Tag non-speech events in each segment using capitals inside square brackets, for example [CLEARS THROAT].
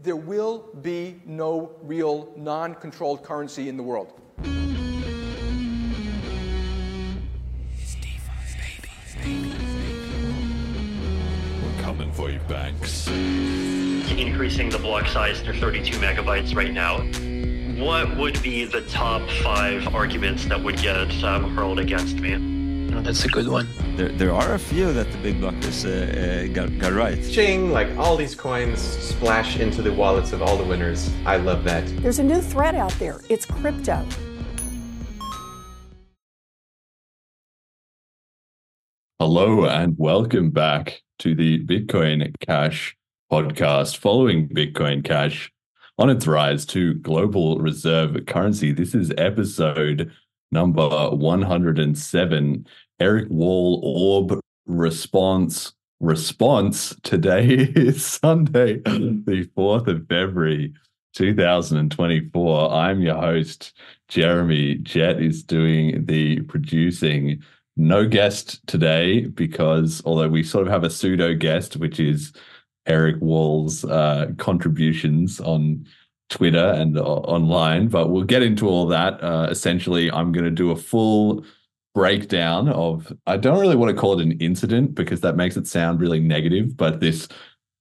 there will be no real non controlled currency in the world. We're coming for you, Banks. increasing the block size to 32 megabytes right now. What would be the top five arguments that would get um, hurled against me? No, that's a good one. There, there are a few that the big blockers uh, uh, got, got right. Ching, like all these coins splash into the wallets of all the winners. I love that. There's a new threat out there. It's crypto. Hello and welcome back to the Bitcoin Cash podcast following Bitcoin Cash on its rise to global reserve currency. This is episode number 107. Eric Wall Orb response response today is [LAUGHS] Sunday, the 4th of February. 2024. I'm your host, Jeremy. Jett is doing the producing. No guest today because although we sort of have a pseudo guest, which is Eric Wall's uh, contributions on Twitter and uh, online, but we'll get into all that. Uh, essentially, I'm going to do a full breakdown of, I don't really want to call it an incident because that makes it sound really negative, but this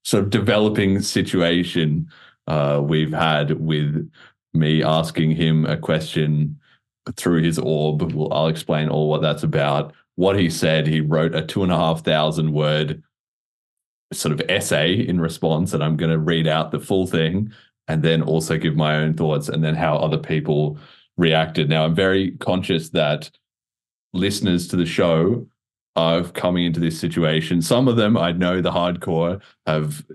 sort of developing situation uh, we've had with me asking him a question through his orb. Well, I'll explain all what that's about. What he said, he wrote a two and a half thousand word sort of essay in response, and I'm going to read out the full thing and then also give my own thoughts and then how other people reacted. Now, I'm very conscious that listeners to the show are coming into this situation. Some of them I know the hardcore have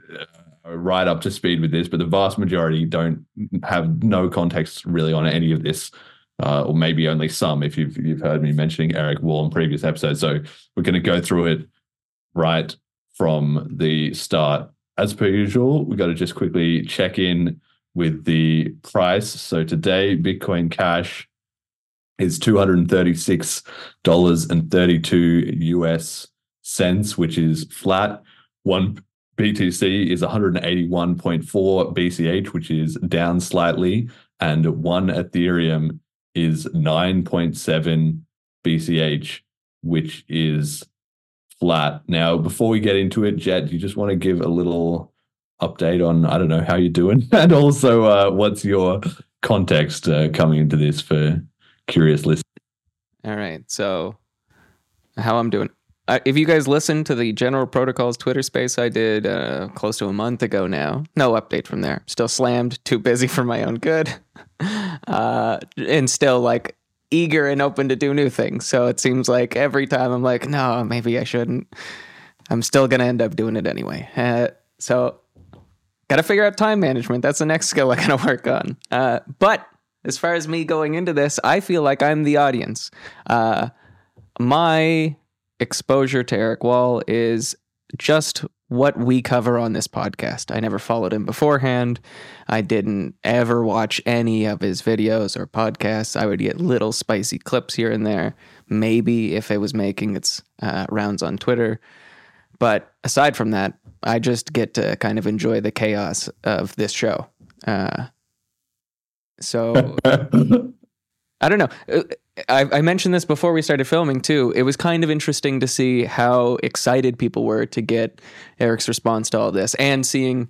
uh, right up to speed with this, but the vast majority don't have no context really on any of this uh, or maybe only some if you've you've heard me mentioning Eric Wall in previous episodes. So we're going to go through it right from the start. As per usual, we got to just quickly check in with the price. So today, Bitcoin Cash is two hundred and thirty six dollars and thirty two US cents, which is flat. One BTC is one hundred and eighty one point four BCH, which is down slightly, and one Ethereum is 9.7 BCH, which is flat. Now, before we get into it, Jett, you just want to give a little update on, I don't know, how you're doing? [LAUGHS] And also, uh, what's your context uh, coming into this for curious listeners? All right. So, how I'm doing. Uh, if you guys listen to the General Protocols Twitter space I did uh, close to a month ago now, no update from there. Still slammed, too busy for my own good, [LAUGHS] uh, and still like eager and open to do new things. So it seems like every time I'm like, no, maybe I shouldn't. I'm still gonna end up doing it anyway. Uh, so, gotta figure out time management. That's the next skill I gotta [LAUGHS] work on. Uh, but as far as me going into this, I feel like I'm the audience. Uh, my exposure to Eric Wall is just what we cover on this podcast. I never followed him beforehand. I didn't ever watch any of his videos or podcasts. I would get little spicy clips here and there, maybe if it was making its uh, rounds on Twitter. But aside from that, I just get to kind of enjoy the chaos of this show. Uh, so [LAUGHS] I don't know. Uh, I, I, mentioned this before we started filming too. It was kind of interesting to see how excited people were to get Eric's response to all this, and seeing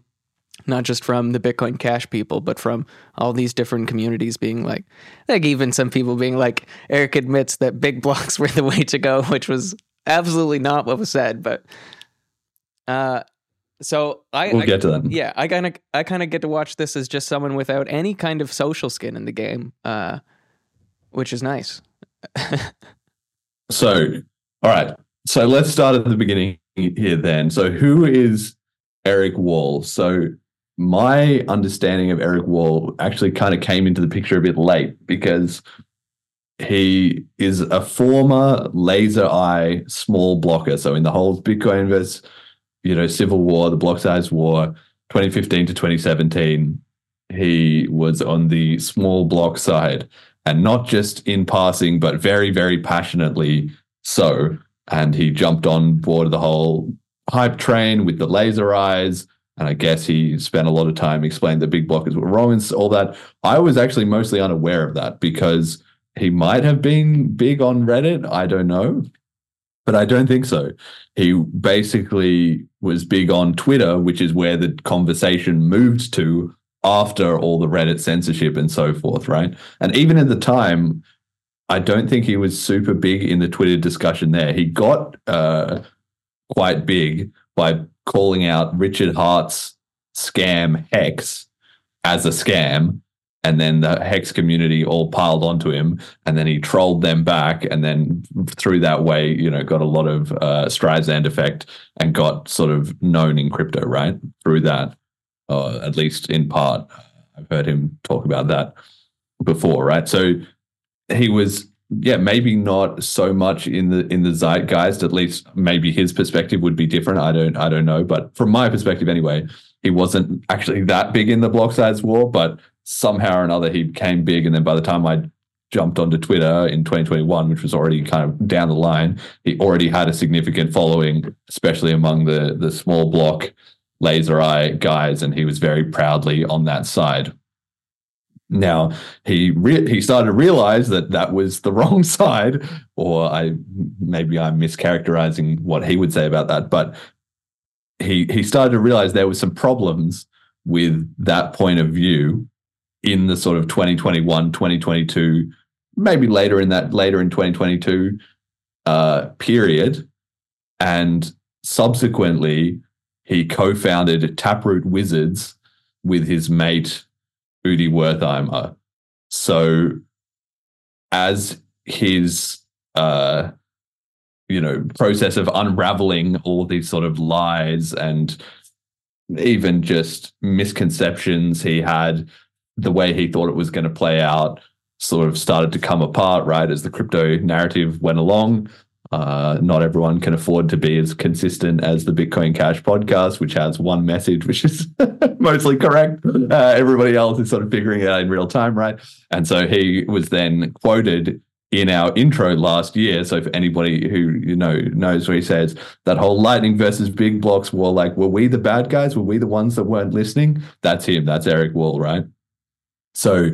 not just from the Bitcoin Cash people, but from all these different communities being like, like even some people being like, Eric admits that big blocks [LAUGHS] were the way to go, which was absolutely not what was said. But uh, so I we'll I, get to that. Yeah, I kind of I kind of get to watch this as just someone without any kind of social skin in the game. Uh, which is nice. so, all right. So let's start at the beginning here then. So, who is Eric Wall? So, my understanding of Eric Wall actually kind of came into the picture a bit late because he is a former laser eye small blocker. So, in the whole Bitcoin versus, you know, civil war, the block size war, 2015 to 2017, he was on the small block side and not just in passing, but very, very passionately so. And he jumped on board the whole hype train with the laser eyes And I guess he spent a lot of time explaining that big blockers were wrong and all that. I was actually mostly unaware of that because he might have been big on Reddit. I don't know. But I don't think so. He basically was big on Twitter, which is where the conversation moved to after all the Reddit censorship and so forth, right? And even at the time, I don't think he was super big in the Twitter discussion there. He got uh, quite big by calling out Richard Heart's scam Hex as a scam. And then the Hex community all piled onto him, and then he trolled them back, and then through that way, you know, got a lot of uh, Streisand effect and got sort of known in crypto, right? Through that, uh, at least in part. I've heard him talk about that before, right? So he was yeah maybe not so much in the in the zeitgeist at least maybe his perspective would be different i don't i don't know but from my perspective anyway he wasn't actually that big in the block size war but somehow or another he became big. And then by the time i jumped onto twitter in 2021 which was already kind of down the line he already had a significant following especially among the the small block laser eye guys. And he was very proudly on that side. Now he re- he started to realize that that was the [LAUGHS] wrong side, or I maybe I'm mischaracterizing what he would say about that, but he he started to realize there were some problems with that point of view in the sort of 2021 2022 maybe later in that later in 2022 uh, period and subsequently he co-founded taproot wizards with his mate Udi Wertheimer. So as his uh you know process of unraveling all these sort of lies and even just misconceptions he had the way he thought it was going to play out sort of started to come apart right as the crypto narrative went along uh, not everyone can afford to be as consistent as the Bitcoin Cash podcast, which has one message, which is [LAUGHS] mostly correct. Uh, everybody else is sort of figuring it out in real time, right? And so he was then quoted in our intro last year. So for anybody who you know knows where he says that whole lightning versus big blocks war, like were we the bad guys? Were we the ones that weren't listening? That's him. That's Eric Wall, right? So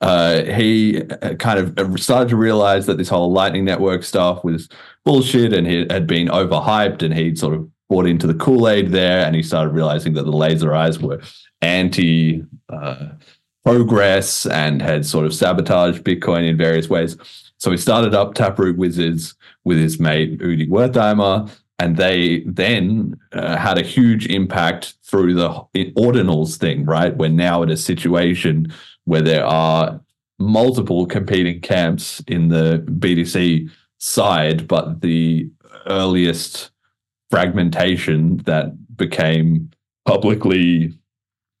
uh, he uh, kind of started to realize that this whole Lightning Network stuff was bullshit and he had been overhyped and he'd sort of bought into the Kool Aid there and he started realizing that the laser eyes were anti uh, progress and had sort of sabotaged Bitcoin in various ways. So he started up Taproot Wizards with his mate Udi Wertheimer. And they then uh, had a huge impact through the ordinals thing, right? We're now in a situation where there are multiple competing camps in the BTC side, but the earliest fragmentation that became publicly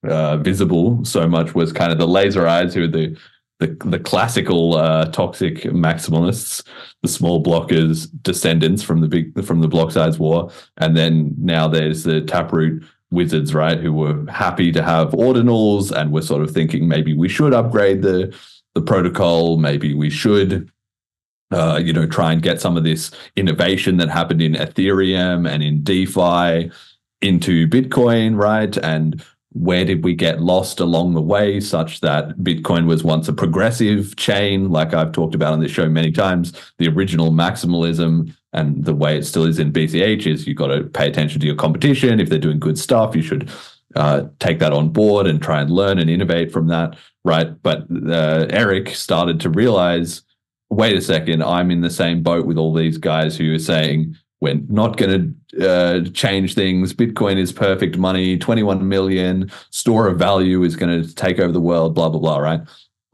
uh, visible so much was kind of the laser eyes, who are the the, the classical uh, toxic maximalists, the small blockers, descendants from the big from the block size war, and then now there's the taproot wizards, right, who were happy to have ordinals and were sort of thinking maybe we should upgrade the the protocol, maybe we should uh, you know, try and get some of this innovation that happened in Ethereum and in DeFi into Bitcoin, right? And where did we get lost along the way such that Bitcoin was once a progressive chain, like I've talked about on this show many times? The original maximalism and the way it still is in BCH is you've got to pay attention to your competition. If they're doing good stuff, you should uh, take that on board and try and learn and innovate from that, right? But uh, Eric started to realize, wait a second, I'm in the same boat with all these guys who are saying we're not going to uh, change things. Bitcoin is perfect money. 21 million store of value is going to take over the world. Blah blah blah. Right.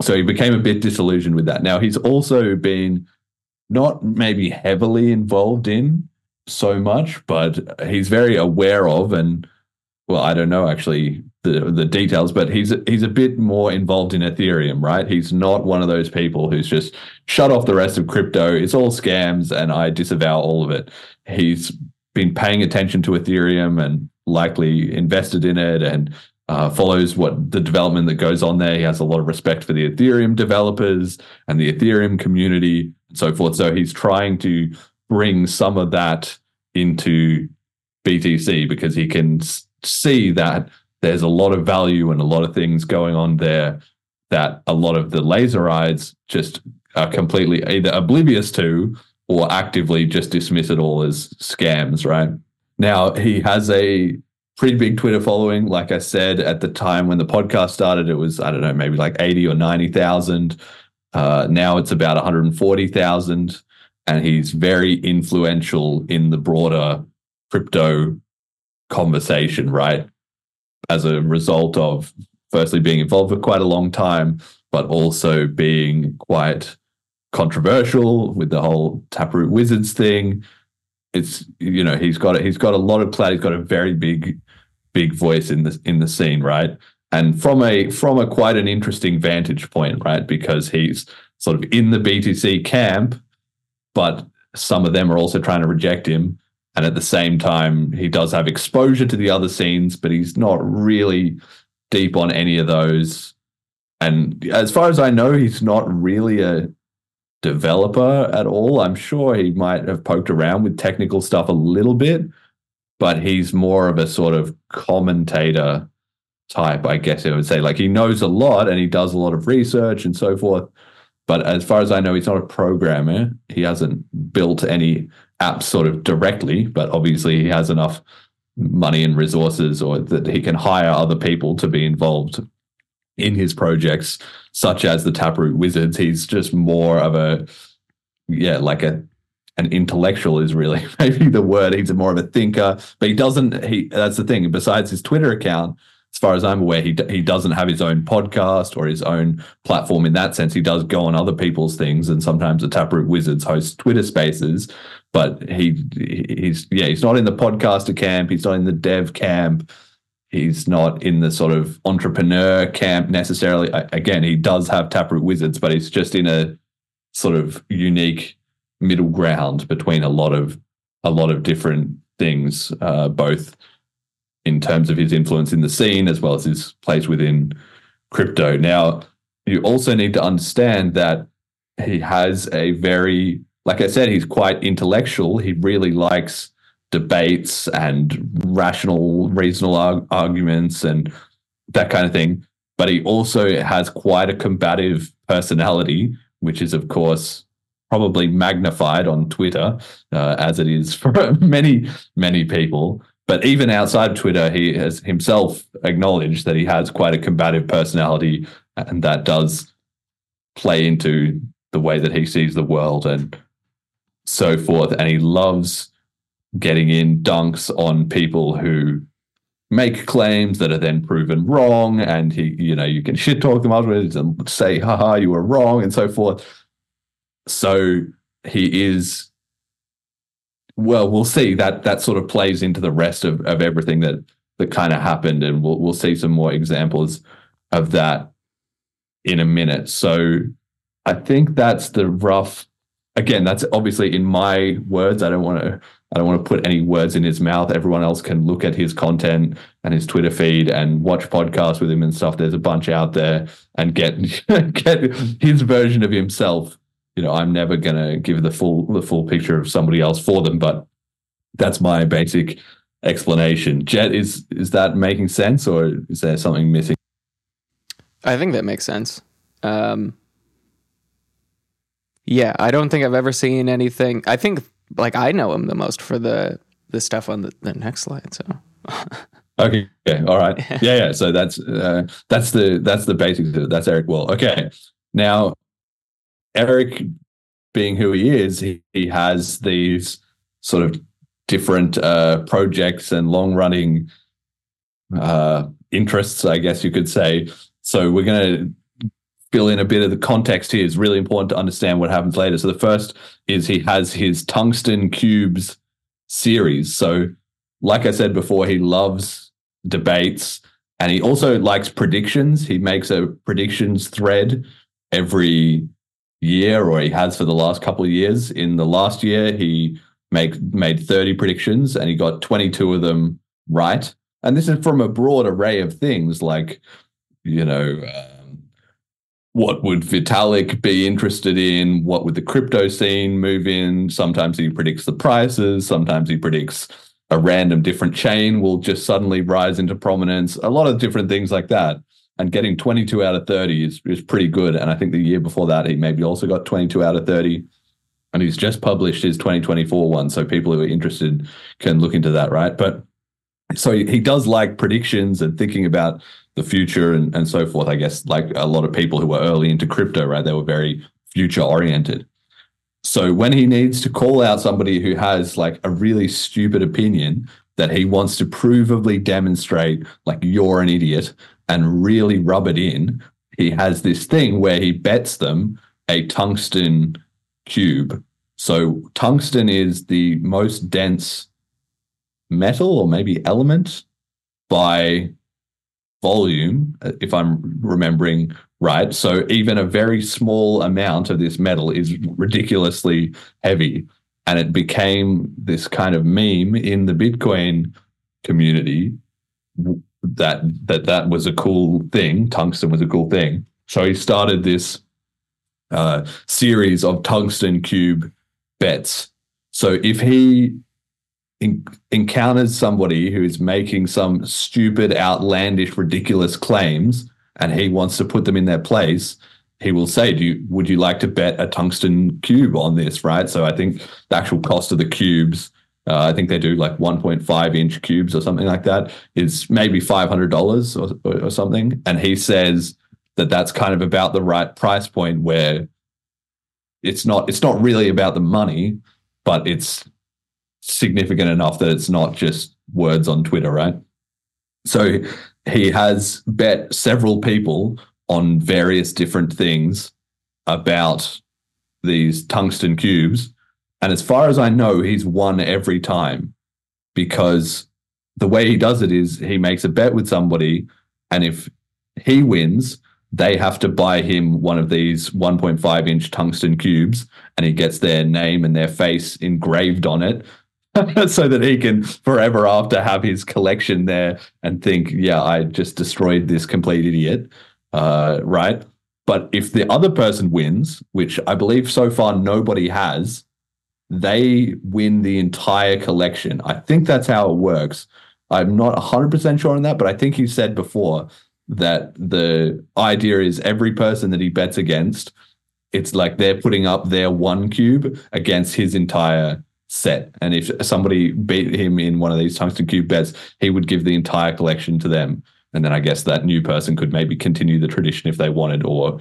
So he became a bit disillusioned with that. Now he's also been not maybe heavily involved in so much, but he's very aware of and well, I don't know actually the the details, but he's he's a bit more involved in Ethereum, right? He's not one of those people who's just shut off the rest of crypto. It's all scams, and I disavow all of it. He's been paying attention to Ethereum and likely invested in it and uh, follows what the development that goes on there. He has a lot of respect for the Ethereum developers and the Ethereum community and so forth. So he's trying to bring some of that into BTC because he can see that there's a lot of value and a lot of things going on there that a lot of the laser eyes just are completely either oblivious to or actively just dismiss it all as scams, right? Now, he has a pretty big Twitter following. Like I said, at the time when the podcast started, it was, I don't know, maybe like 80 or 90,000. Uh, now it's about 140,000. And he's very influential in the broader crypto conversation, right? As a result of firstly being involved for quite a long time, but also being quite controversial with the whole Taproot Wizards thing. It's you know he's got he's got a lot of clout. He's got a very big big voice in the in the scene, right? And from a from a quite an interesting vantage point, right? Because he's sort of in the BTC camp, but some of them are also trying to reject him. And at the same time, he does have exposure to the other scenes, but he's not really deep on any of those. And as far as I know, he's not really a developer at all. I'm sure he might have poked around with technical stuff a little bit, but he's more of a sort of commentator type, I guess I would say. Like he knows a lot and he does a lot of research and so forth. But as far as I know, he's not a programmer. He hasn't built any apps sort of directly, but obviously he has enough money and resources or that he can hire other people to be involved in his projects, such as the Taproot Wizards. He's just more of a, yeah, like a, an intellectual is really [LAUGHS] maybe the word. He's more of a thinker, but he doesn't. He that's the thing. Besides his Twitter account, as far as I'm aware, he he doesn't have his own podcast or his own platform in that sense. He does go on other people's things, and sometimes the Taproot Wizards host Twitter Spaces. But he he's yeah he's not in the podcaster camp. He's not in the dev camp. He's not in the sort of entrepreneur camp necessarily. Again, he does have Taproot Wizards, but he's just in a sort of unique middle ground between a lot of a lot of different things, uh, both in terms of his influence in the scene as well as his place within crypto. Now, you also need to understand that he has a very, like I said, he's quite intellectual. He really likes debates and rational, reasonable arg- arguments and that kind of thing. But he also has quite a combative personality, which is, of course, probably magnified on Twitter, uh, as it is [LAUGHS] for many, many people. But even outside Twitter, he has himself acknowledged that he has quite a combative personality, and that does play into the way that he sees the world and so forth. And he loves getting in dunks on people who make claims that are then proven wrong and he you know you can shit talk them afterwards and say haha you were wrong and so forth so he is well we'll see that that sort of plays into the rest of, of everything that that kind of happened and we'll we'll see some more examples of that in a minute so i think that's the rough again that's obviously in my words i don't want to I don't want to put any words in his mouth. Everyone else can look at his content and his Twitter feed and watch podcasts with him and stuff. There's a bunch out there and get [LAUGHS] get his version of himself. You know, I'm never gonna give the full the full picture of somebody else for them, but that's my basic explanation. Jett, is is that making sense or is there something missing? I think that makes sense. Um, yeah, I don't think I've ever seen anything. I think like I know him the most for the the stuff on the, the next slide. So [LAUGHS] okay, yeah, all right, [LAUGHS] yeah, yeah. So that's uh, that's the that's the basics of it. That's Eric Wall, Okay, now Eric, being who he is, he, he has these sort of different uh, projects and long running uh, interests, I guess you could say. So we're going to fill in a bit of the context here. It's really important to understand what happens later. So the first is he has his tungsten cubes series. So like I said before, he loves debates and he also likes predictions. He makes a predictions thread every year or he has for the last couple of years. In the last year, he make, made 30 predictions and he got 22 of them right. And this is from a broad array of things like, you know, uh, what would Vitalik be interested in? What would the crypto scene move in? Sometimes he predicts the prices. Sometimes he predicts a random different chain will just suddenly rise into prominence. A lot of different things like that. And getting 22 out of 30 is, is pretty good. And I think the year before that, he maybe also got 22 out of 30. And he's just published his 2024 one. So people who are interested can look into that, right? But so he, does like predictions and thinking about the future and, and so forth. I guess like a lot of people who were early into crypto, right? They were very future oriented. So when he needs to call out somebody who has like a really stupid opinion that he wants to provably demonstrate like you're an idiot and really rub it in, he has this thing where he bets them a tungsten cube. So tungsten is the most dense metal or maybe element by volume, if I'm remembering right? So even a very small amount of this metal is ridiculously heavy. And it became this kind of meme in the Bitcoin community that that that was a cool thing. Tungsten was a cool thing. So he started this uh, series of tungsten cube bets. So if he in, encounters somebody who is making some stupid, outlandish, ridiculous claims, and he wants to put them in their place, he will say, "Do you would you like to bet a tungsten cube on this?" Right. So I think the actual cost of the cubes, uh, I think they do like 1.5 inch cubes or something like that, is maybe five hundred dollars or, or something. And he says that that's kind of about the right price point where it's not it's not really about the money, but it's significant enough that it's not just words on Twitter, right? So he has bet several people on various different things about these tungsten cubes. And as far as I know, he's won every time because the way he does it is he makes a bet with somebody. And if he wins, they have to buy him one of these 1.5 inch tungsten cubes and he gets their name and their face engraved on it [LAUGHS] so that he can forever after have his collection there and think, yeah, I just destroyed this complete idiot. Uh, right. But if the other person wins, which I believe so far nobody has, they win the entire collection. I think that's how it works. I'm not 100% sure on that, but I think he said before that the idea is every person that he bets against, it's like they're putting up their one cube against his entire set. And if somebody beat him in one of these tungsten cube bets, he would give the entire collection to them. And then I guess that new person could maybe continue the tradition if they wanted, or,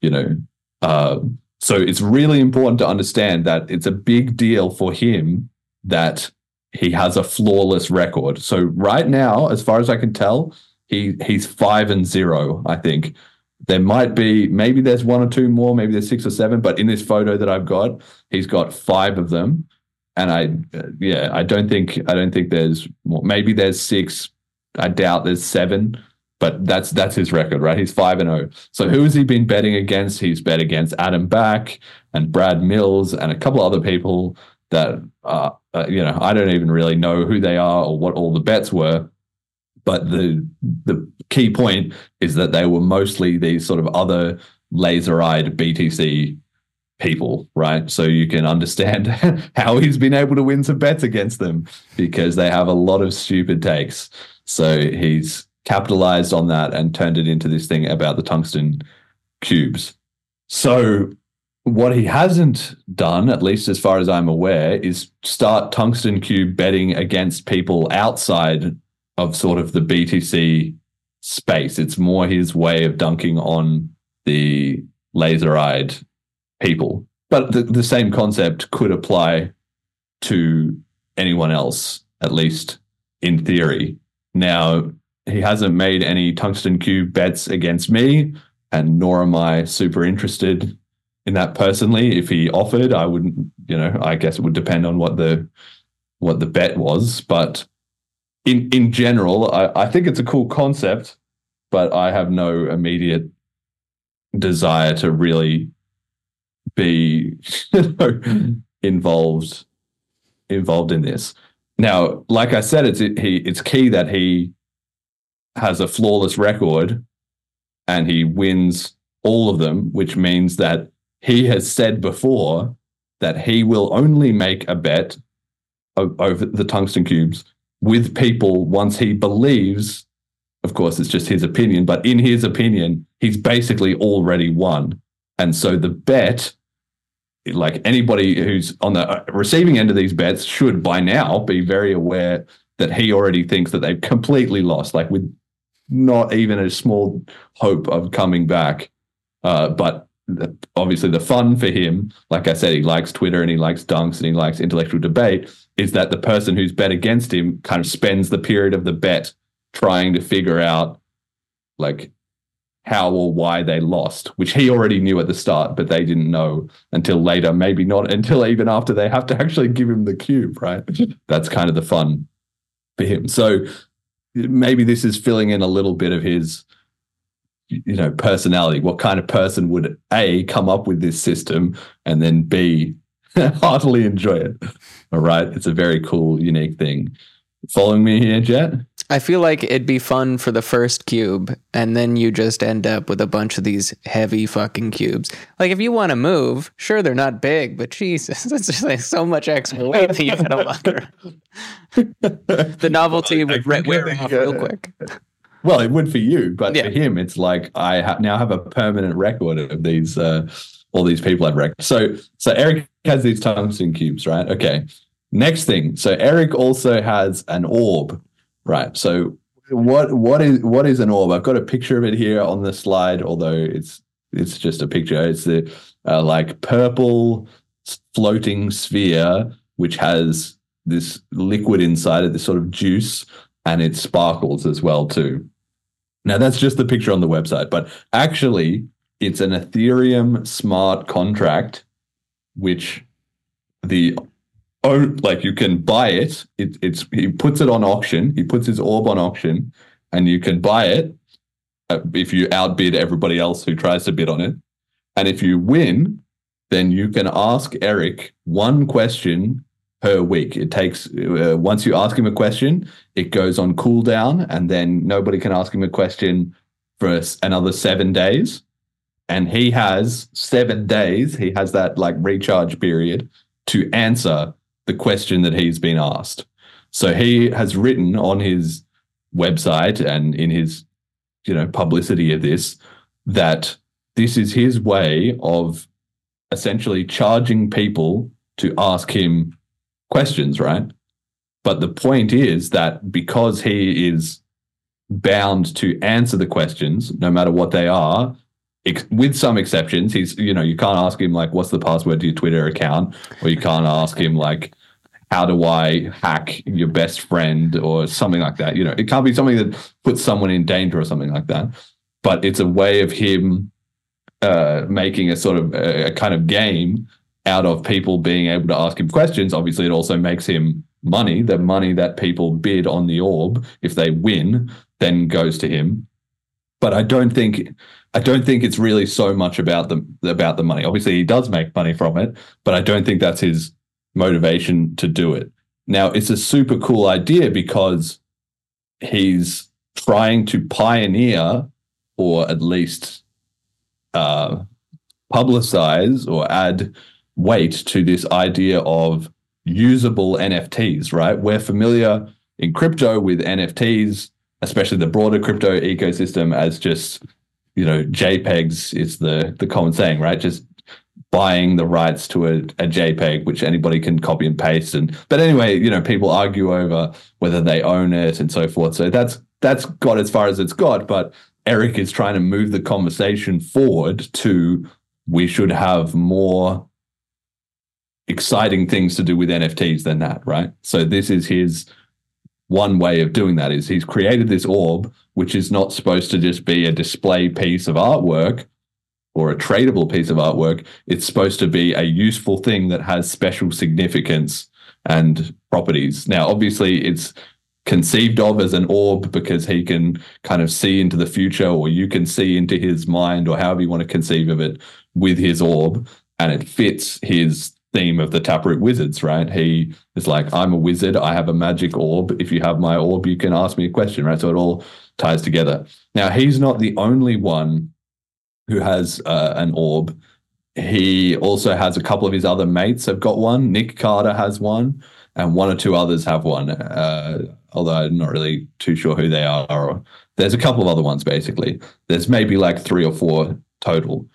you know, uh, so it's really important to understand that it's a big deal for him that he has a flawless record. So right now, as far as I can tell, he he's five and zero. I think there might be maybe there's one or two more, maybe there's six or seven, but in this photo that I've got, he's got five of them and I, yeah, I don't think I don't think there's more. maybe there's six. I doubt there's seven, but that's that's his record, right? He's five and zero. Oh. So who has he been betting against? He's bet against Adam Back and Brad Mills and a couple other people that uh, uh, you know I don't even really know who they are or what all the bets were. But the the key point is that they were mostly these sort of other laser-eyed BTC people, right? So you can understand [LAUGHS] how he's been able to win some bets against them because they have a lot of stupid takes. So he's capitalized on that and turned it into this thing about the tungsten cubes. So what he hasn't done, at least as far as I'm aware, is start tungsten cube betting against people outside of sort of the BTC space. It's more his way of dunking on the laser eyed people. But the, the same concept could apply to anyone else, at least in theory. Now, he hasn't made any tungsten cube bets against me, and nor am I super interested in that personally. If he offered, I wouldn't, you know, I guess it would depend on what the what the bet was. But in in general, I, I think it's a cool concept, but I have no immediate desire to really be [LAUGHS] involved involved in this. Now, like I said, it's he it's key that he has a flawless record and he wins all of them, which means that he has said before that he will only make a bet over the tungsten cubes with people once he believes. Of course, it's just his opinion, but in his opinion, he's basically already won. And so the bet, like anybody who's on the uh, receiving end of these bets, should by now be very aware that he already thinks that they've completely lost, like with not even a small hope of coming back. Uh, but the, obviously, the fun for him, like I said, he likes Twitter and he likes dunks and he likes intellectual debate, is that the person who's bet against him kind of spends the period of the bet trying to figure out like how or why they lost, which he already knew at the start, but they didn't know until later. Maybe not until even after they have to actually give him the cube, right? [LAUGHS] That's kind of the fun for him. So maybe this is filling in a little bit of his you know personality. What kind of person would a come up with this system and then b [LAUGHS] heartily enjoy it? All right it's a very cool unique thing. Following me here Jett I feel like it'd be fun for the first cube, and then you just end up with a bunch of these heavy fucking cubes. Like if you want to move, sure they're not big, but Jesus, [LAUGHS] that's just like so much extra weight that you gotta [LAUGHS] lug the novelty would re- wear off real quick. well it would for you but Yeah. for him it's like i ha- now have a permanent record of these uh all these people i've wrecked so so eric has these tungsten cubes right okay next thing so eric also has an orb right. So what what is what is an orb? I've got a picture of it here on the slide although it's it's just a picture. It's the uh, like purple floating sphere which has this liquid inside it this sort of juice and it sparkles as well too. Now that's just the picture on the website, but actually it's an Ethereum smart contract, which the oh, like you can buy it. it. It's he puts it on auction. He puts his orb on auction, and you can buy it uh, if you outbid everybody else who tries to bid on it. And if you win, then you can ask Eric one question per week. It takes uh, once you ask him a question, it goes on cooldown, and then nobody can ask him a question for another seven days. And he has seven days. He has that like recharge period to answer the question that he's been asked. So he has written on his website and in his, you know, publicity of this that this is his way of essentially charging people to ask him questions, right? But the point is that because he is bound to answer the questions, no matter what they are, ex- with some exceptions, he's, you know, you can't ask him, like, what's the password to your Twitter account? Or you can't ask him, like, how do I hack your best friend or something like that? You know, it can't be something that puts someone in danger or something like that. But it's a way of him uh, making a sort of a, a kind of game out of people being able to ask him questions. Obviously, it also makes him money. The money that people bid on the orb, if they win, then goes to him. But I don't think I don't think it's really so much about the about the money. Obviously, he does make money from it, but I don't think that's his motivation to do it. Now, it's a super cool idea because he's trying to pioneer or at least uh, publicize or add weight to this idea of usable NFTs, right? We're familiar in crypto with NFTs, especially the broader crypto ecosystem, as just, you know, JPEGs is the, the common saying, right? Just buying the rights to a, a JPEG, which anybody can copy and paste. And but anyway, you know, people argue over whether they own it and so forth. So that's that's got as far as it's got. But Eric is trying to move the conversation forward to we should have more exciting things to do with NFTs than that, right? So this is his one way of doing that is he's created this orb which is not supposed to just be a display piece of artwork or a tradable piece of artwork. It's supposed to be a useful thing that has special significance and properties. Now, obviously, it's conceived of as an orb because he can kind of see into the future, or you can see into his mind, or however you want to conceive of it with his orb. And it fits his theme of the Taproot Wizards, right? He is like, I'm a wizard. I have a magic orb. If you have my orb, you can ask me a question, right? So it all ties together. Now, he's not the only one who has uh, an orb. He also has a couple of his other mates have got one. Nick Carter has one, and one or two others have one. Uh, although I'm not really too sure who they are. There's a couple of other ones basically. There's maybe like three or four total.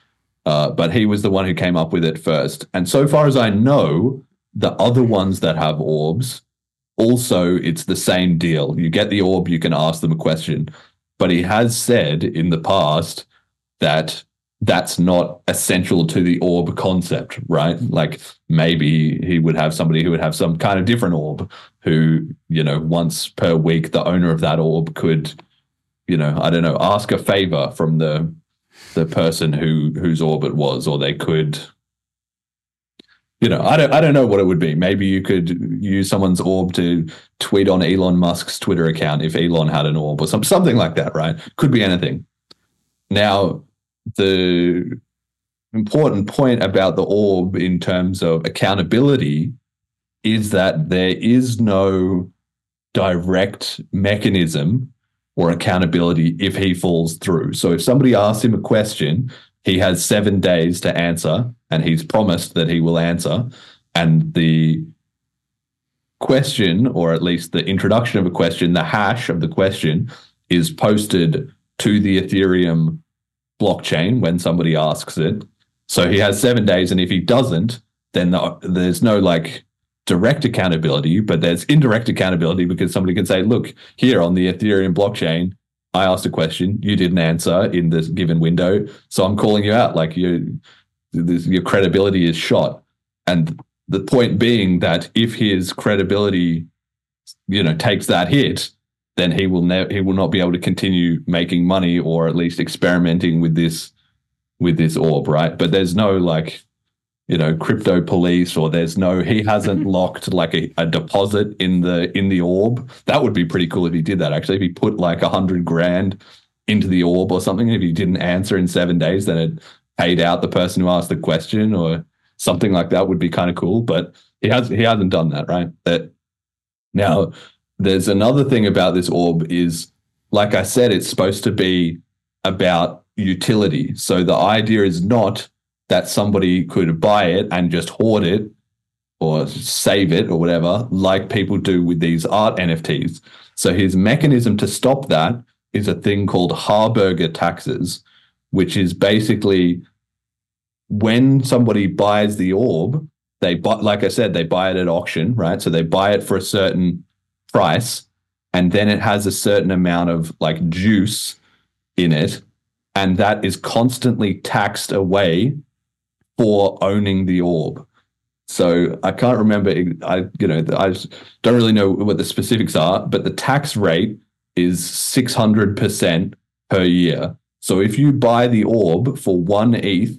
Uh, but he was the one who came up with it first. And so far as I know, the other ones that have orbs, also it's the same deal. You get the orb, you can ask them a question. But he has said in the past that that's not essential to the orb concept, right? Like maybe he would have somebody who would have some kind of different orb who, you know, once per week, the owner of that orb could, you know, I don't know, ask a favor from the the person who whose orbit was, or they could, you know, I don't I don't know what it would be. Maybe you could use someone's orb to tweet on Elon Musk's Twitter account if Elon had an orb or some something like that, right? Could be anything. Now the important point about the orb in terms of accountability is that there is no direct mechanism or accountability if he falls through. So if somebody asks him a question, he has seven days to answer, and he's promised that he will answer. And the question, or at least the introduction of a question, the hash of the question, is posted to the Ethereum blockchain when somebody asks it. So he has seven days, and if he doesn't, then the, there's no like direct accountability, but there's indirect accountability because somebody can say, "Look, here on the Ethereum blockchain, I asked a question, you didn't answer in this given window, so I'm calling you out. Like you, this, your credibility is shot." And the point being that if his credibility, you know, takes that hit, then he will never he will not be able to continue making money or at least experimenting with this with this orb, right? But there's no like you know crypto police or there's no he hasn't [LAUGHS] locked like a, a deposit in the in the orb. That would be pretty cool if he did that actually. If he put like a hundred grand into the orb or something if he didn't answer in seven days then it paid out the person who asked the question or something like that would be kind of cool but he has he hasn't done that right? That now there's another thing about this orb is like i said it's supposed to be about utility. So the idea is not that somebody could buy it and just hoard it or save it or whatever, like people do with these art NFTs. So his mechanism to stop that is a thing called Harberger taxes, which is basically when somebody buys the orb, they buy, like I said, they buy it at auction, right? So they buy it for a certain price, and then it has a certain amount of like juice in it, and that is constantly taxed away for owning the orb. So I can't remember. I you know I don't really know what the specifics are, but the tax rate is six hundred percent per year. So if you buy the orb for one ETH,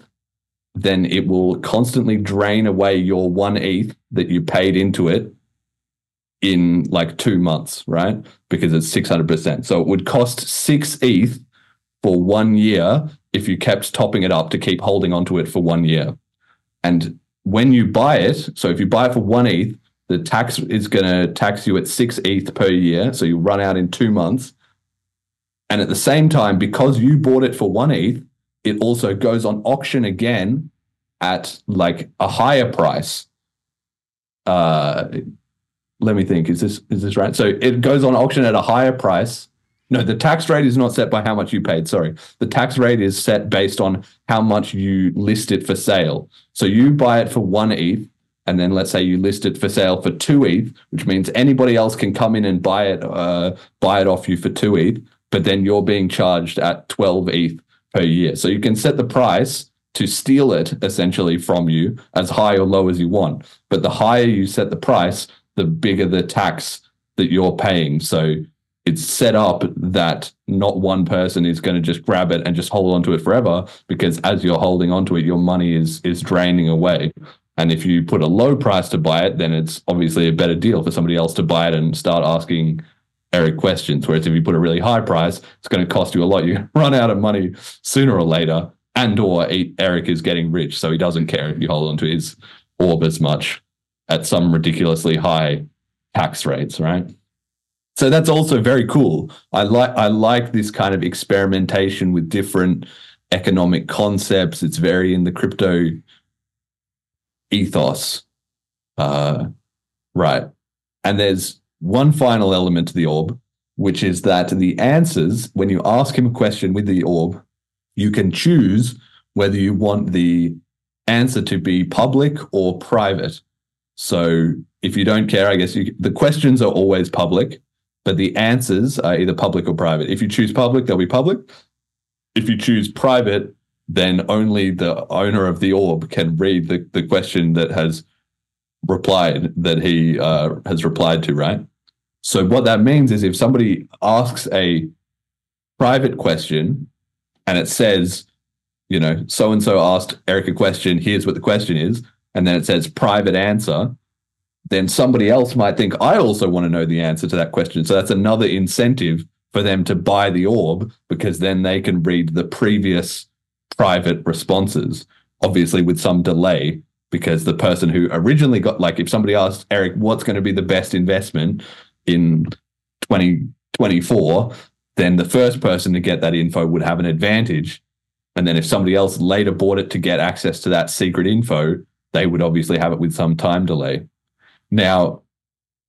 then it will constantly drain away your one ETH that you paid into it in like two months, right? Because it's six hundred percent. So it would cost six ETH for one year if you kept topping it up to keep holding onto it for one year. And when you buy it, so if you buy it for one ETH, the tax is going to tax you at six ETH per year. So you run out in two months. And at the same time, because you bought it for one ETH, it also goes on auction again at like a higher price. Uh, let me think. Is this is this right? So it goes on auction at a higher price no, the tax rate is not set by how much you paid. Sorry. The tax rate is set based on how much you list it for sale. So you buy it for one ETH, and then let's say you list it for sale for two ETH, which means anybody else can come in and buy it, uh, buy it off you for two ETH, but then you're being charged at 12 ETH per year. So you can set the price to steal it essentially from you as high or low as you want. But the higher you set the price, the bigger the tax that you're paying. So it's set up that not one person is going to just grab it and just hold onto it forever because as you're holding onto it your money is is draining away. And if you put a low price to buy it then it's obviously a better deal for somebody else to buy it and start asking eric questions. Whereas if you put a really high price it's going to cost you a lot. You [LAUGHS] run out of money sooner or later and or eric is getting rich so he doesn't care if you hold onto his orb as much at some ridiculously high tax rates right so that's also very cool. I like I like this kind of experimentation with different economic concepts. It's very in the crypto ethos. Uh, right. And there's one final element to the orb, which is that the answers, when you ask him a question with the orb, you can choose whether you want the answer to be public or private. So if you don't care, I guess you, the questions are always public, but the answers are either public or private. If you choose public, they'll be public. If you choose private, then only the owner of the orb can read the, the question that has replied that he uh, has replied to, right? So what that means is if somebody asks a private question and it says, you know, so and so asked Eric a question, here's what the question is, and then it says private answer, then somebody else might think, I also want to know the answer to that question. So that's another incentive for them to buy the orb because then they can read the previous private responses, obviously with some delay, because the person who originally got, like, if somebody asked Eric, what's going to be the best investment in 2024, then the first person to get that info would have an advantage. And then if somebody else later bought it to get access to that secret info, they would obviously have it with some time delay. Now,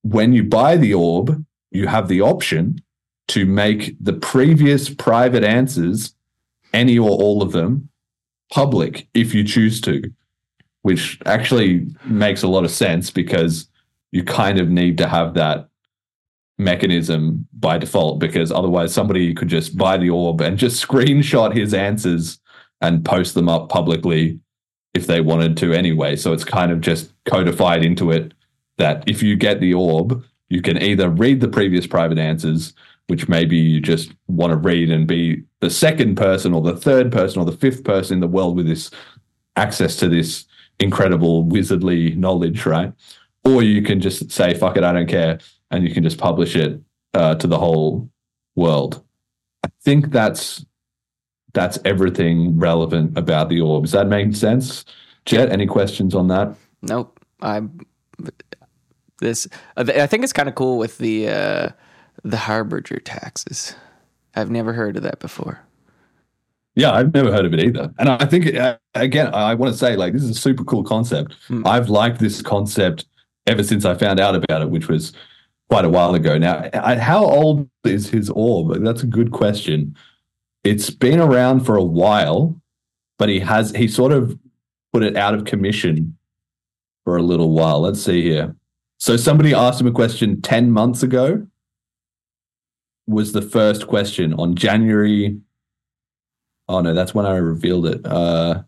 when you buy the orb, you have the option to make the previous private answers, any or all of them, public if you choose to, which actually makes a lot of sense because you kind of need to have that mechanism by default because otherwise somebody could just buy the orb and just screenshot his answers and post them up publicly if they wanted to anyway. So it's kind of just codified into it that if you get the orb, you can either read the previous private answers, which maybe you just want to read and be the second person or the third person or the fifth person in the world with this access to this incredible wizardly knowledge, right? Or you can just say, fuck it, I don't care. And you can just publish it uh, to the whole world. I think that's that's everything relevant about the orb. Does that make sense? Jett, any questions on that? Nope. I this I think it's kind of cool with the uh, the Harberger taxes. I've never heard of that before. Yeah, I've never heard of it either. And I think uh, again, I want to say like this is a super cool concept. Hmm. I've liked this concept ever since I found out about it, which was quite a while ago. Now, I, how old is his orb? That's a good question. It's been around for a while, but he has he sort of put it out of commission for a little while. Let's see here. So somebody asked him a question 10 months ago was the first question on January Oh no, that's when I revealed it. Uh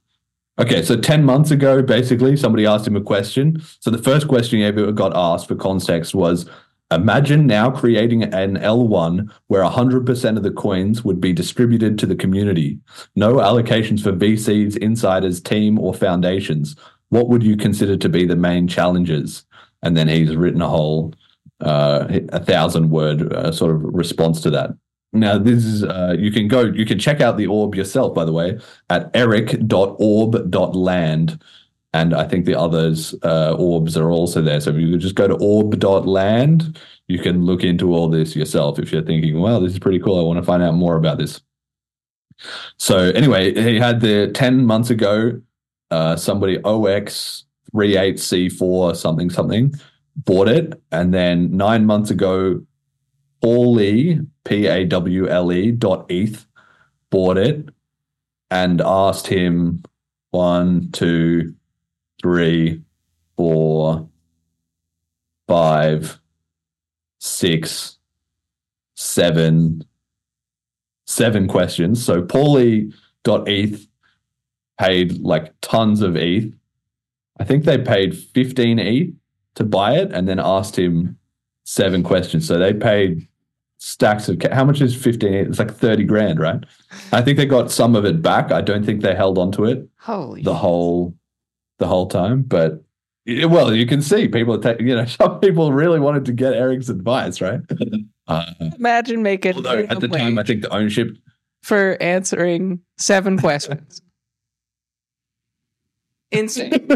okay, so 10 months ago basically somebody asked him a question. So the first question he ever got asked for context was Imagine now creating an L1 where 100% of the coins would be distributed to the community. No allocations for VCs, insiders, team, or foundations. What would you consider to be the main challenges? And then he's written a whole uh, a thousand word uh, sort of response to that. Now, this is, uh, you can go, you can check out the orb yourself, by the way, at eric.orb.land. And I think the others uh, orbs are also there. So if you just go to orb.land, you can look into all this yourself if you're thinking, well, this is pretty cool. I want to find out more about this. So anyway, he had the 10 months ago, uh, somebody OX38C4 something something bought it. And then nine months ago, Paulie, P A W L E dot ETH, bought it and asked him one, two, three, four, five, six, seven, seven questions. So Paulie dot ETH paid like tons of ETH. I think they paid 15 E to buy it and then asked him seven questions. So they paid stacks of how much is 15 It's like 30 grand, right? I think they got some of it back. I don't think they held on to it Holy the whole the whole time, but well, you can see people take you know [LAUGHS] some people really wanted to get Eric's advice, right? [LAUGHS] Uh, Imagine making although at the time, I think the ownership for answering seven [LAUGHS] questions. Insane. [LAUGHS]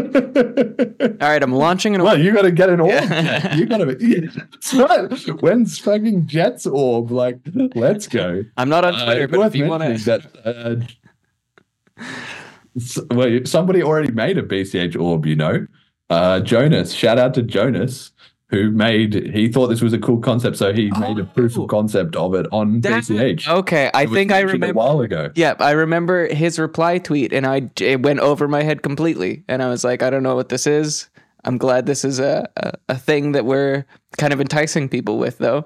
All right, I'm launching an well, you got to get an orb. Yeah. [LAUGHS] You got to. Yeah, that's [LAUGHS] right. When's fucking Jett's orb? Like, let's go. I'm not on Uh, Twitter, but if you want to, that, uh, s- well, somebody already made a BCH orb. You know, uh, Jonas. Shout out to Jonas. Who made he thought this was a cool concept, so he made a proof Oh. of concept of it on That- BCH. Okay, I think I remember. a while ago. Yep, I remember his reply tweet, and I it went over my head completely, and I was like, I don't know what this is. I'm glad this is a, a, a thing that we're kind of enticing people with, though.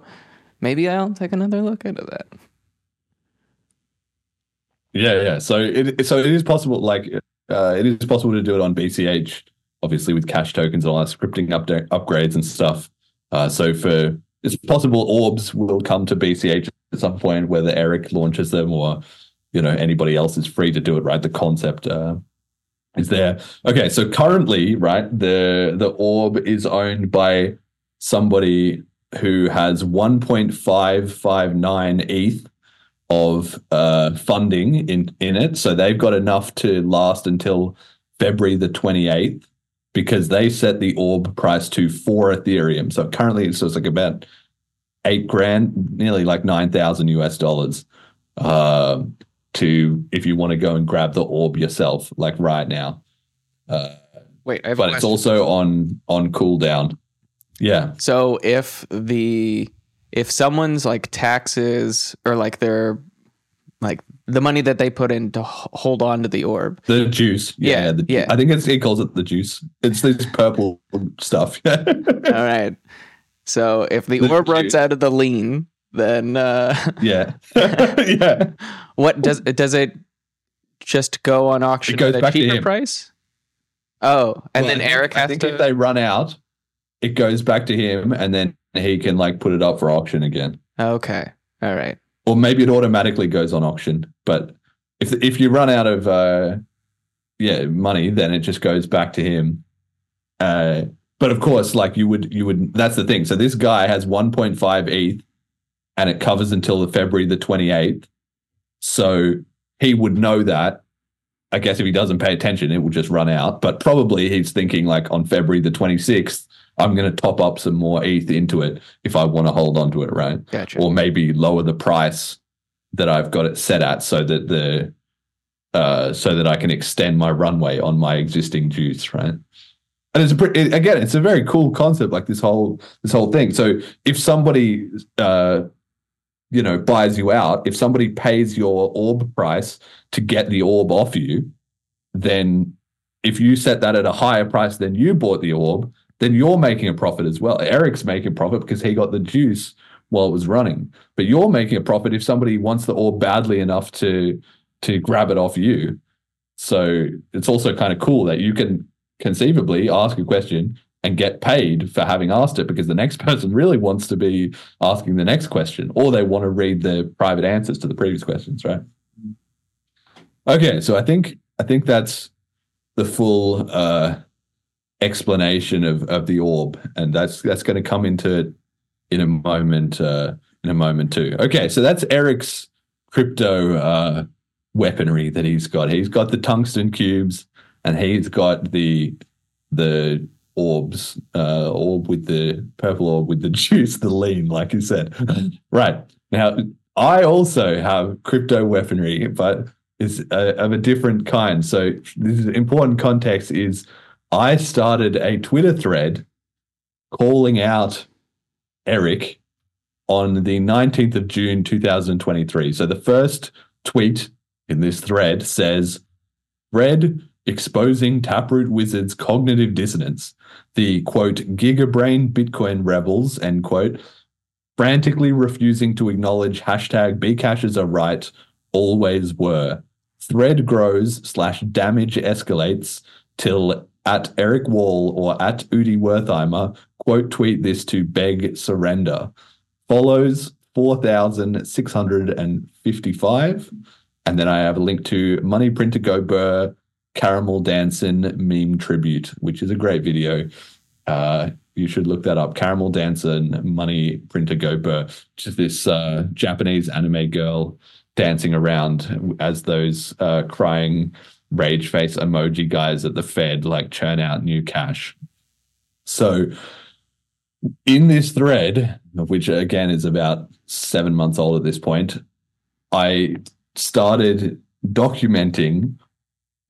Maybe I'll take another look into that. Yeah, yeah. So it so it is possible. Like uh, it is possible to do it on BCH, obviously with cash tokens and all that scripting update upgrades and stuff. Uh, so for it's possible orbs will come to BCH at some point, whether Eric launches them or you know anybody else is free to do it. Right, the concept uh, is there. Okay, so currently, right, the the orb is owned by somebody who has 1.559 ETH of uh, funding in in it, so they've got enough to last until February the 28th because they set the orb price to four Ethereum. So currently it's just like about eight grand, nearly like nine thousand US dollars. Uh, to if you want to go and grab the orb yourself, like right now. Uh, Wait, I have but it's also on on cooldown. Yeah. So if the if someone's like taxes or like their like the money that they put in to hold on to the orb, The juice. Yeah, the, yeah. I think it's he calls it the juice. It's this purple stuff. Yeah. [LAUGHS] All right. So if the The orb runs out of the lean, then uh, [LAUGHS] yeah. [LAUGHS] yeah. what does does it just go on auction at a cheaper price? Oh, and Well, then I Eric I has think to. if they run out, it goes back to him and then he can like put it up for auction again. okay, all right. Or maybe it automatically goes on auction. But if if you run out of uh yeah, money, then it just goes back to him. Uh but of course, like you would you would that's the thing. So this guy has 1.5 ETH and it covers until the February the 28th. So he would know that. I guess if he doesn't pay attention, it will just run out. But probably he's thinking like on February the 26th, I'm going to top up some more ETH into it if I want to hold on to it, right? Gotcha. Or maybe lower the price that I've got it set at so that the uh, so that I can extend my runway on my existing juice, right? And it's a pretty, it- again, it's a very cool concept, like this whole this whole thing. So if somebody uh, you know buys you out, if somebody pays your orb price to get the orb off you, then if you set that at a higher price than you bought the orb, then you're making a profit as well. Eric's making a profit because he got the juice while it was running. But you're making a profit if somebody wants the ore badly enough to to grab it off you. So it's also kind of cool that you can conceivably ask a question and get paid for having asked it because the next [LAUGHS] person really wants to be asking the next question or they want to read the private answers to the previous questions, right? Okay, so I think I think that's the full uh explanation of of the orb and that's that's going to come into in a moment uh in a moment too. Okay, so that's Eric's crypto uh weaponry that he's got. He's got the tungsten cubes and he's got the the orbs, uh, orb with the purple orb with the [LAUGHS] juice, the lean, like you said. [LAUGHS] right now, I also have crypto weaponry, but it's uh, of a different kind. So this is important context. Is I started a Twitter thread calling out Eric on the 19th of June 2023. So the first tweet in this thread says, Red exposing Taproot Wizards cognitive dissonance. The quote, gigabrain Bitcoin rebels, end quote, frantically refusing to acknowledge hashtag Bcashes are right, always were. Thread grows slash damage escalates till at Eric Wall or at Udi Wertheimer quote tweet this to beg surrender. Follows 4,655. And then I have a link to Money Printer Go Burr Caramelldansen meme tribute, which is a great video. Uh, you should look that up. Caramelldansen Money Printer Go Burr, is this uh, Japanese anime girl dancing around as those uh, crying rage face emoji guys at the Fed like churn out new cash. So in this thread, which again is about seven months old at this point, I started documenting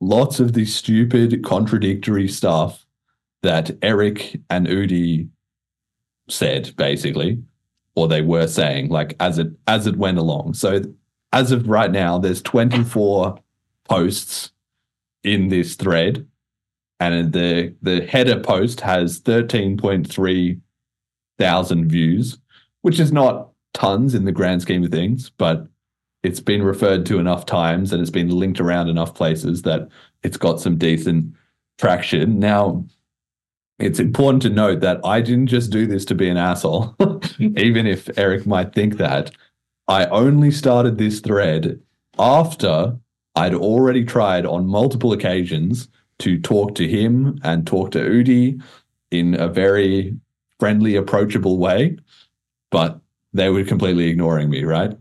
lots of the stupid, contradictory stuff that Eric and Udi said basically, or they were saying like as it as it went along. So as of right now, there's 24 posts in this thread, and the the header post has 13.3 thousand views, which is not tons in the grand scheme of things, but it's been referred to enough times and it's been linked around enough places that it's got some decent traction. Now, it's important to note that I didn't just do this to be an asshole, [LAUGHS] even if Eric might think that. I only started this thread after I'd already tried on multiple occasions to talk to him and talk to Udi in a very friendly, approachable way, but they were completely ignoring me, right?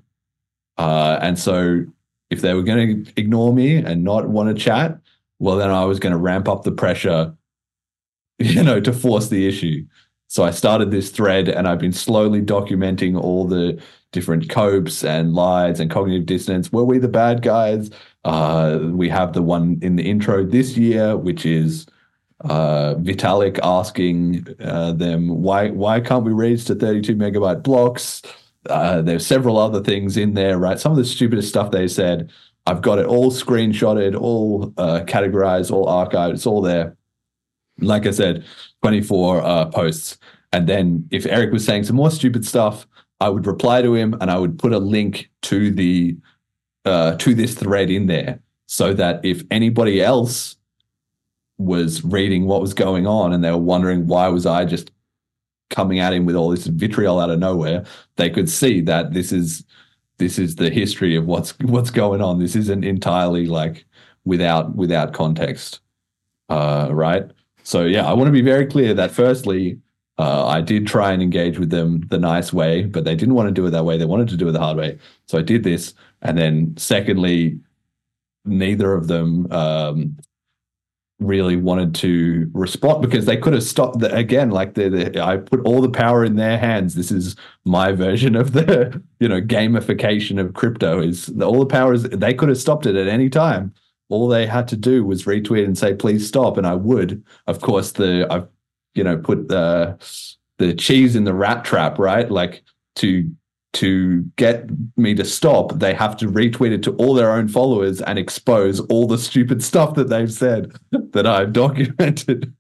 Uh, and so if they were going to ignore me and not want to chat, well, then I was going to ramp up the pressure, [LAUGHS] you know, to force the issue. So I started this thread and I've been slowly documenting all the different copes and lies and cognitive dissonance. Were we the bad guys? Uh, we have the one in the intro this year, which is uh, Vitalik asking uh, them why why can't we raise to 32 megabyte blocks? Uh, there's several other things in there, right? Some of the stupidest stuff they said. I've got it all screenshotted, all uh, categorized, all archived. It's all there. Like I said, 24 uh, posts. And then if Eric was saying some more stupid stuff, I would reply to him and I would put a link to the uh, to this thread in there so that if anybody else was reading what was going on and they were wondering why was I just coming at him with all this vitriol out of nowhere, they could see that this is this is the history of what's what's going on. This isn't entirely like without without context, uh, right? So yeah, I want to be very clear that firstly, uh, I did try and engage with them the nice way, but they didn't want to do it that way. They wanted to do it the hard way. So I did this, and then secondly, neither of them um, really wanted to respond because they could have stopped the, again like the, i put all the power in their hands. This is my version of the [LAUGHS] you know gamification of crypto is all the power is they could have stopped it at any time. All they had to do was retweet and say please stop and i would. Of course the i've you know put the the cheese in the rat trap right? Like to to get me to stop, they have to retweet it to all their own followers and expose all the stupid stuff that they've said that I've [LAUGHS] documented.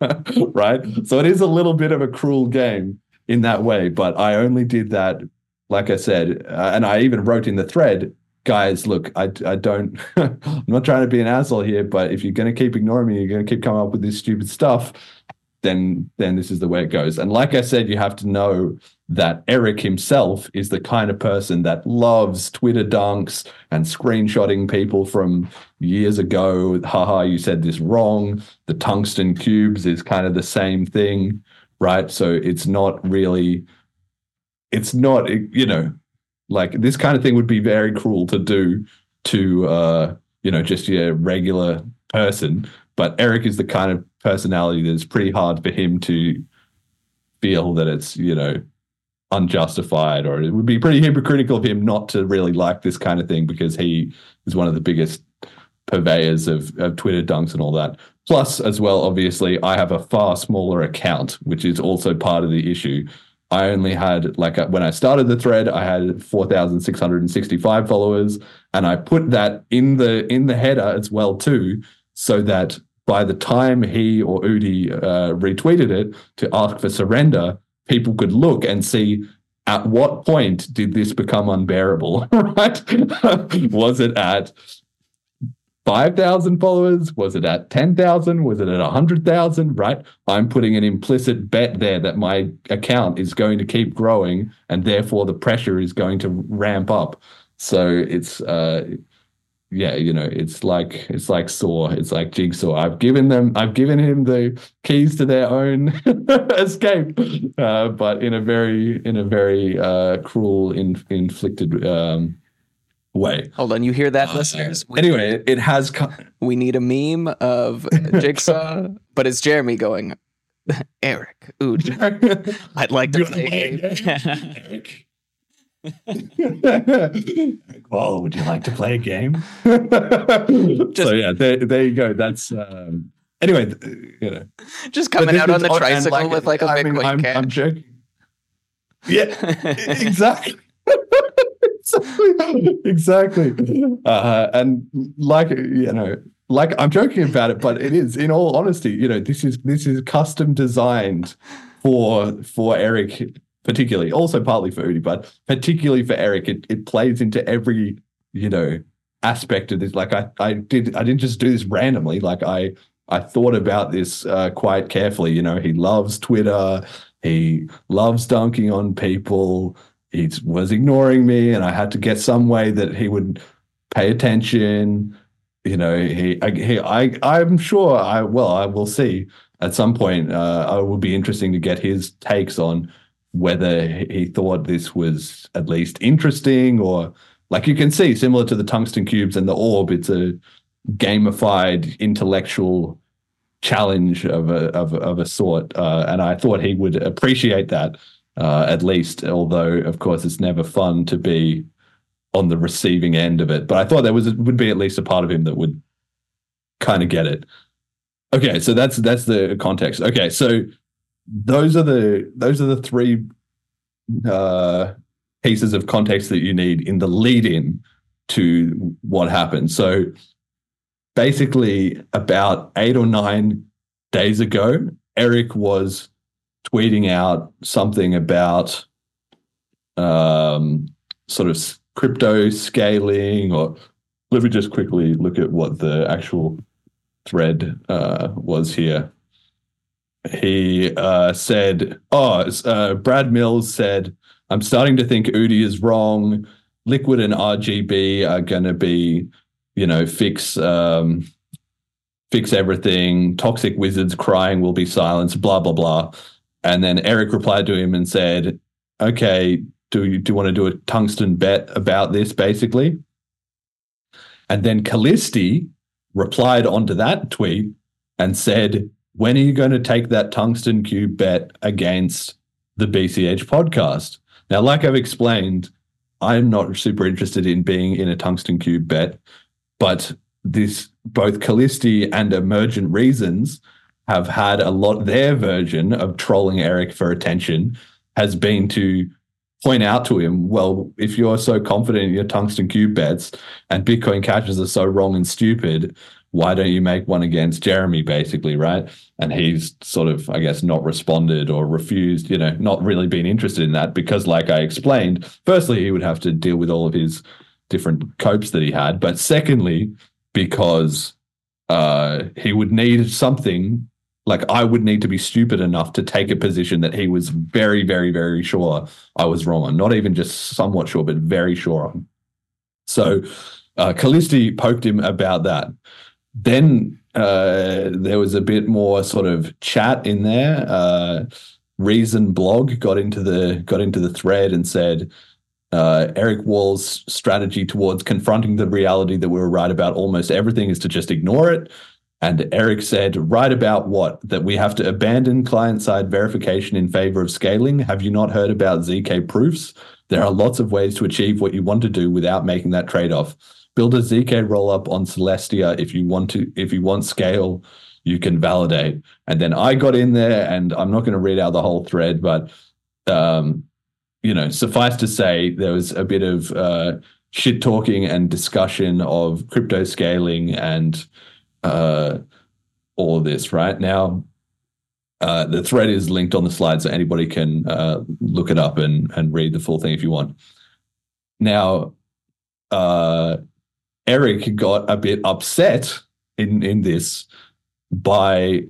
right. So it is a little bit of a cruel game in that way. But I only did that, like I said, uh, and I even wrote in the thread, guys, look, I, I don't, [LAUGHS] I'm not trying to be an asshole here, but if you're going to keep ignoring me, you're going to keep coming up with this stupid stuff then then this is the way it goes. And like I said, you have to know that Eric himself is the kind of person that loves Twitter dunks and screenshotting people from years ago. Haha, you said this wrong. The tungsten cubes is kind of the same thing, right? So it's not really, it's not, you know, like this kind of thing would be very cruel to do to, uh, you know, just a regular person. But Eric is the kind of personality that's pretty hard for him to feel that it's, you know, unjustified or it would be pretty hypocritical of him not to really like this kind of thing because he is one of the biggest purveyors of, of Twitter dunks and all that. Plus, as well, obviously, I have a far smaller account, which is also part of the issue. I only had like when I started the thread, I had four thousand six hundred and sixty-five followers, and I put that in the in the header as well too, so that by the time he or Udi uh, retweeted it to ask for surrender, people could look and see at what point did this become unbearable, [LAUGHS] right? was it at 5,000 followers? Was it at 10,000? Was it at 100,000? Right? I'm putting an implicit bet there that my account is going to keep growing and therefore the pressure is going to ramp up. So it's, uh, yeah, you know, it's like it's like Saw, it's like Jigsaw. I've given them, I've given him the keys to their own [LAUGHS] escape, uh, but in a very, in a very uh, cruel, in, inflicted um, way. Hold on, you hear that, uh, listeners? We anyway, it has. Come- we need a meme of [LAUGHS] Jigsaw, but it's Jeremy going, [LAUGHS] Eric, ooh, I'd like to play. [LAUGHS] well, would you like to play a game? Just, [LAUGHS] so yeah, there, there you go. That's um, anyway. You know, just coming out on the tricycle like, with like a I Bitcoin mean, I'm, I'm, joking. [LAUGHS] Yeah, exactly. exactly. Exactly. Uh, and like you know, like I'm joking about it, but it is. In all honesty, you know, this is this is custom designed for for Eric, particularly. Also partly for Udi, but particularly for Eric. It it plays into every you know aspect of this. Like I I did I didn't just do this randomly. Like I I thought about this uh, quite carefully. You know, he loves Twitter. He loves dunking on people. He was ignoring me, and I had to get some way that he would pay attention. You know, he, I, he, I, I'm sure I, well, I will see at some point. Uh, it will be interesting to get his takes on whether he thought this was at least interesting or like you can see, similar to the tungsten cubes and the orb, it's a gamified intellectual challenge of a of, of a sort, uh, and I thought he would appreciate that uh, at least. Although, of course, it's never fun to be on the receiving end of it. But I thought there was would be at least a part of him that would kind of get it. Okay, so that's that's the context. Okay, so those are the those are the three uh, pieces of context that you need in the lead in to what happened. So basically about eight or nine days ago, Eric was tweeting out something about um, sort of crypto scaling, or let me just quickly look at what the actual thread uh, was here. He uh, said, "Oh, uh, Brad Mills said." I'm starting to think Udi is wrong. Liquid and RGB are going to be you know, fix um, fix everything. Toxic wizards crying will be silenced. Blah blah blah. And then Eric replied to him and said, "Okay, do you do you want to do a tungsten bet about this?" Basically. And then Kallisti replied onto that tweet and said, "When are you going to take that tungsten cube bet against the BCH podcast?" Now, like I've explained, I'm not super interested in being in a tungsten cube bet but this both Kallisti and Emergent Reasons have had a lot. Their version of trolling Eric for attention has been to point out to him, well, if you're so confident in your tungsten cube bets and Bitcoin cashes are so wrong and stupid, why don't you make one against Jeremy, basically, right? And he's sort of, I guess, not responded or refused, you know, not really been interested in that because, like I explained, firstly, he would have to deal with all of his different copes that he had, but secondly, because uh, he would need something like I would need to be stupid enough to take a position that he was very, very, very sure I was wrong on. Not even just somewhat sure, but very sure on. So uh, Kallisti poked him about that. Then uh, there was a bit more sort of chat in there. Uh, Reason blog got into the got into the thread and said, uh, Eric Wall's strategy towards confronting the reality that we were right about almost everything is to just ignore it. And Eric said, right about what? That we have to abandon client side verification in favor of scaling. Have you not heard about ZK proofs? There are lots of ways to achieve what you want to do without making that trade off. Build a ZK rollup on Celestia if you want to, if you want scale, you can validate. And then I got in there, and I'm not going to read out the whole thread, but um, you know, suffice to say, there was a bit of uh, shit talking and discussion of crypto scaling and uh, all of this. Right now, uh, the thread is linked on the slide, so anybody can uh, look it up and and read the full thing if you want. Now, uh, Eric got a bit upset in in this by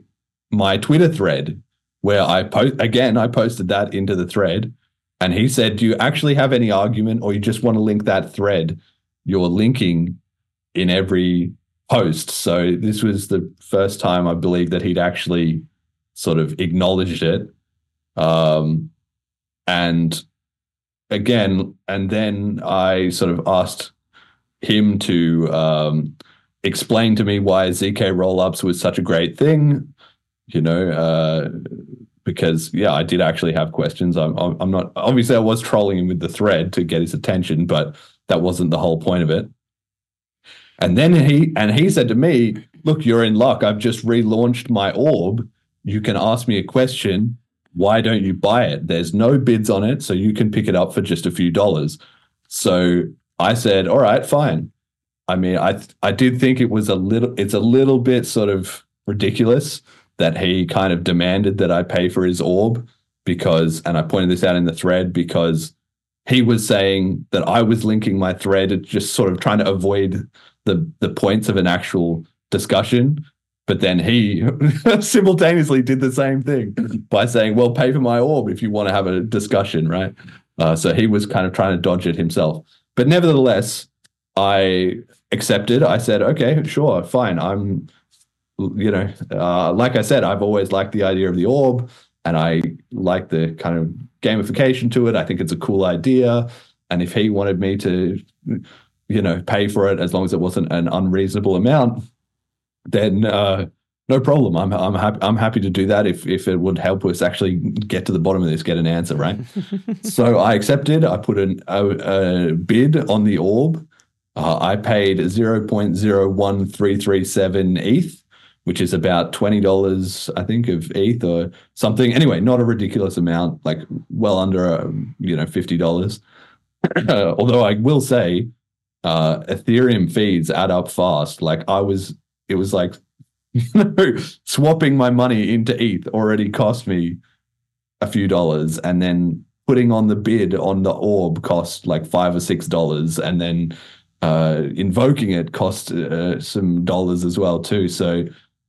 my Twitter thread where I post again. I posted that into the thread and he said, Do you actually have any argument or you just want to link that thread you're linking in every post? So this was the first time I believe that he'd actually sort of acknowledged it. Um, and again, and then I sort of asked him to um, explain to me why ZK rollups was such a great thing. You know, uh, because yeah, I did actually have questions. I'm I'm not obviously I was trolling him with the thread to get his attention, but that wasn't the whole point of it. And then he and he said to me, "Look, you're in luck. I've just relaunched my orb. You can ask me a question, why don't you buy it? There's no bids on it, so you can pick it up for just a few dollars. So I said, all right, fine. I mean, I I did think it was a little it's a little bit sort of ridiculous that he kind of demanded that I pay for his orb because and I pointed this out in the thread because he was saying that I was linking my thread just sort of trying to avoid the the points of an actual discussion but then he [LAUGHS] simultaneously did the same thing by saying, well, pay for my orb if you want to have a discussion, right? Uh, so he was kind of trying to dodge it himself. But nevertheless, I accepted. I said, okay, sure, fine. I'm, you know, uh, like I said, I've always liked the idea of the orb and I like the kind of gamification to it. I think it's a cool idea. And if he wanted me to, you know, pay for it as long as it wasn't an unreasonable amount, then uh, no problem. I'm I'm happy I'm happy to do that if if it would help us actually get to the bottom of this, get an answer, right? [LAUGHS] so I accepted. I put an, a, a bid on the orb. Uh, I paid zero point zero one three three seven ETH, which is about twenty dollars, I think, of ETH or something. Anyway, not a ridiculous amount, like well under um, you know fifty dollars. [COUGHS] Although I will say, uh, Ethereum fees add up fast. Like I was it was like [LAUGHS] you know, swapping my money into ETH already cost me a few dollars, and then putting on the bid on the orb cost like five or six dollars, and then uh, invoking it cost uh, some dollars as well too. So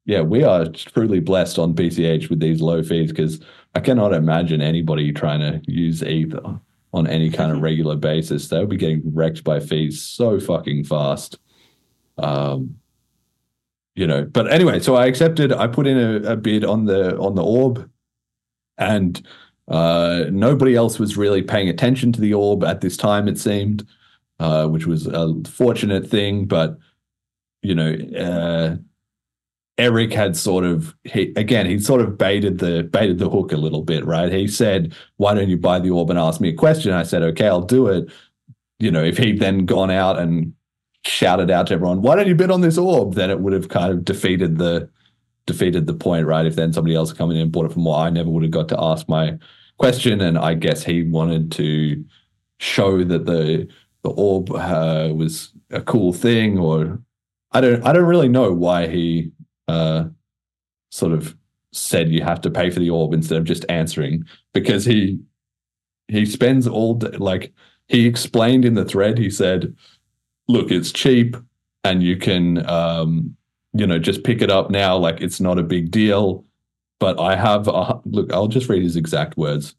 yeah, we are truly blessed on BCH with these low fees because I cannot imagine anybody trying to use ETH on any kind of regular basis. They'll be getting wrecked by fees so fucking fast. Um, you know, but anyway, so I accepted. I put in a, a bid on the on the orb, and uh, nobody else was really paying attention to the orb at this time. It seemed, uh, which was a fortunate thing. But you know, uh, Eric had sort of he, again he sort of baited the baited the hook a little bit, right? He said, "Why don't you buy the orb and ask me a question?" I said, "Okay, I'll do it." You know, if he'd then gone out and shouted out to everyone, "Why don't you bid on this orb?" Then it would have kind of defeated the defeated the point, right? If then somebody else come in and bought it for more, I never would have got to ask my question, and I guess he wanted to show that the the orb uh, was a cool thing, or I don't I don't really know why he uh, sort of said you have to pay for the orb instead of just answering because he he spends all day like he explained in the thread he said look, it's cheap and you can, um, you know, just pick it up now. Like it's not a big deal. But I have, a, look, I'll just read his exact words.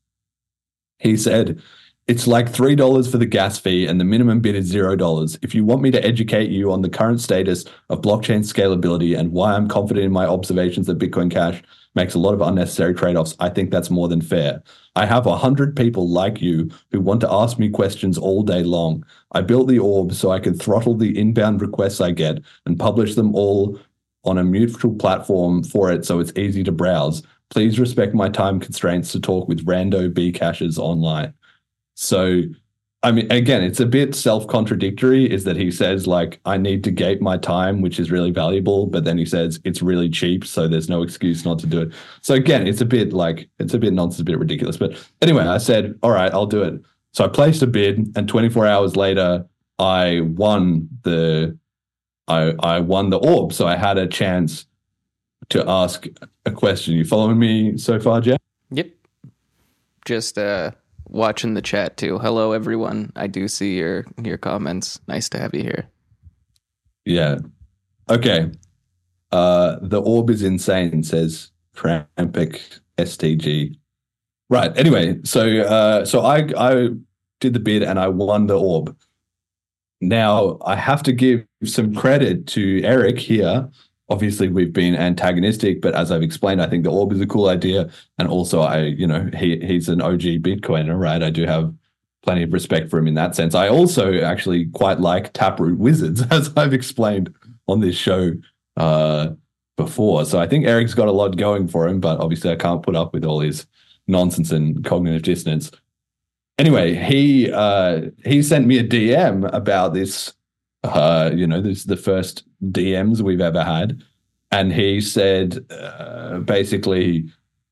He said, it's like $3 for the gas fee and the minimum bid is $0. If you want me to educate you on the current status of blockchain scalability and why I'm confident in my observations that Bitcoin Cash makes a lot of unnecessary trade offs. I think that's more than fair. I have a hundred people like you who want to ask me questions all day long. I built the orb so I can throttle the inbound requests I get and publish them all on a mutual platform for it so it's easy to browse. Please respect my time constraints to talk with rando B caches online. So I mean, again, it's a bit self contradictory is that he says, like, I need to gate my time, which is really valuable. But then he says it's really cheap. So there's no excuse not to do it. So again, it's a bit like, it's a bit nonsense, a bit ridiculous. But anyway, I said, all right, I'll do it. So I placed a bid. And 24 hours later, I won the, I, I won the orb. So I had a chance to ask a question. You following me so far, Jett? Yep. Just, uh, watching the chat too. Hello, everyone. I do see your your comments. Nice to have you here. Yeah. Okay. Uh, the orb is insane, says Crampic STG. Right. Anyway, so uh, so I I did the bid and I won the orb. Now I have to give some credit to Eric here obviously we've been antagonistic, but as I've explained, I think the orb is a cool idea. And also I, you know, he he's an OG Bitcoiner, right? I do have plenty of respect for him in that sense. I also actually quite like Taproot Wizards, [LAUGHS] as I've explained on this show uh, before. So I think Eric's got a lot going for him, but obviously I can't put up with all his nonsense and cognitive dissonance. Anyway, he uh, he sent me a DM about this uh, you know, this is the first DMs we've ever had. And he said, uh, basically,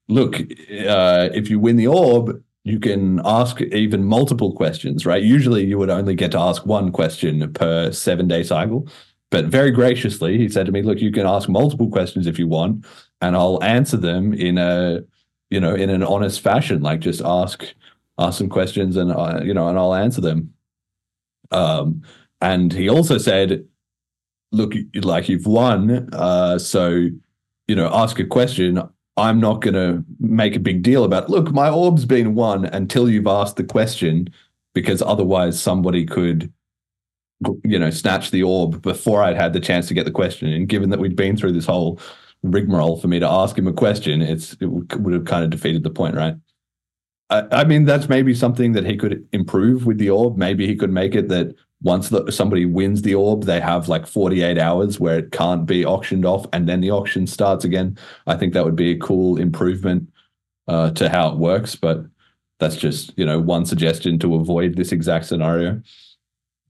look, uh, if you win the orb, you can ask even multiple questions, right? Usually you would only get to ask one question per seven day cycle. But very graciously, he said to me, look, you can ask multiple questions if you want, and I'll answer them in a, you know, in an honest fashion. Like just ask, ask some questions and, uh, you know, and I'll answer them. Um, and he also said, look, like you've won. Uh, so, you know, ask a question. I'm not going to make a big deal about, look, my orb's been won until you've asked the question, because otherwise somebody could, you know, snatch the orb before I'd had the chance to get the question. And given that we'd been through this whole rigmarole for me to ask him a question, it's it would have kind of defeated the point, right? I, I mean, that's maybe something that he could improve with the orb. Maybe he could make it that once the, somebody wins the orb, they have like 48 hours where it can't be auctioned off and then the auction starts again. I think that would be a cool improvement uh, to how it works, but that's just, you know, one suggestion to avoid this exact scenario.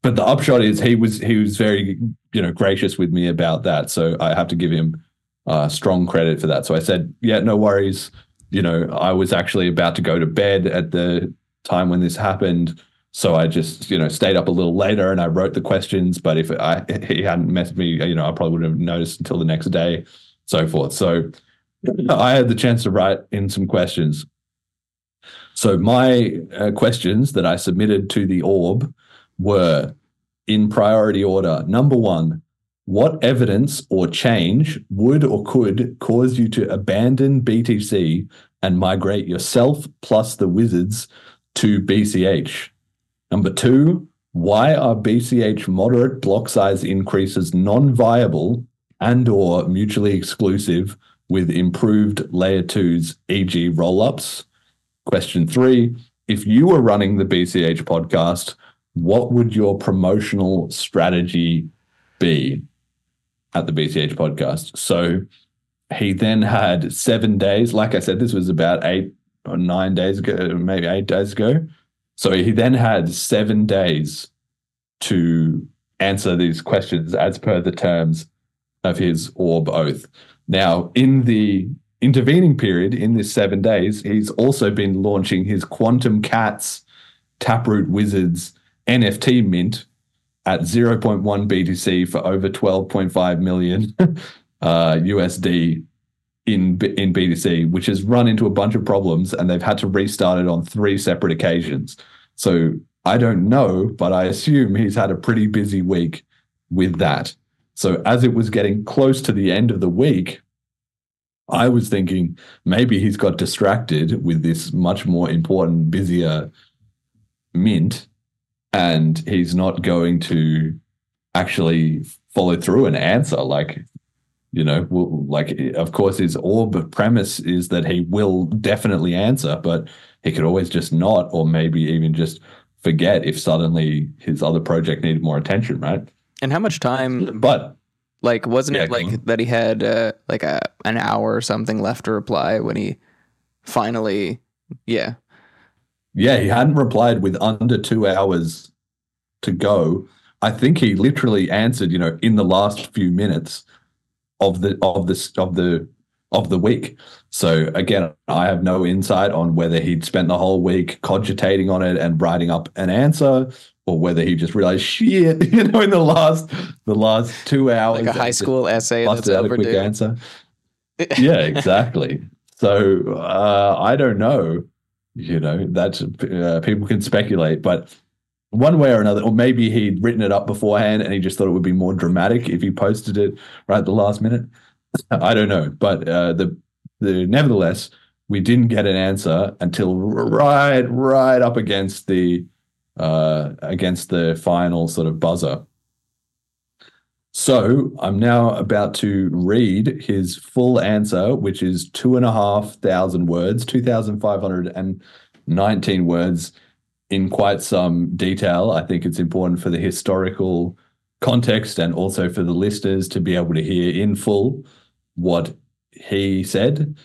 But the upshot is he was he was very, you know, gracious with me about that. So I have to give him uh, strong credit for that. So I said, yeah, no worries. You know, I was actually about to go to bed at the time when this happened so I just, you know, stayed up a little later and I wrote the questions. But if I he hadn't messaged me, you know, I probably wouldn't have noticed until the next day, so forth. So I had the chance to write in some questions. So my uh, questions that I submitted to the orb were in priority order. Number one, what evidence or change would or could cause you to abandon BTC and migrate yourself plus the wizards to BCH? Number two, why are BCH moderate block size increases non-viable and or mutually exclusive with improved layer twos, e.g. rollups? Question three, if you were running the BCH podcast, what would your promotional strategy be at the BCH podcast? So he then had seven days. Like I said, this was about eight or nine days ago, maybe eight days ago. So he then had seven days to answer these questions as per the terms of his orb oath. Now, in the intervening period, in this seven days, he's also been launching his Quantum Cats Taproot Wizards NFT mint at 0.1 BTC for over 12.5 million [LAUGHS] uh, USD in in BTC, which has run into a bunch of problems, and they've had to restart it on three separate occasions. So I don't know, but I assume he's had a pretty busy week with that. So as it was getting close to the end of the week, I was thinking maybe he's got distracted with this much more important, busier mint, and he's not going to actually follow through and answer. Like you know, like of course his orb premise is that he will definitely answer, but he could always just not, or maybe even just forget if suddenly his other project needed more attention, right? And how much time? But like, wasn't Yeah, it like that he had uh, like a an hour or something left to reply when he finally, yeah, yeah, he hadn't replied with under two hours to go. I think he literally answered, you know, in the last few minutes of the of the of the of the week. So again, I have no insight on whether he'd spent the whole week cogitating on it and writing up an answer, or whether he just realized shit, [LAUGHS] you know, in the last the last two hours, like a high school essay that's out a quick overdue. answer. [LAUGHS] yeah, exactly. So uh, I don't know. You know, that's uh, people can speculate, but one way or another, or maybe he'd written it up beforehand and he just thought it would be more dramatic if he posted it right at the last minute. [LAUGHS] I don't know, but uh, the the nevertheless, we didn't get an answer until right right up against the uh, against the final sort of buzzer. So I'm now about to read his full answer, which is two and a half thousand words, two thousand five hundred and nineteen words in quite some detail. I think it's important for the historical context and also for the listeners to be able to hear in full what he said.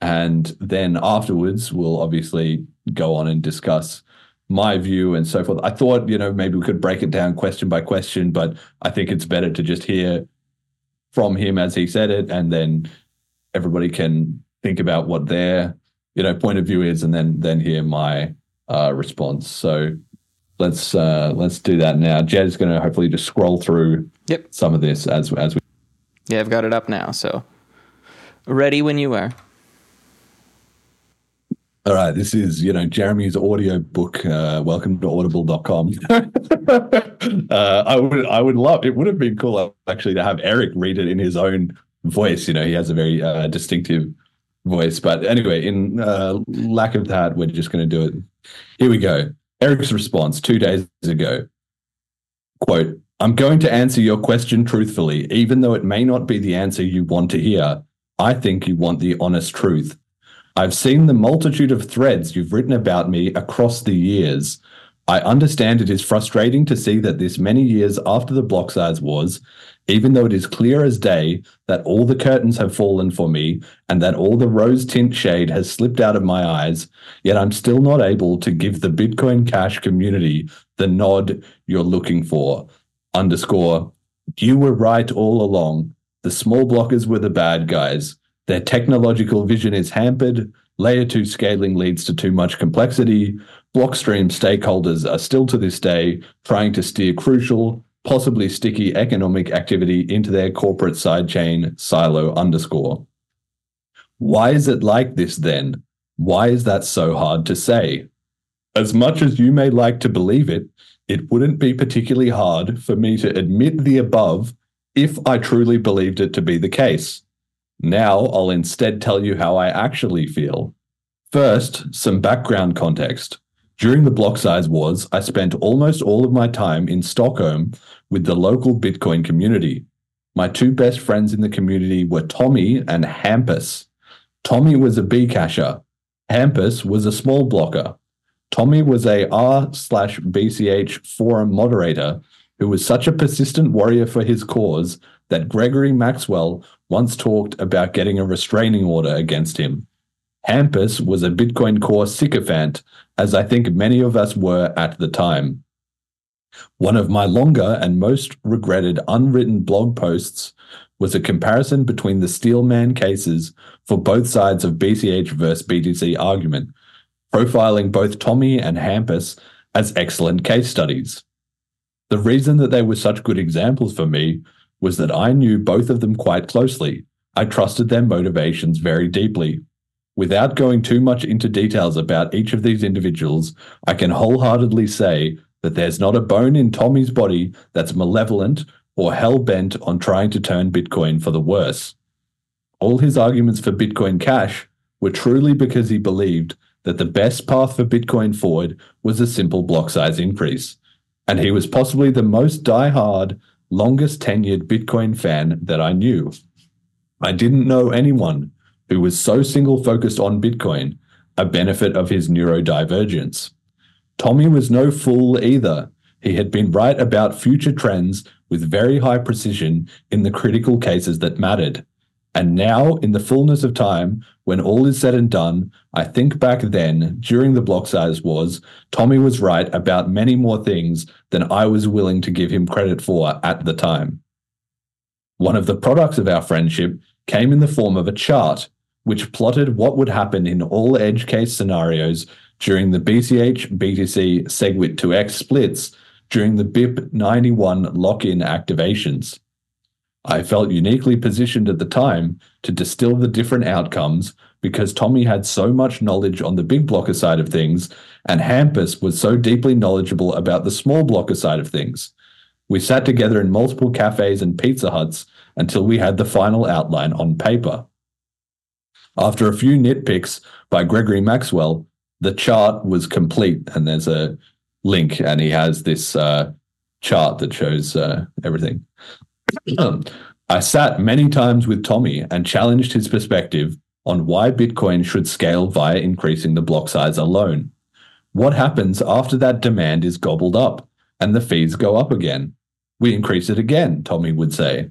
And then afterwards, we'll obviously go on and discuss my view and so forth. I thought, you know, maybe we could break it down question by question, but I think it's better to just hear from him as he said it, and then everybody can think about what their you know point of view is, and then then hear my uh, response. So let's uh, let's do that now. Jett's going to hopefully just scroll through Yep. some of this as as we. Yeah, I've got it up now. So ready when you are. All right, this is you know Jeremy's audio book. Uh, welcome to audible.com. [LAUGHS] uh, I would I would love it would have been cool actually to have Eric read it in his own voice. You know, he has a very uh, distinctive voice. But anyway, in uh, lack of that, we're just going to do it. Here we go. Eric's response two days ago. Quote, I'm going to answer your question truthfully, even though it may not be the answer you want to hear. I think you want the honest truth. I've seen the multitude of threads you've written about me across the years. I understand it is frustrating to see that this many years after the block size wars, even though it is clear as day that all the curtains have fallen for me and that all the rose tint shade has slipped out of my eyes, yet I'm still not able to give the Bitcoin Cash community the nod you're looking for. Underscore, you were right all along. The small blockers were the bad guys. Their technological vision is hampered. Layer 2 scaling leads to too much complexity. Blockstream stakeholders are still to this day trying to steer crucial, possibly sticky economic activity into their corporate sidechain silo underscore. Why is it like this then? Why is that so hard to say? As much as you may like to believe it, it wouldn't be particularly hard for me to admit the above if I truly believed it to be the case. Now I'll instead tell you how I actually feel. First, some background context. During the block size wars, I spent almost all of my time in Stockholm with the local Bitcoin community. My two best friends in the community were Tommy and Hampus. Tommy was a Bcasher. Hampus was a small blocker. Tommy was a r slash BCH forum moderator who was such a persistent warrior for his cause that Gregory Maxwell once talked about getting a restraining order against him. Hampus was a Bitcoin Core sycophant, as I think many of us were at the time. One of my longer and most regretted unwritten blog posts was a comparison between the Steelman cases for both sides of BCH versus BTC argument, profiling both Tommy and Hampus as excellent case studies. The reason that they were such good examples for me was that I knew both of them quite closely. I trusted their motivations very deeply. Without going too much into details about each of these individuals, I can wholeheartedly say that there's not a bone in Tommy's body that's malevolent or hell bent on trying to turn Bitcoin for the worse. All his arguments for Bitcoin Cash were truly because he believed that the best path for Bitcoin forward was a simple block size increase. And he was possibly the most die-hard, longest tenured Bitcoin fan that I knew. I didn't know anyone who was so single focused on Bitcoin, a benefit of his neurodivergence. Tommy was no fool either. He had been right about future trends with very high precision in the critical cases that mattered. And now, in the fullness of time, when all is said and done, I think back then, during the block size wars, Tommy was right about many more things than I was willing to give him credit for at the time. One of the products of our friendship came in the form of a chart, which plotted what would happen in all edge case scenarios during the BCH BTC SegWit 2x splits during the BIP 91 lock in activations. I felt uniquely positioned at the time to distill the different outcomes because Tommy had so much knowledge on the big blocker side of things, and Hampus was so deeply knowledgeable about the small blocker side of things. We sat together in multiple cafes and Pizza Huts until we had the final outline on paper. After a few nitpicks by Gregory Maxwell, the chart was complete, and there's a link, and he has this uh, chart that shows uh, everything. [CLEARS THROAT] I sat many times with Tommy and challenged his perspective on why Bitcoin should scale via increasing the block size alone. What happens after that demand is gobbled up and the fees go up again? We increase it again, Tommy would say.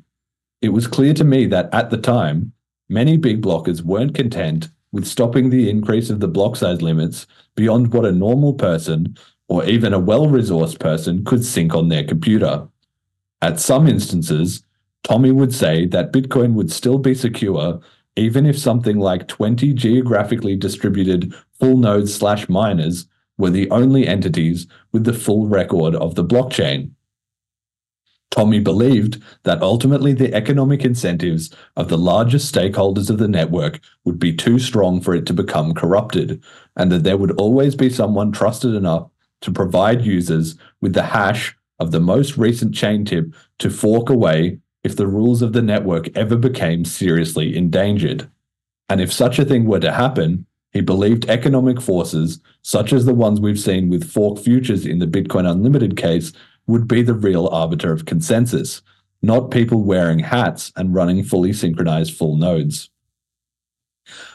It was clear to me that at the time, many big blockers weren't content with stopping the increase of the block size limits beyond what a normal person or even a well resourced person could sync on their computer. At some instances, Tommy would say that Bitcoin would still be secure even if something like 20 geographically distributed full nodes slash miners were the only entities with the full record of the blockchain. Tommy believed that ultimately the economic incentives of the largest stakeholders of the network would be too strong for it to become corrupted, and that there would always be someone trusted enough to provide users with the hash of the most recent chain tip to fork away if the rules of the network ever became seriously endangered. And if such a thing were to happen, he believed economic forces, such as the ones we've seen with fork futures in the Bitcoin Unlimited case, would be the real arbiter of consensus, not people wearing hats and running fully synchronized full nodes.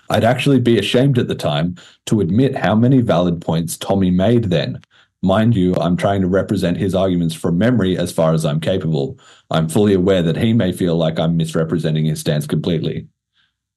I'd actually be ashamed at the time to admit how many valid points Tommy made then. Mind you, I'm trying to represent his arguments from memory as far as I'm capable. I'm fully aware that he may feel like I'm misrepresenting his stance completely.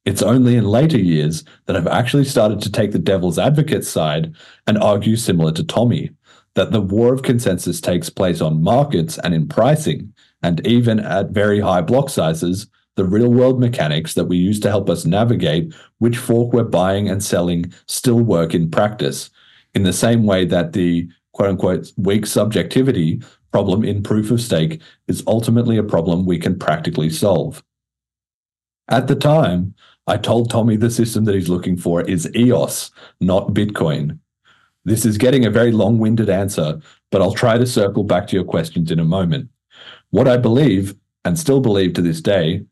It's only in later years that I've actually started to take the devil's advocate side and argue similar to Tommy that the war of consensus takes place on markets and in pricing, and even at very high block sizes, the real world mechanics that we use to help us navigate which fork we're buying and selling still work in practice, in the same way that the quote unquote weak subjectivity problem in proof of stake is ultimately a problem we can practically solve. At the time, I told Tommy the system that he's looking for is EOS, not Bitcoin. This is getting a very long winded answer, but I'll try to circle back to your questions in a moment. What I believe, and still believe to this day,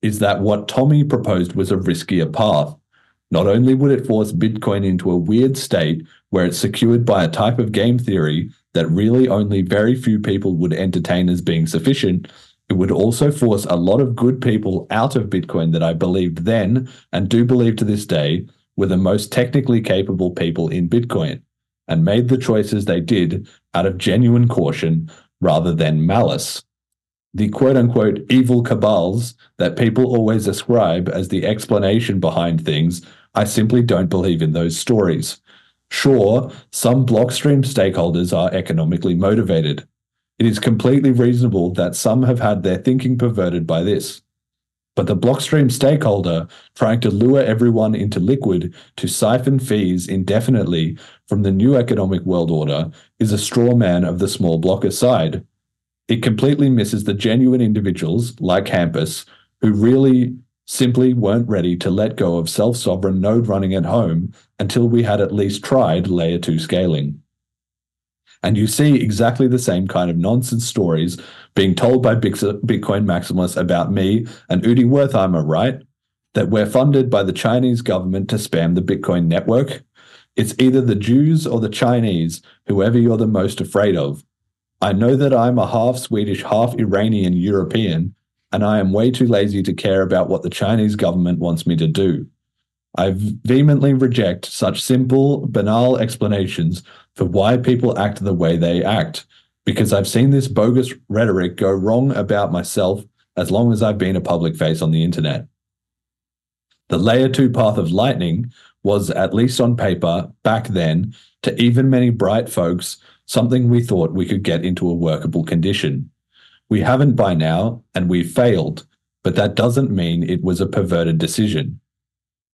is that what Tommy proposed was a riskier path. Not only would it force Bitcoin into a weird state where it's secured by a type of game theory that really only very few people would entertain as being sufficient, it would also force a lot of good people out of Bitcoin that I believed then and do believe to this day were the most technically capable people in Bitcoin and made the choices they did out of genuine caution rather than malice. The quote unquote evil cabals that people always ascribe as the explanation behind things, I simply don't believe in those stories. Sure, some Blockstream stakeholders are economically motivated. It is completely reasonable that some have had their thinking perverted by this. But the Blockstream stakeholder trying to lure everyone into liquid to siphon fees indefinitely from the new economic world order is a straw man of the small blocker side. It completely misses the genuine individuals like Hampus who really simply weren't ready to let go of self sovereign node running at home until we had at least tried layer 2 scaling. And you see exactly the same kind of nonsense stories being told by Bitcoin maximalists about me and Udi Wertheimer, right? That we're funded by the Chinese government to spam the Bitcoin network. It's either the Jews or the Chinese, whoever you're the most afraid of. I know that I'm a half Swedish, half Iranian European, and I am way too lazy to care about what the Chinese government wants me to do. I vehemently reject such simple, banal explanations for why people act the way they act, because I've seen this bogus rhetoric go wrong about myself as long as I've been a public face on the internet. The layer two path of lightning was, at least on paper, back then, to even many bright folks, something we thought we could get into a workable condition. We haven't by now, and we've failed, but that doesn't mean it was a perverted decision.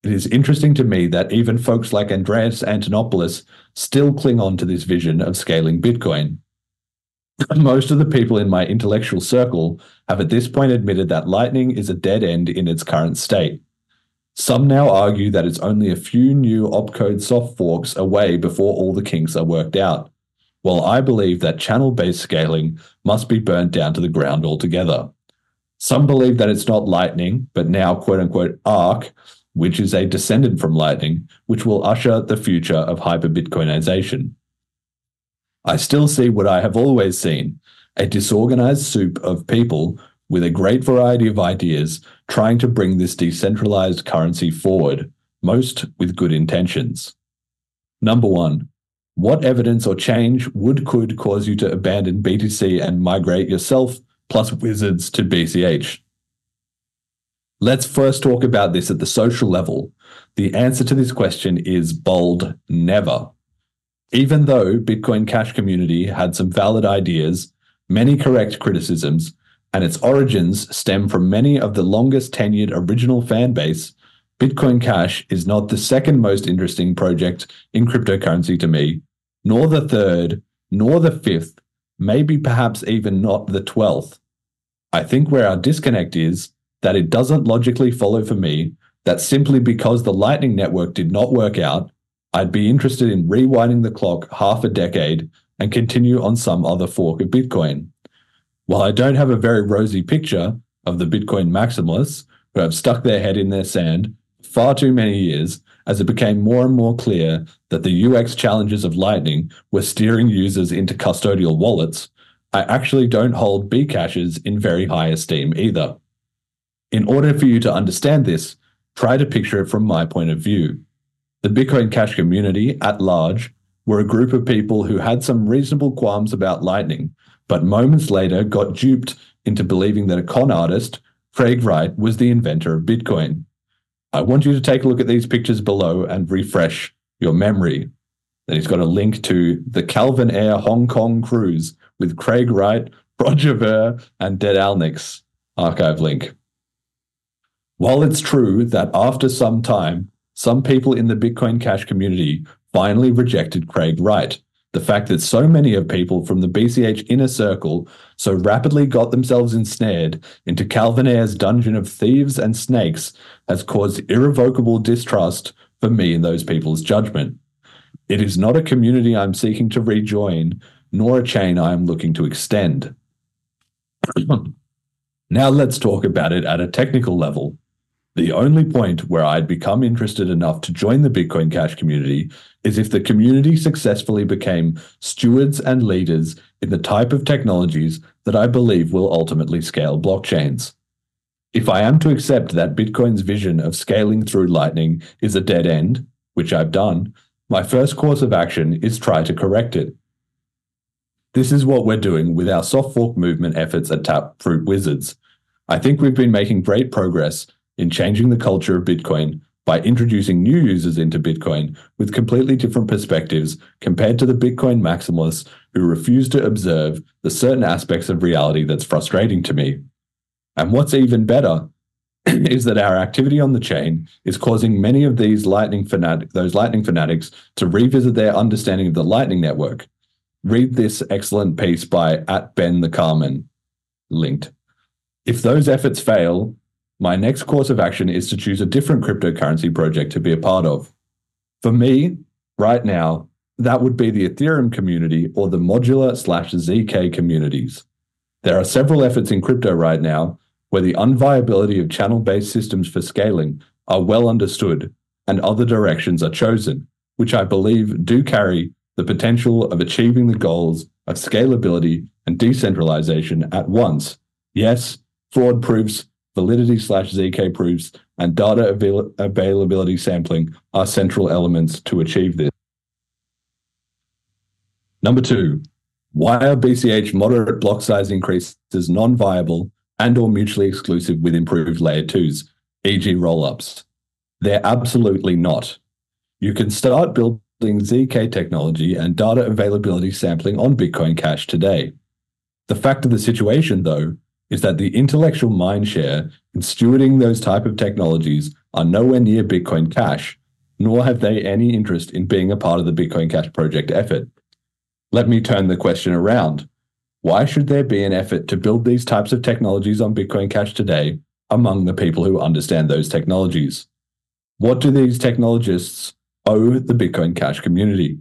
It is interesting to me that even folks like Andreas Antonopoulos still cling on to this vision of scaling Bitcoin. [LAUGHS] Most of the people in my intellectual circle have at this point admitted that Lightning is a dead end in its current state. Some now argue that it's only a few new opcode soft forks away before all the kinks are worked out, while I believe that channel based scaling must be burnt down to the ground altogether. Some believe that it's not Lightning, but now quote unquote Arc, which is a descendant from Lightning, which will usher the future of hyper Bitcoinization. I still see what I have always seen a disorganized soup of people with a great variety of ideas trying to bring this decentralized currency forward, most with good intentions. Number one, what evidence or change would could cause you to abandon BTC and migrate yourself plus wizards to BCH? Let's first talk about this at the social level. The answer to this question is bold never. Even though Bitcoin Cash community had some valid ideas, many correct criticisms, and its origins stem from many of the longest tenured original fan base, Bitcoin Cash is not the second most interesting project in cryptocurrency to me, nor the third, nor the fifth, maybe perhaps even not the twelfth. I think where our disconnect is that it doesn't logically follow for me that simply because the Lightning Network did not work out, I'd be interested in rewinding the clock half a decade and continue on some other fork of Bitcoin. While I don't have a very rosy picture of the Bitcoin maximalists who have stuck their head in their sand far too many years, as it became more and more clear that the UX challenges of Lightning were steering users into custodial wallets, I actually don't hold Bcashes in very high esteem either. In order for you to understand this, try to picture it from my point of view. The Bitcoin Cash community at large were a group of people who had some reasonable qualms about Lightning, but moments later got duped into believing that a con artist, Craig Wright, was the inventor of Bitcoin. I want you to take a look at these pictures below and refresh your memory. Then he's got a link to the Calvin Ayre Hong Kong cruise with Craig Wright, [LAUGHS] Roger Ver, and Dead Alnix archive link. While it's true that after some time, some people in the Bitcoin Cash community finally rejected Craig Wright, the fact that so many of people from the BCH inner circle so rapidly got themselves ensnared into Calvin Ayre's dungeon of thieves and snakes has caused irrevocable distrust for me in those people's judgment. It is not a community I'm seeking to rejoin, nor a chain I am looking to extend. [CLEARS THROAT] now let's talk about it at a technical level. The only point where I'd become interested enough to join the Bitcoin Cash community is if the community successfully became stewards and leaders in the type of technologies that I believe will ultimately scale blockchains. If I am to accept that Bitcoin's vision of scaling through Lightning is a dead end, which I've done, my first course of action is try to correct it. This is what we're doing with our soft fork movement efforts at Taproot Wizards. I think we've been making great progress in changing the culture of Bitcoin by introducing new users into Bitcoin with completely different perspectives compared to the Bitcoin maximalists who refuse to observe the certain aspects of reality that's frustrating to me. And what's even better [CLEARS THROAT] is that our activity on the chain is causing many of these lightning fanatic those lightning fanatics to revisit their understanding of the lightning network. Read this excellent piece by at Ben the Carman linked. If those efforts fail, my next course of action is to choose a different cryptocurrency project to be a part of. For me, right now, that would be the Ethereum community or the modular slash ZK communities. There are several efforts in crypto right now where the unviability of channel based systems for scaling are well understood and other directions are chosen, which I believe do carry the potential of achieving the goals of scalability and decentralization at once. Yes, fraud proofs validity slash ZK proofs, and data avail- availability sampling are central elements to achieve this. Number two, why are BCH moderate block size increases non-viable and or mutually exclusive with improved layer twos, e.g. rollups? They're absolutely not. You can start building ZK technology and data availability sampling on Bitcoin Cash today. The fact of the situation, though, is that the intellectual mindshare in stewarding those type of technologies are nowhere near Bitcoin Cash, nor have they any interest in being a part of the Bitcoin Cash project effort. Let me turn the question around. Why should there be an effort to build these types of technologies on Bitcoin Cash today among the people who understand those technologies? What do these technologists owe the Bitcoin Cash community?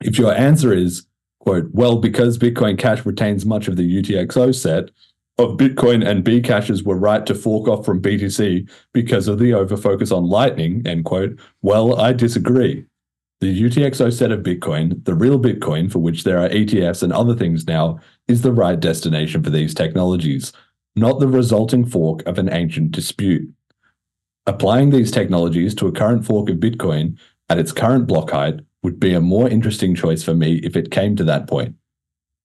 If your answer is, quote, well, because Bitcoin Cash retains much of the UTXO set, of Bitcoin and B caches were right to fork off from BTC because of the overfocus on Lightning, end quote, well, I disagree. The UTXO set of Bitcoin, the real Bitcoin for which there are ETFs and other things now, is the right destination for these technologies, not the resulting fork of an ancient dispute. Applying these technologies to a current fork of Bitcoin at its current block height would be a more interesting choice for me if it came to that point.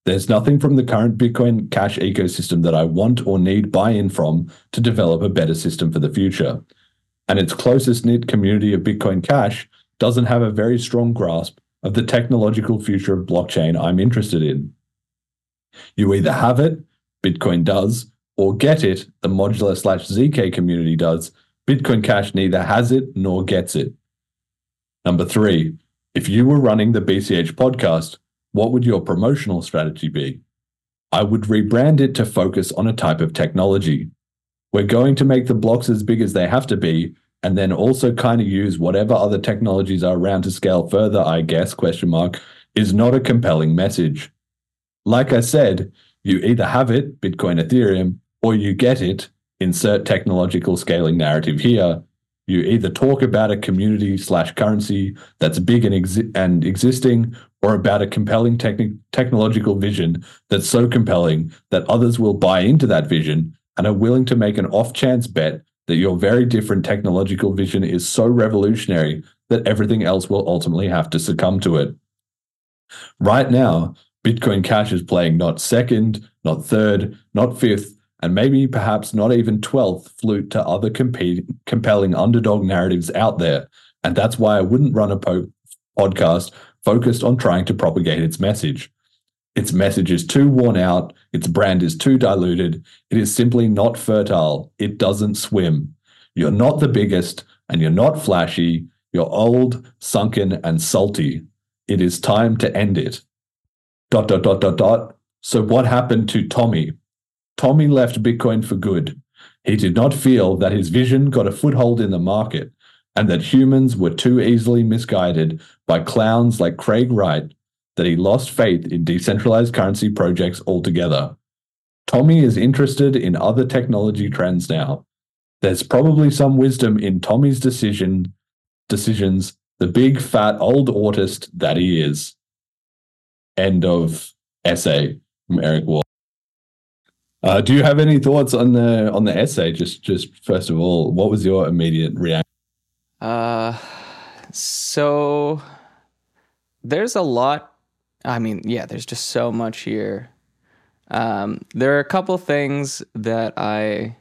There's nothing from the current Bitcoin Cash ecosystem that I want or need buy in from to develop a better system for the future. And its closest knit community of Bitcoin Cash doesn't have a very strong grasp of the technological future of blockchain I'm interested in. You either have it, Bitcoin does, or get it, the modular slash ZK community does, Bitcoin Cash neither has it nor gets it. Number three, if you were running the BCH podcast, what would your promotional strategy be? I would rebrand it to focus on a type of technology. We're going to make the blocks as big as they have to be, and then also kind of use whatever other technologies are around to scale further, I guess, question mark, is not a compelling message. Like I said, you either have it, Bitcoin, Ethereum, or you get it, insert technological scaling narrative here. You either talk about a community slash currency that's big and, exi- and existing, or about a compelling techni- technological vision that's so compelling that others will buy into that vision and are willing to make an off chance bet that your very different technological vision is so revolutionary that everything else will ultimately have to succumb to it. Right now, Bitcoin Cash is playing not second, not third, not fifth, and maybe perhaps not even 12th flute to other compete, compelling underdog narratives out there. And that's why I wouldn't run a po- podcast focused on trying to propagate its message. Its message is too worn out, its brand is too diluted, it is simply not fertile, it doesn't swim. You're not the biggest, and you're not flashy, you're old, sunken, and salty. It is time to end it. Dot, dot, dot, dot, dot. So, what happened to Tommy? Tommy left Bitcoin for good. He did not feel that his vision got a foothold in the market and that humans were too easily misguided by clowns like Craig Wright that he lost faith in decentralized currency projects altogether. Tommy is interested in other technology trends now. There's probably some wisdom in Tommy's decision decisions, the big fat old autist that he is. End of essay from Eric Wall. Uh, do you have any thoughts on the on the essay? Just just first of all, what was your immediate reaction? Uh, so there's a lot. I mean, yeah, there's just so much here. Um, there are a couple things that I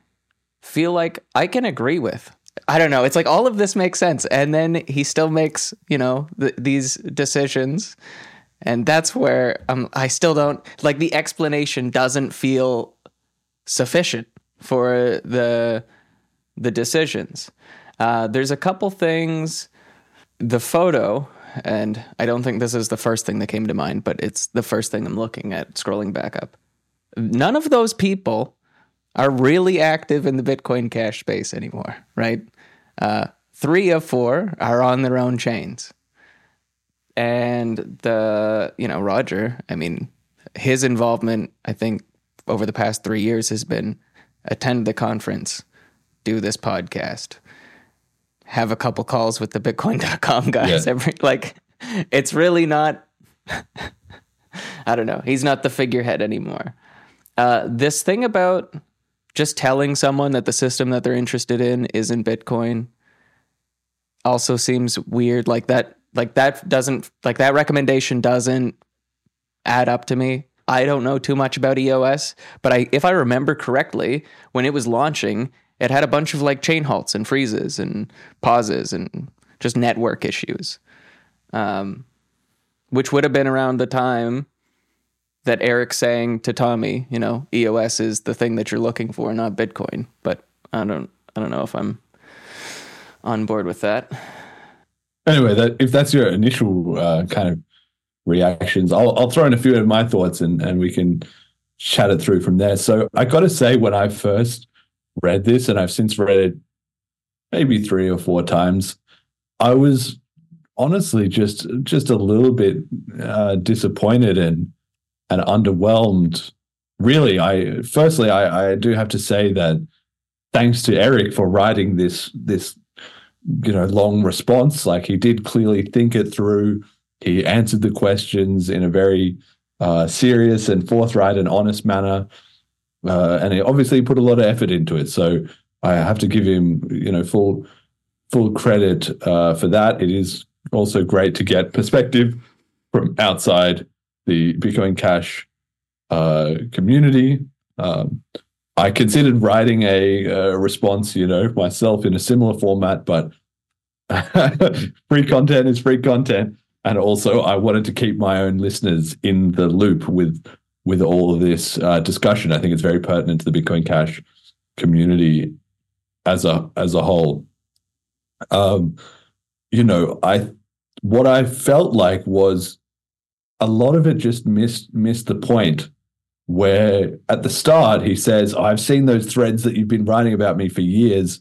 feel like I can agree with. I don't know. It's like all of this makes sense, and then he still makes you know th- these decisions, and that's where um, I still don't like the explanation doesn't feel sufficient for the the decisions. Uh, there's a couple things. The photo, and I don't think this is the first thing that came to mind, but it's the first thing I'm looking at scrolling back up. None of those people are really active in the Bitcoin Cash space anymore, right? Uh, three of four are on their own chains. And the, you know, Roger, I mean, his involvement, I think, over the past three years has been attend the conference, do this podcast, have a couple calls with the Bitcoin.com [LAUGHS] guys. Yeah. Every like, it's really not. I don't know. He's not the figurehead anymore. Uh, this thing about just telling someone that the system that they're interested in is in Bitcoin also seems weird. Like that, like that doesn't like that recommendation doesn't add up to me. I don't know too much about EOS, but I if I remember correctly, when it was launching, it had a bunch of like chain halts and freezes and pauses and just network issues. Um, which would have been around the time that Eric saying to Tommy, you know, EOS is the thing that you're looking for, not Bitcoin. But I don't I don't know if I'm on board with that. Anyway, that if that's your initial uh, kind of reactions, I'll I'll throw in a few of my thoughts and and we can chat it through from there. So I got to say, when I first read this, and I've since read it maybe three or four times, I was honestly just just a little bit uh, disappointed and and underwhelmed. Really, I firstly I, I do have to say that thanks to Eric for writing this this you know long response. Like he did clearly think it through. He answered the questions in a very uh, serious and forthright and honest manner, uh, and he obviously put a lot of effort into it. So I have to give him you know full full credit uh, for that. It is also great to get perspective from outside the Bitcoin Cash uh, community. Um, I considered writing a, a response, you know, myself in a similar format, but [LAUGHS] free content is free content, and also I wanted to keep my own listeners in the loop with with all of this uh, discussion. I think it's very pertinent to the Bitcoin Cash community. as a as a whole. Um, you know, I what I felt like was a lot of it just missed missed the point where at the start he says, I've seen those threads that you've been writing about me for years.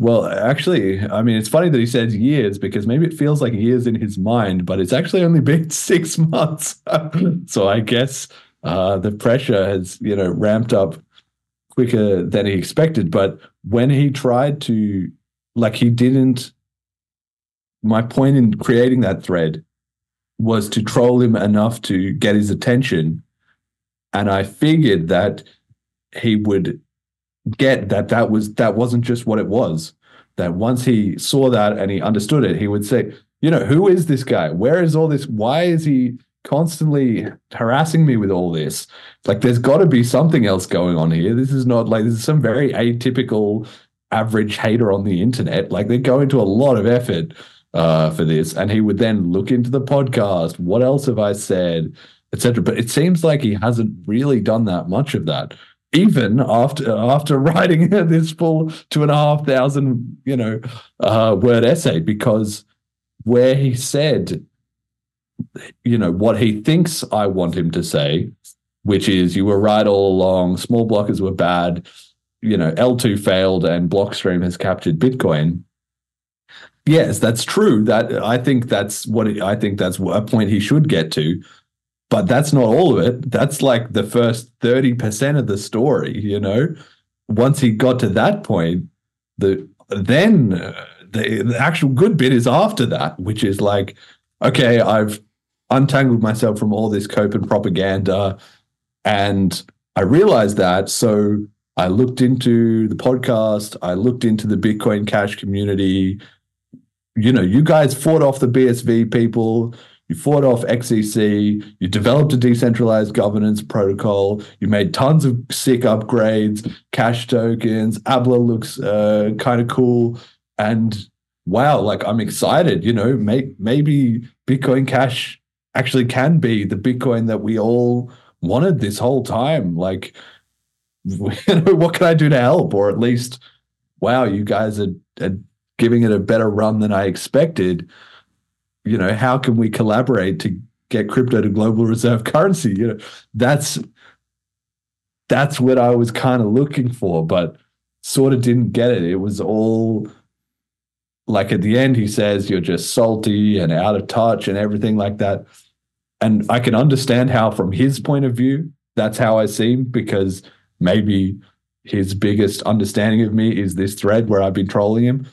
Well, actually, I mean, it's funny that he says years because maybe it feels like years in his mind, but it's actually only [LAUGHS] been six months. [LAUGHS] so I guess uh, the pressure has, you know, ramped up quicker than he expected. But when he tried to, like, he didn't. My point in creating that thread was to troll him enough to get his attention. And I figured that he would get that that was that wasn't just what it was. That once he saw that and he understood it, he would say, you know, who is this guy? Where is all this? Why is he constantly harassing me with all this? Like, there's got to be something else going on here. This is not like this is some very atypical average hater on the internet. Like, they go into a lot of effort uh, for this, and he would then look into the podcast. What else have I said, etc. But it seems like he hasn't really done that much of that even after after [LAUGHS] writing this full two and a half thousand you know uh, word essay because where he said you know what he thinks I want him to say, which is you were right all along, small blockers were bad, you know L2 failed and Blockstream has captured Bitcoin. Yes, that's true. That I think that's what I think that's a point he should get to but that's not all of it. That's like the first 30% of the story, you know? Once he got to that point, the then uh, the, the actual good bit is after that, which is like, okay, I've untangled myself from all this cope and propaganda. And I realized that. So I looked into the podcast, I looked into the Bitcoin Cash community. You know, you guys fought off the BSV people you fought off XEC, you developed a decentralized governance protocol, you made tons of sick upgrades, cash tokens, Abla looks uh, kind of cool. And wow, like I'm excited, you know, may, maybe Bitcoin Cash actually can be the Bitcoin that we all wanted this whole time. Like, [LAUGHS] you know, what can I do to help? Or at least, wow, you guys are, are giving it a better run than I expected you know, how can we collaborate to get crypto to global reserve currency? You know, that's that's what I was kind of looking for, but sort of didn't get it. It was all like at the end, he says you're just salty and out of touch and everything like that. And I can understand how, from his point of view, that's how I seem because maybe his biggest understanding of me is this thread where I've been trolling him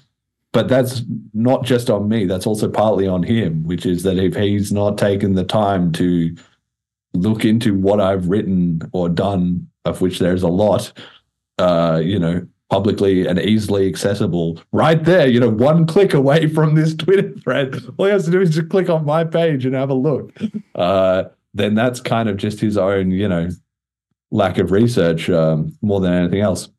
but that's not just on me that's also partly on him which is that if he's not taken the time to look into what i've written or done of which there's a lot uh you know publicly and easily accessible right there you know one click away from this twitter thread all he has to do is just click on my page and have a look. Uh then that's kind of just his own you know lack of research um, more than anything else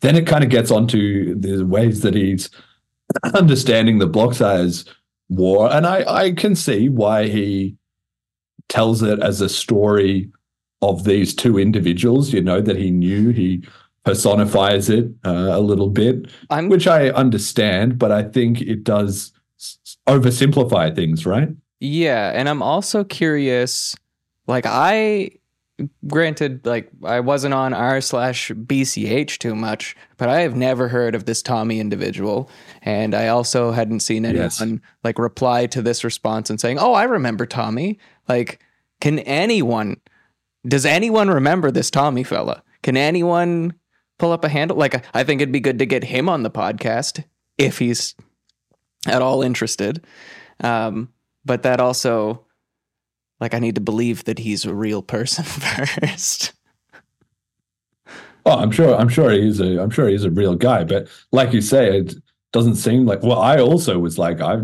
then it kind of gets onto the ways that he's [CLEARS THROAT] understanding the block size war. And I, I can see why he tells it as a story of these two individuals, you know, that he knew. He personifies it uh, a little bit, I'm- which I understand, but I think it does oversimplify things, right? Yeah, and I'm also curious. Like I, granted, like I wasn't on r slash bch too much, but I have never heard of this Tommy individual, and I also hadn't seen anyone Yes. like reply to this response and saying, "Oh, I remember Tommy." Like, can anyone? Does anyone remember this Tommy fella? Can anyone pull up a handle? Like, I think it'd be good to get him on the podcast if he's at all interested. Um, but that also, like, I need to believe that he's a real person [LAUGHS] first. Oh, I'm sure. I'm sure he's a. I'm sure he's a real guy. But like you say, it doesn't seem like. Well, I also was like, I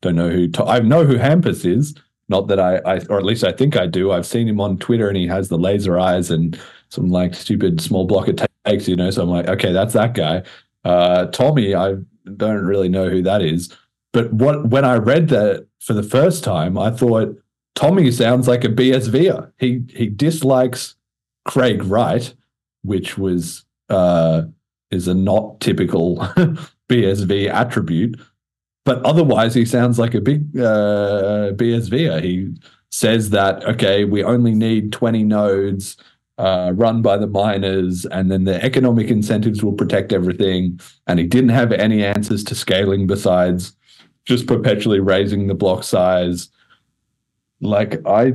don't know who. To, I know who Hampus is. Not that I, I, or at least I think I do. I've seen him on Twitter, and he has the laser eyes and some like stupid small block of takes. You know, so I'm like, okay, that's that guy. Uh, Tommy, I don't really know who that is. But what when I read that for the first time, I thought Tommy sounds like a BSVer. He he dislikes Craig Wright which was uh is a not typical [LAUGHS] BSV attribute. But otherwise, he sounds like a big uh, BSVer. He says that, okay, we only need 20 nodes uh, run by the miners, and then the economic incentives will protect everything. And he didn't have any answers to scaling besides just perpetually raising the block size. Like I,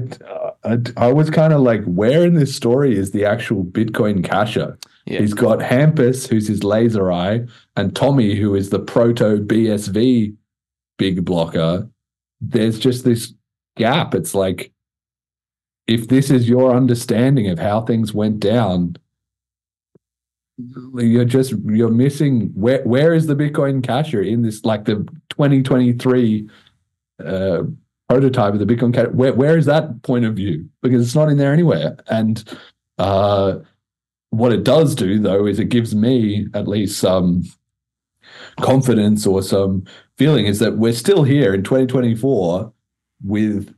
I, I was kind of like, where in this story is the actual Bitcoin casher? Yeah. He's got Hampus, who's his laser eye, and Tommy, who is the proto BSV big blocker. There's just this gap. It's like, if this is your understanding of how things went down, you're just you're missing where where is the Bitcoin casher in this like the 2023 uh, prototype of the Bitcoin casher? Where where is that point of view? Because it's not in there anywhere. And uh, what it does do though is it gives me at least some confidence or some feeling is that we're still here in 2024 with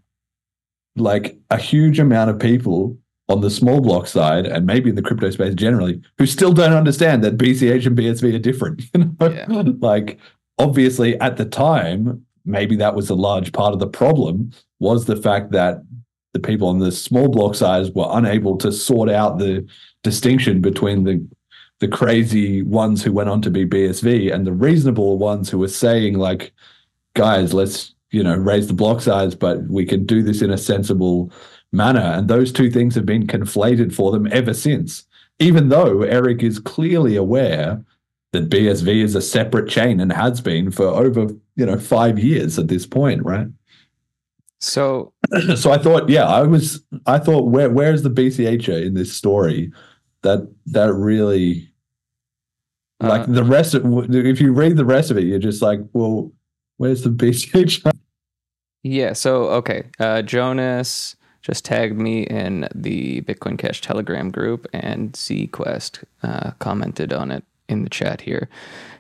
like a huge amount of people on the small block side and maybe in the crypto space generally who still don't understand that BCH and BSV are different. [LAUGHS] You know? Yeah. like obviously at the time, maybe that was a large part of the problem was the fact that the people on the small block size were unable to sort out the distinction between the the crazy ones who went on to be BSV and the reasonable ones who were saying like, guys, let's you know raise the block size, but we can do this in a sensible manner. And those two things have been conflated for them ever since. Even though Eric is clearly aware that BSV is a separate chain and has been for over you know five years at this point, right? So [CLEARS THROAT] so I thought, yeah, I was, I thought, where where's the BCHer in this story? That that really, like Uh, the rest of, if you read the rest of it, you're just like, well, where's the BCHer? [LAUGHS] Yeah. So okay, uh, Jonas just tagged me in the Bitcoin Cash Telegram group, and Sequest uh, commented on it in the chat here.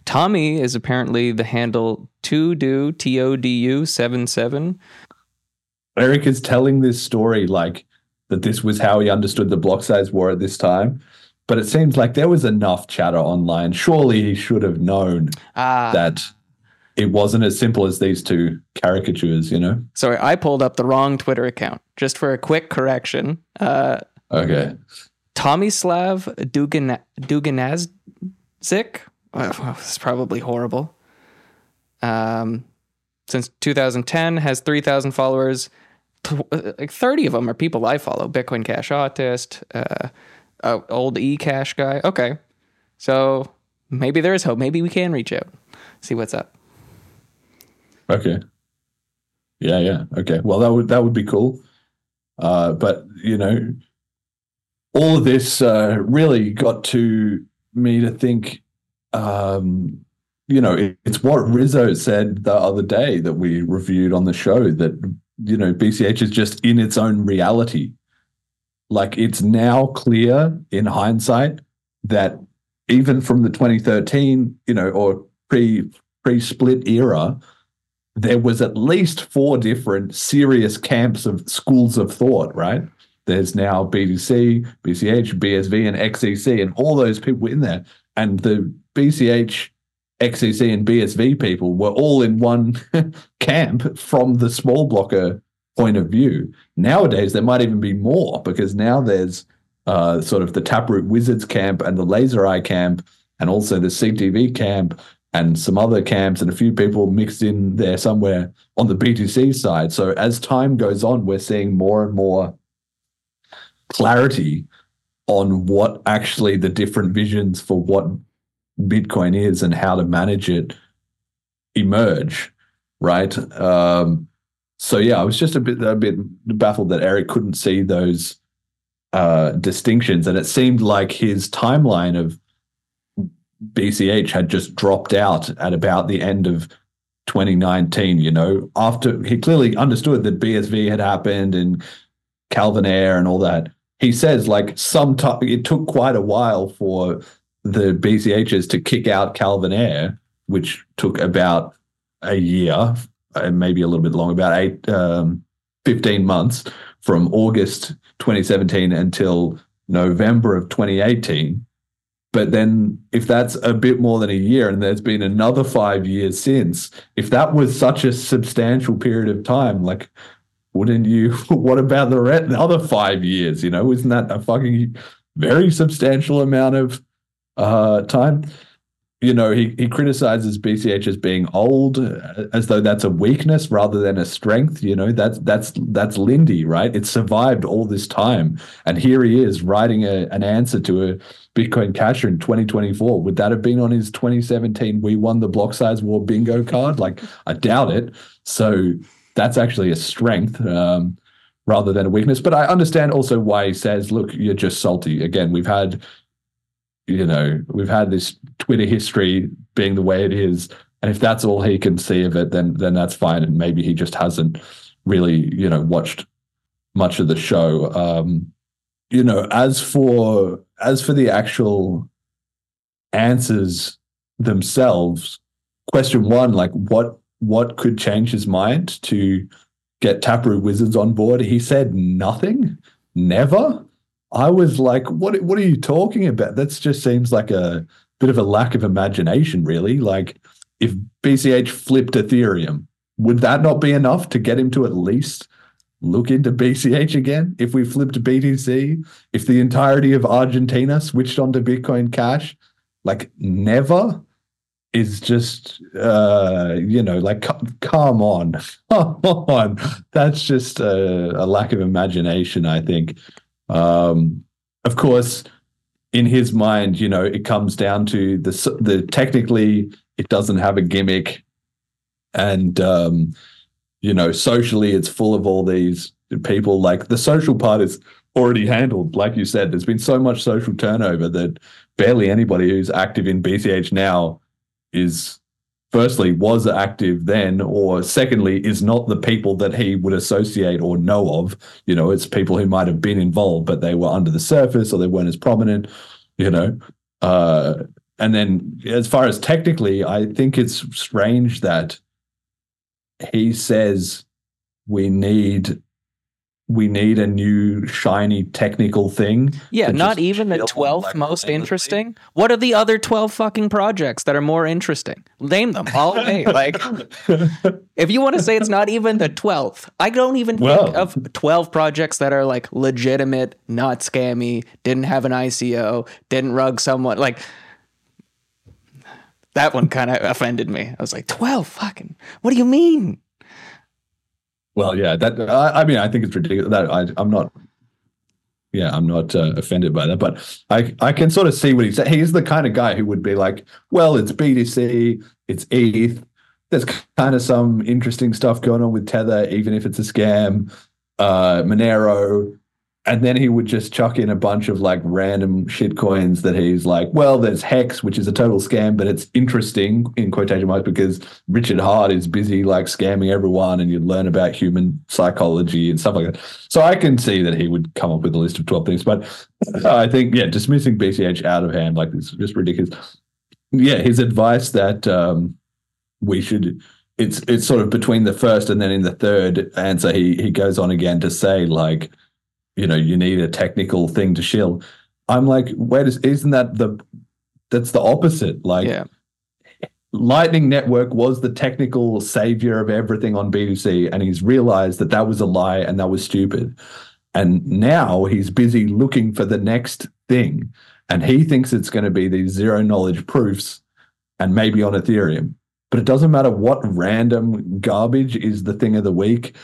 Tommy is apparently the handle to do T O D U seven seven. Eric is telling this story like that this was how he understood the block size war at this time. But it seems like there was enough chatter online. Surely he should have known Ah, that it wasn't as simple as these two caricatures, you know? sorry, I pulled up the wrong Twitter account. Just for a quick correction, uh, Okay. Tomislav Dugan Duganazzik. Oh, this is probably horrible. Um, since 2010, has 3,000 followers. Uh, Like 30 of them are people I follow. Bitcoin Cash Autist, uh, uh, old eCash guy. Okay, so maybe there is hope. Maybe we can reach out, see what's up. Okay. Yeah, yeah. Okay. Well, that would that would be cool. Uh, but you know, all of this uh, really got to me to think. Um, you know, it, it's what Rizzo said the other day that we reviewed on the show that you know BCH is just in its own reality. Like it's now clear in hindsight that even from the 2013, you know, or pre pre split era, there was at least four different serious camps of schools of thought, right? There's now BTC, BCH, BSV, and XEC, and all those people in there. And the BCH, XEC, and BSV people were all in one [LAUGHS] camp from the small blocker point of view. Nowadays, there might even be more because now there's uh, sort of the Taproot Wizards camp and the Laser Eye camp, and also the CTV camp and some other camps and a few people mixed in there somewhere on the BTC side. So as time goes on, we're seeing more and more clarity on what actually the different visions for what Bitcoin is and how to manage it emerge, right? Um, so yeah, I was just a bit a bit baffled that Eric couldn't see those uh, distinctions, and it seemed like his timeline of BCH had just dropped out at about the end of 2019. You know, after he clearly understood that BSV had happened and Calvin Ayre and all that. He says like some time it took quite a while for the BCHs to kick out Calvin Ayre, which took about a year and maybe a little bit long, about eight, um, 15 months from August 2017 until November of 2018 But then, if that's a bit more than a year, and there's been another five years since, if that was such a substantial period of time, like, wouldn't you? [LAUGHS] What about the, the other five years? You know, isn't that a fucking very substantial amount of uh, time? You know, he, he criticizes BCH as being old, uh, as though that's a weakness rather than a strength. You know, that's that's that's Lindy, right? It survived all this time, and here he is writing a, an answer to a Bitcoin Casher in 2024. Would that have been on his 2017 We Won the Block Size War bingo card? Like, I doubt it. So that's actually a strength um, rather than a weakness. But I understand also why he says, look, you're just salty. Again, we've had, you know, we've had this Twitter history being the way it is. And if that's all he can see of it, then then that's fine. And maybe he just hasn't really, you know, watched much of the show. Um, you know, as for as for the actual answers themselves, question one, like what what could change his mind to get Taproot Wizards on board? He said nothing, never. I was like, what what are you talking about? That just seems like a bit of a lack of imagination, really. Like if BCH flipped Ethereum, would that not be enough to get him to at least look into BCH again? If we flipped BTC, if the entirety of Argentina switched onto Bitcoin Cash, like never is just uh you know like come on [LAUGHS] come on. That's just a, a lack of imagination i think. Um of course in his mind you know it comes down to the the technically it doesn't have a gimmick. And um you know socially it's full of all these people. Like the social part is already handled like you said. There's been so much social turnover that barely anybody who's active in bch now is firstly was active then or secondly is not the people that he would associate or know of. You know it's people who might have been involved but they were under the surface or they weren't as prominent you know. Uh and then as far as technically i think it's strange that he says we need we need a new shiny technical thing Yeah, not even the 12th like most interesting. What are the other 12 fucking projects that are more interesting? Name them all day. [LAUGHS] Like, if you want to say it's not even the 12th, I don't even think of 12 projects that are like legitimate, not scammy, didn't have an ICO, didn't rug someone. Like, that one kind of offended me. I was like, 12 fucking, what do you mean? Well, yeah, that I, I mean, I think it's ridiculous. That I, I'm not. Yeah, I'm not uh, offended by that, but I I can sort of see what he's. He's the kind of guy who would be like, well, it's BTC, it's ETH. There's kind of some interesting stuff going on with Tether, even if it's a scam. Uh, Monero, and then he would just chuck in a bunch of like random shit coins that he's like, well, there's Hex, which is a total scam, but it's interesting in quotation marks because Richard Heart is busy like scamming everyone and you learn about human psychology and stuff like that. So I can see that he would come up with a list of 12 things, but I think, yeah, dismissing BCH out of hand like this is just ridiculous. Yeah, his advice that um, we should it's it's sort of between the first and then in the third answer he he goes on again to say like you know you need a technical thing to shill. I'm like wait is- isn't that the that's the opposite. Like Yeah. lightning network was the technical savior of everything on btc and he's realized that that was a lie and that was stupid. And now he's busy looking for the next thing and he thinks it's going to be these zero knowledge proofs and maybe on ethereum. But it doesn't matter what random garbage is the thing of the week.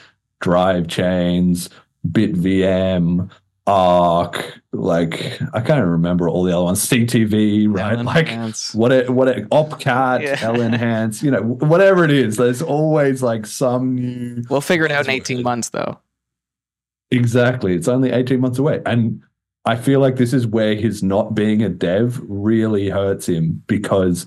Drive chains bitvm Ark like i can't remember all the other ones ctv right like what it what it opcat Yeah. LNHANCE you know whatever it is there's always like some new We'll figure it out in 18 months, though. Exactly. It's only 18 months away. And I feel like this is where his not being a dev really hurts him because,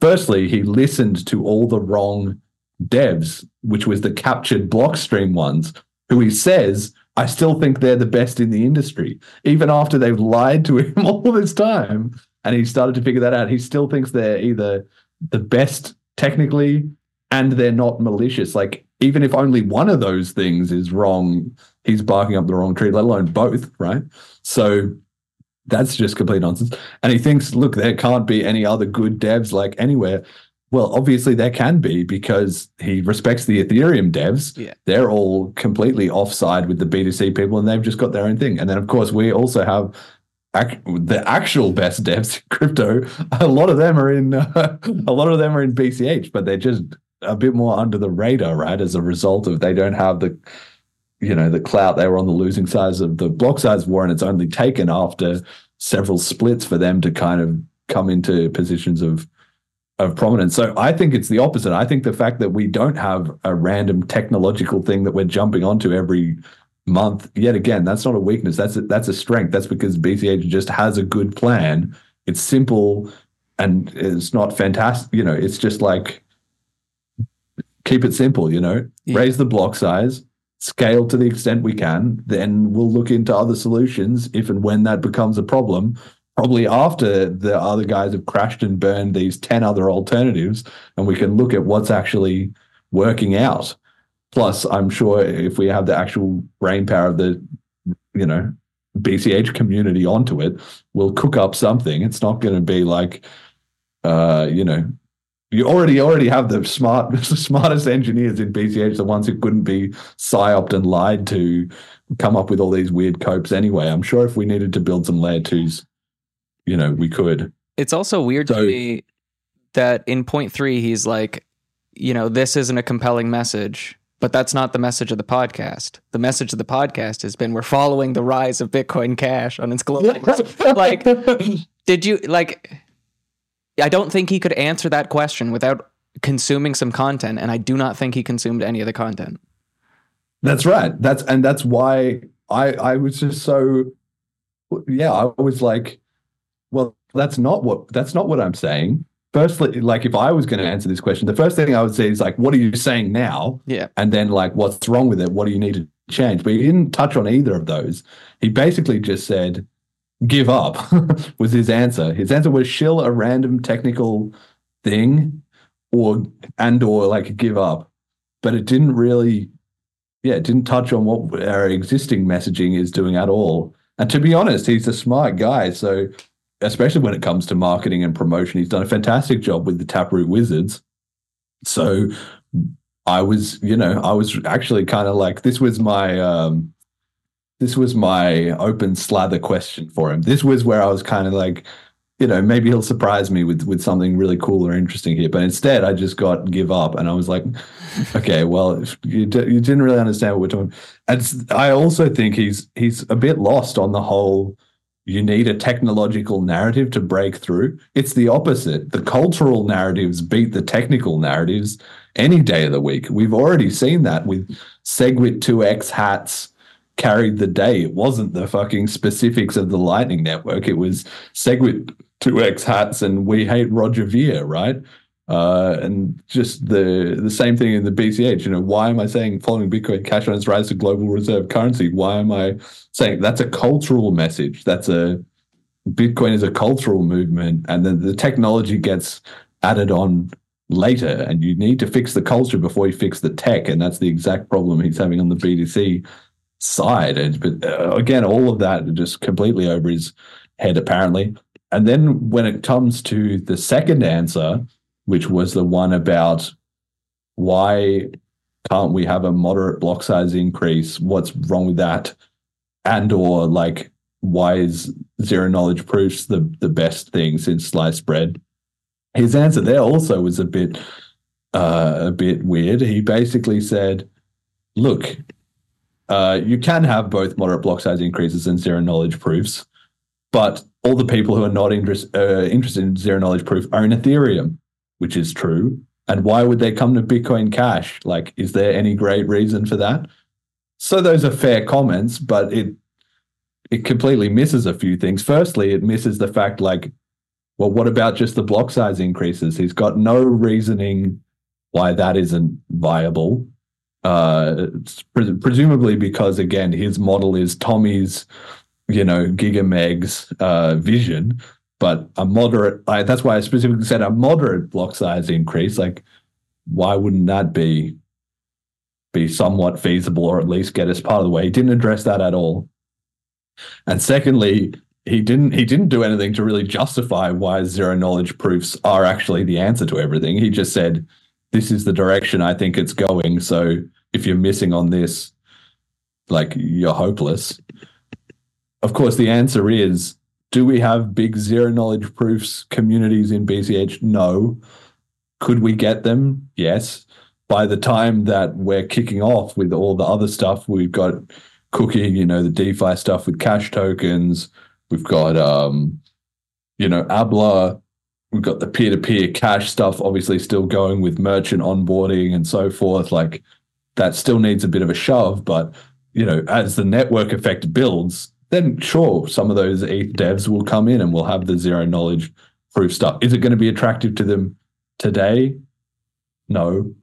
firstly, he listened to all the wrong devs, which was the captured Blockstream ones, who he says, I still think they're the best in the industry. Even after they've lied to him [LAUGHS] all this time and he started to figure that out, he still thinks they're either the best technically and they're not malicious. Like, even if only one of those things is wrong, he's barking up the wrong tree, let alone both, right? So that's just complete nonsense. And he thinks, look, there can't be any other good devs like anywhere. Well, obviously there can be because he respects the Ethereum devs. Yeah. They're all completely offside with the BTC people and they've just got their own thing. And then, of course, we also have ac- the actual best devs in crypto. A lot of them are in, uh, [LAUGHS] a lot of them are in BCH, but they're just a bit more under the radar, right? As a result of they don't have the, you know, the clout. They were on the losing sides of the block size war, and it's only taken after several splits for them to kind of come into positions of of prominence. So I think it's the opposite. I think the fact that we don't have a random technological thing that we're jumping onto every month, yet again, that's not a weakness. That's a, that's a strength. That's because BCH just has a good plan. It's simple and it's not fantastic. You know, it's just like keep it simple. You know, Yeah. raise the block size, scale to the extent we can. Then we'll look into other solutions if and when that becomes a problem probably after the other guys have crashed and burned these 10 other alternatives and we can look at what's actually working out. Plus i'm sure if we have the actual brain power of the you know bch community onto it we'll cook up something. It's not going to be like uh you know you already already have the smart [LAUGHS] the smartest engineers in bch the ones who couldn't be psyoped and lied to come up with all these weird copes anyway. I'm sure if we needed to build some layer twos you know, we could. It's also weird So- to me that in point three, he's like, you know, this isn't a compelling message, but that's not the message of the podcast. The message of the podcast has been we're following the rise of Bitcoin Cash on its global. [LAUGHS] like, did you like? I don't think he could answer that question without consuming some content, and I do not think he consumed any of the content. That's right. That's and that's why I I was just so yeah, I was like, well, that's not what that's not what I'm saying. Firstly, like if I was going to answer this question, the first thing I would say is like, what are you saying now? Yeah. And then like, what's wrong with it? What do you need to change? But he didn't touch on either of those. He basically just said, give up [LAUGHS] was his answer. His answer was shill a random technical thing or and or like give up. But it didn't really yeah, it didn't touch on what our existing messaging is doing at all. And to be honest, he's a smart guy. So, especially when it comes to marketing and promotion, he's done a fantastic job with the Taproot Wizards. So, I was, you know, I was actually kind of like, this was my, um, this was my open slather question for him. This was where I was kind of like, you know, maybe he'll surprise me with with something really cool or interesting here. But instead, I just got give up, and I was like, okay, well, you d- you didn't really understand what we're talking. And I also think he's he's a bit lost on the whole. You need a technological narrative to break through. It's the opposite. The cultural narratives beat the technical narratives any day of the week. We've already seen that with Segwit 2x hats carried the day. It wasn't the fucking specifics of the Lightning Network. It was Segwit 2x hats and we hate Roger Ver, right? Uh, and just the the same thing in the BCH. You know, why am I saying following Bitcoin Cash on its rise to global reserve currency? Why am I saying that's a cultural message? That's a Bitcoin is a cultural movement, and then the technology gets added on later, and you need to fix the culture before you fix the tech, and that's the exact problem he's having on the BTC side. And but uh, again, all of that just completely over his head, apparently. And then when it comes to the second answer, which was the one about why can't we have a moderate block size increase? What's wrong with that? And or like why is zero knowledge proofs the the best thing since sliced bread? His answer there also was a bit uh, a bit weird. He basically said, "Look, uh, you can have both moderate block size increases and zero knowledge proofs, but all the people who are not uh, interested in zero knowledge proof own Ethereum, which is true. And why would they come to Bitcoin Cash? Like, is there any great reason for that? So those are fair comments, but it it completely misses a few things. Firstly, it misses the fact like, well, what about just the block size increases? He's got no reasoning why that isn't viable. Uh, pre- presumably because again, his model is Tommy's, you know, gigamegs uh, vision, but a moderate. I, that's why I specifically said a moderate block size increase. Like, why wouldn't that be be somewhat feasible, or at least get us part of the way? He didn't address that at all. And secondly, he didn't he didn't do anything to really justify why zero knowledge proofs are actually the answer to everything. He just said, "This is the direction I think it's going." So if you're missing on this, like you're hopeless. Of course, the answer is: Do we have big zero knowledge proofs communities in BCH? No. Could we get them? Yes. By the time that we're kicking off with all the other stuff, we've got cooking, you know, the DeFi stuff with CashTokens We've got, um, you know, Abla. We've got the peer to peer cash stuff, obviously still going with merchant onboarding and so forth. Like that still needs a bit of a shove. But, you know, as the network effect builds, then sure, some of those ETH devs will come in and we'll have the zero knowledge proof stuff. Is it going to be attractive to them today? No.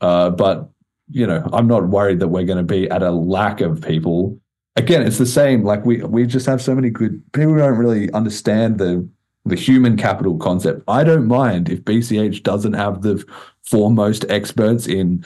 Uh, but, you know, I'm not worried that we're going to be at a lack of people again, it's the same. Like we we just have so many good people don't really understand the the human capital concept. I don't mind if BCH doesn't have the foremost experts in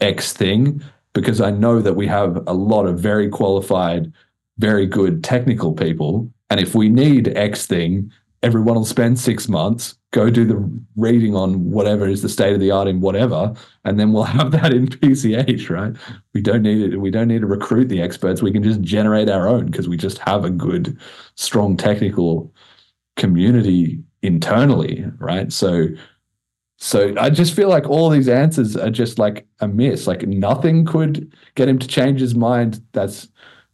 X thing because I know that we have a lot of very qualified, very good technical people. And if we need X thing, everyone will spend six months, go do the reading on whatever is the state of the art in whatever, and then we'll [LAUGHS] have that in BCH, right? We don't need it. We don't need to recruit the experts. We can just generate our own because we just have a good, strong technical community internally, right? So, so I just feel like all these answers are just like a miss. Like nothing could get him to change his mind. That's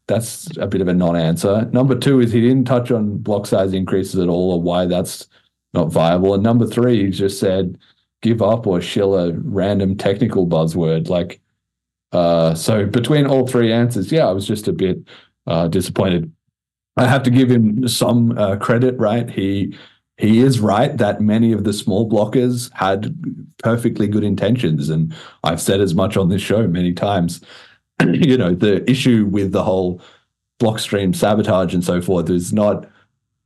that's a bit of a non-answer. Number two is he didn't touch on block size increases at all, or why that's not viable. And number three, he just said give up or shill a random technical buzzword. Like, uh, so between all three answers, yeah, I was just a bit uh, disappointed. I have to give him some uh, credit, right? He he is right that many of the small blockers had perfectly good intentions, and I've said as much on this show many times. [COUGHS] you know, the issue with the whole blockstream sabotage and so forth is not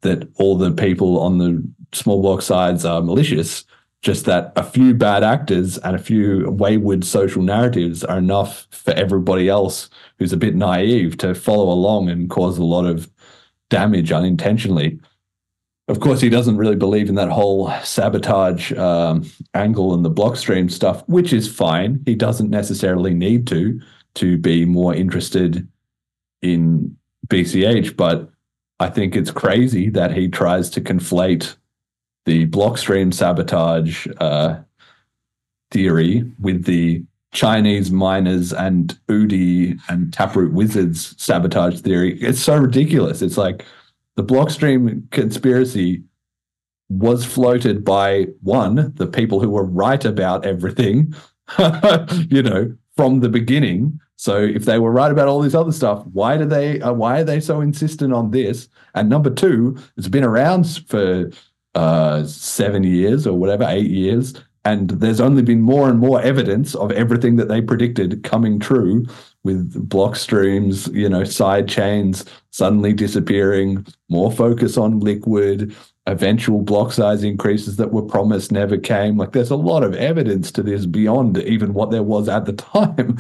that all the people on the small block sides are malicious, just that a few bad actors and a few wayward social narratives are enough for everybody else who's a bit naive to follow along and cause a lot of damage unintentionally. Of course, he doesn't really believe in that whole sabotage um, angle and the blockstream stuff, which is fine. He doesn't necessarily need to to be more interested in BCH, but I think it's crazy that he tries to conflate the blockstream sabotage uh, theory with the Chinese miners and Udi and Taproot wizards sabotage theory. It's so ridiculous. It's like the blockstream conspiracy was floated by one, the people who were right about everything, [LAUGHS] you know, from the beginning. So if they were right about all this other stuff, why do they? Uh, why are they so insistent on this? And number two, it's been around for uh, seven years or whatever, eight years, and there's only been more and more evidence of everything that they predicted coming true with Blockstream's, you know, side chains suddenly disappearing, more focus on liquid, eventual block size increases that were promised never came. Like there's a lot of evidence to this beyond even what there was at the [LAUGHS] time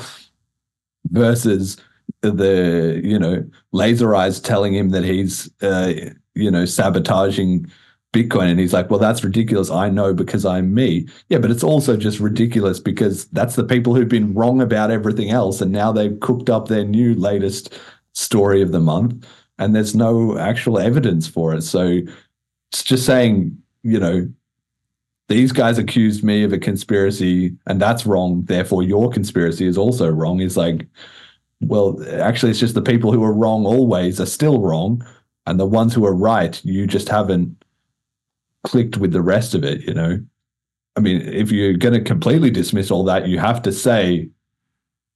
versus the, you know, laser eyes telling him that he's, uh, you know, sabotaging Bitcoin. And he's like, well, that's ridiculous. I know because I'm me. Yeah, but it's also just ridiculous because that's the people who've been wrong about everything else. And now they've cooked up their new latest story of the month and there's no actual evidence for it. So it's just saying, you know, these guys accused me of a conspiracy and that's wrong. Therefore, your conspiracy is also wrong. Is like, well, actually, it's just the people who are wrong always are still wrong. And the ones who are right, you just haven't clicked with the rest of it, you know? I mean, if you're going to completely dismiss all that, you have to say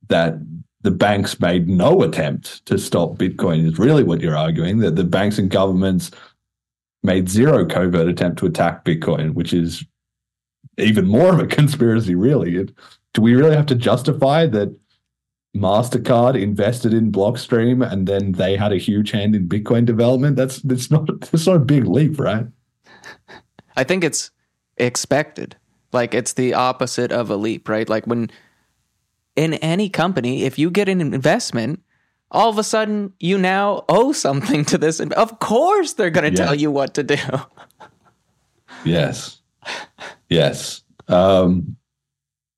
that the banks made no attempt to stop Bitcoin, is really what you're arguing, that the banks and governments made zero covert attempt to attack Bitcoin, which is even more of a [LAUGHS] conspiracy, really. It, do we really have to justify that Mastercard invested in Blockstream and then they had a huge hand in Bitcoin development? That's that's not [LAUGHS] that's not a big leap, right? I think it's expected. Like it's the opposite of a leap, right? Like when in any company, if you get an investment, all of a sudden you now owe something to this. And of course they're going to tell you what to do. Yes. Yes. Um,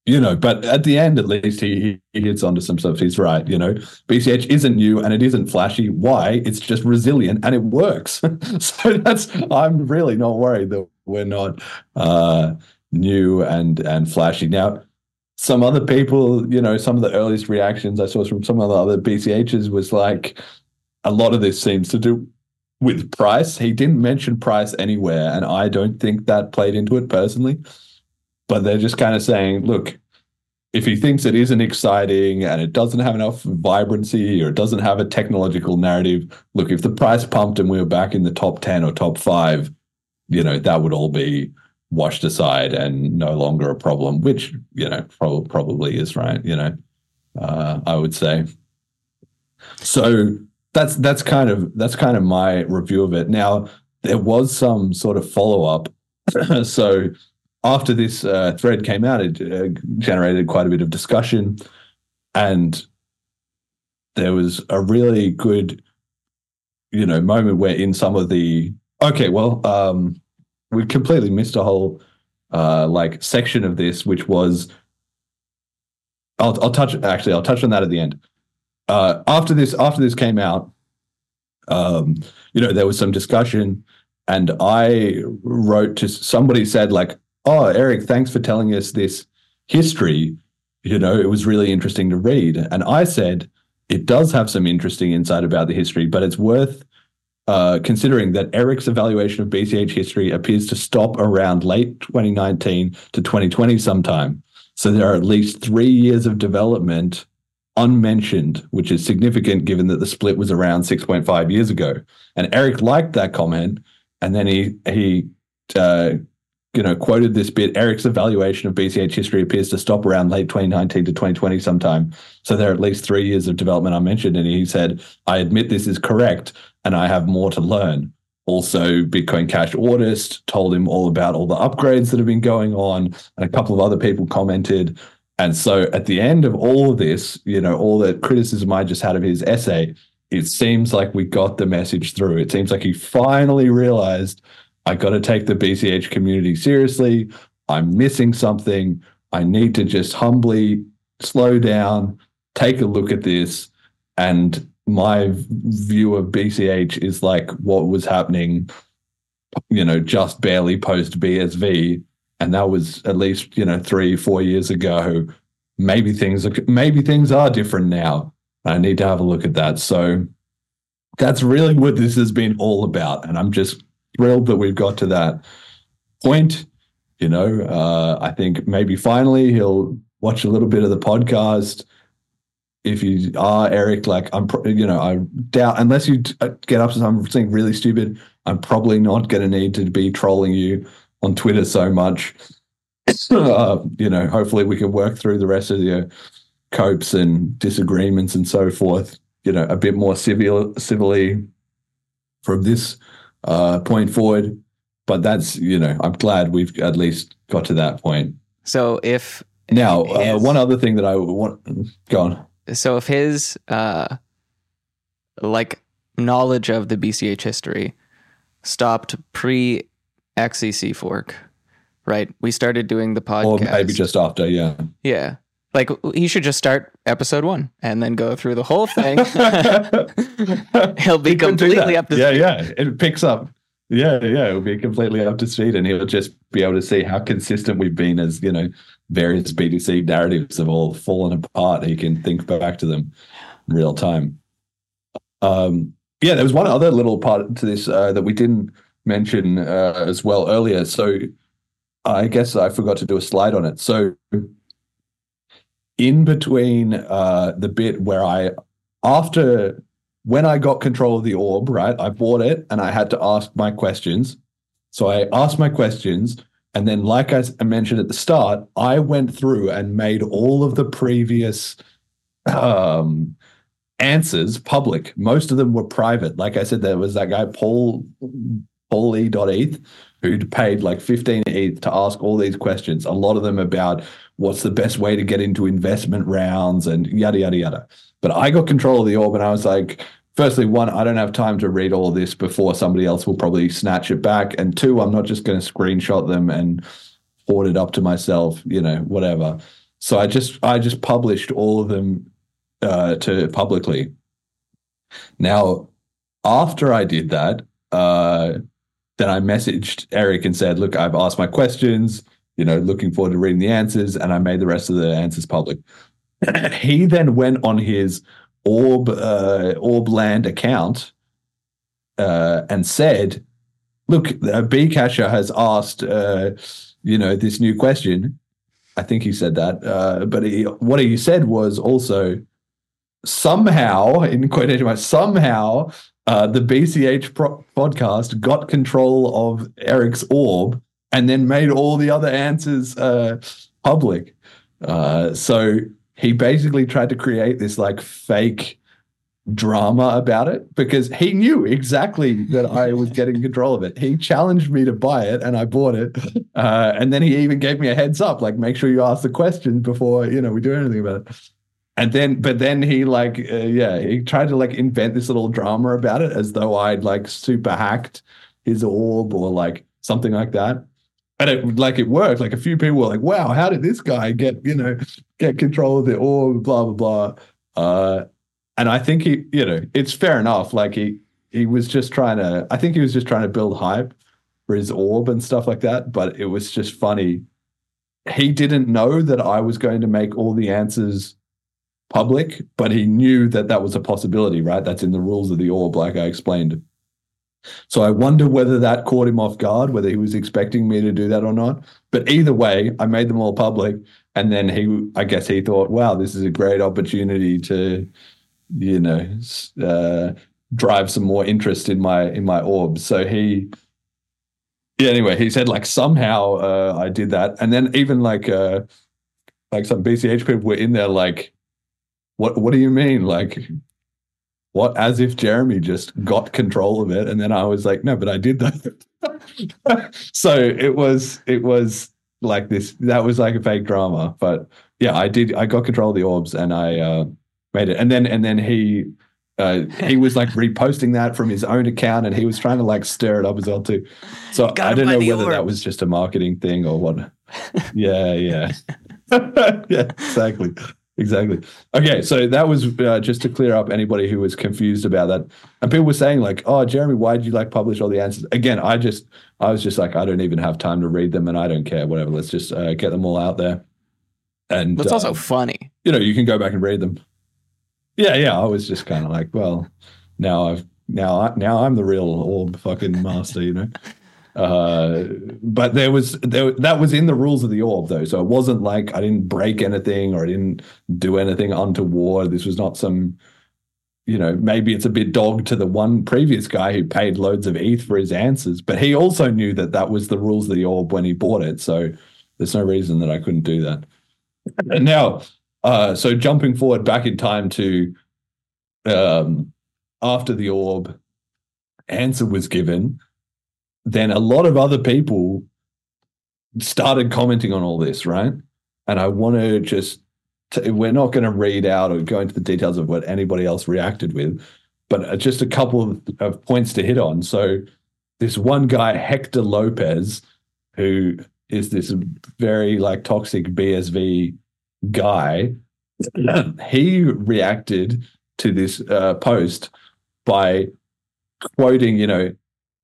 you know, but at the end, at least he, he hits onto some stuff. He's right. You know, BCH isn't new and it isn't flashy. Why? It's just resilient and it works. [LAUGHS] so that's I'm really not worried that we're not uh, new and and flashy. Now, some other people, you know, some of the earliest reactions I saw from some of the other BCHs was like, a lot of this seems to do with price. He didn't mention price anywhere, and I don't think that played into it personally. But they're just kind of saying, look, if he thinks it isn't exciting and it doesn't have enough vibrancy or it doesn't have a technological narrative, look, if the price pumped and we were back in the top 10 or top five, you know, that would all be washed aside and no longer a problem, which, you know, prob- probably is right, you know, uh, I would say. So that's that's kind of that's kind of my review of it. Now there was some sort of follow up. [CLEARS THROAT] so after this uh, thread came out, it uh, generated quite a bit of discussion, and there was a really good, you know, moment where in some of the okay, well, um, we completely missed a whole uh, like section of this, which was. I'll, I'll touch actually. I'll touch on that at the end uh, after this after this came out, um, you know, there was some discussion, and I wrote to somebody said like, "Oh, Eric, thanks for telling us this history. You know, it was really interesting to read." And I said, "It does have some interesting insight about the history, but it's worth." Uh, considering that Eric's evaluation of BCH history appears to stop around late 2019 to 2020 sometime. So there are at least three years of development unmentioned, which is significant given that the split was around 6.5 years ago. And Eric liked that comment, and then he he uh, you know quoted this bit. Eric's evaluation of BCH history appears to stop around late 2019 to 2020 sometime. So there are at least three years of development unmentioned. And he said, "I admit this is correct, and I have more to learn." Also, Bitcoin Cash Autist told him all about all the upgrades that have been going on, and a couple of other people commented. And so at the end of all of this, you know, all the criticism I just had of his essay, it seems like we got the message through. It seems like he finally realized I got to take the BCH community seriously. I'm missing something. I need to just humbly slow down, take a look at this. And my view of BCH is like what was happening, you know, just barely post BSV and that was at least you know three four years ago. Maybe things are maybe things are different now. I need to have a look at that. So that's really what this has been all about. And i'm just thrilled that we've got to that point you know uh, i think maybe finally he'll watch a little bit of the podcast if you are eric like i'm pro- you know i doubt unless you uh, get up to something really stupid i'm probably not going to need to be trolling you on Twitter so much. [COUGHS] uh, you know, hopefully we can work through the rest of your copes and disagreements and so forth. You know, a bit more civil, civilly from this uh, point forward. But that's you know, I'm glad we've at least got to that point. So if Now, uh, one other thing that I want go on. So if his uh like knowledge of the BCH history stopped pre XEC fork, right? We started doing the podcast. Or maybe just after, yeah. yeah. Like he should just start episode one and then go through the whole thing. [LAUGHS] [LAUGHS] He'll be He completely up to yeah, yeah. It picks up. Yeah, yeah. It'll be completely up to speed, and he'll just be able to see how consistent we've been as you know various BTC narratives have all fallen apart. He can think back to them in real time. Um, yeah, there was one other little part to this uh, that we didn't mention uh, as well earlier. So I guess I forgot to do a slide on it. So in between uh, the bit where I, after when I got control of the orb, right, I bought it and I had to ask my questions. So I asked my questions. And then, like I mentioned at the start, I went through and made all of the previous um, answers public. Most of them were private. Like I said, there was that guy, Paul, Paul E.eth, who'd paid like 15 ETH to ask all these questions, a lot of them about what's the best way to get into investment rounds and yada, yada, yada. But I got control of the orb and I was like, firstly, one, I don't have time to read all this before somebody else will probably snatch it back. And two, I'm not just going to screenshot them and hoard it up to myself, you know, whatever. So I just I just published all of them uh, to publicly. Now, after I did that, uh, then I messaged Eric and said, "Look, I've asked my questions. You know, looking forward to reading the answers." And I made the rest of the answers public. [CLEARS THROAT] he then went on his Orb uh, Orb Land account uh, and said, "Look, uh, Bcacher has asked, uh, you know, this new question." I think he said that, uh, but he, what he said was also somehow, [LAUGHS] in quotation marks, somehow uh, the BCH pro- podcast got control of Eric's orb and then made all the other answers uh, public. So he basically tried to create this like fake drama about it because he knew exactly that I was getting control of it. He challenged me to buy it and I bought it. Uh, and then he even gave me a heads up, like, make sure you ask the questions before, you know, we do anything about it. And then, but then he like, uh, yeah, he tried to like invent this little drama about it as though I'd like super hacked his orb or like something like that. And it like it worked. Like a few people were like, "Wow, how did this guy get you know get control of the orb?" Blah blah blah. Uh, and I think he, you know, it's fair enough. Like he he was just trying to. I think he was just trying to build hype for his orb and stuff like that. But it was just funny. He didn't know that I was going to make all the answers public, but he knew that that was a possibility, right? That's in the rules of the orb, like I explained. So I wonder whether that caught him off guard, whether he was expecting me to do that or not. But either way, I made them all public. And then he, I guess he thought, wow, this is a great opportunity to, you know, uh, drive some more interest in my in my orbs. So he, yeah. Anyway, he said like somehow uh, I did that, and then even like uh, like some BCH people were in there like, what What do you mean? Like what as if Jeremy just got control of it. And then I was like no but I did that. [LAUGHS] So it was it was like this that was like a fake drama. But yeah I did I got control of the orbs and I uh, made it. And then and then he uh, he was like reposting that from his own account and he was trying to like stir it up as well too. So I don't know whether that was just a marketing thing or what. [LAUGHS] Yeah yeah. [LAUGHS] Yeah exactly exactly. Okay, so that was uh, just to clear up anybody who was confused about that. And people were saying like, "Oh, Jeremy, why did you like publish all the answers?" Again, I just I was just like, I don't even have time to read them, and I don't care. Whatever, let's just uh, get them all out there. And it's uh, also funny. You know, you can go back and read them. Yeah, yeah. I was just kind of like, well, now I've now I, now I'm the real orb fucking master, you know. [LAUGHS] Uh, but there was there, that was in the rules of the orb though, so it wasn't like I didn't break anything or I didn't do anything untoward. This was not some, you know, maybe it's a bit dog to the one previous guy who paid loads of ETH for his answers, but he also knew that that was the rules of the orb when he bought it. So there's no reason that I couldn't do that. And [LAUGHS] now, uh, so jumping forward back in time to um, after the orb answer was given then a lot of other people started commenting on all this, right? And I want to just, t- we're not going to read out or go into the details of what anybody else reacted with, but uh, just a couple of, of points to hit on. So, this one guy, Hector Lopez, who is this very like toxic BSV guy, [CLEARS THROAT] he reacted to this uh, post by quoting, you know,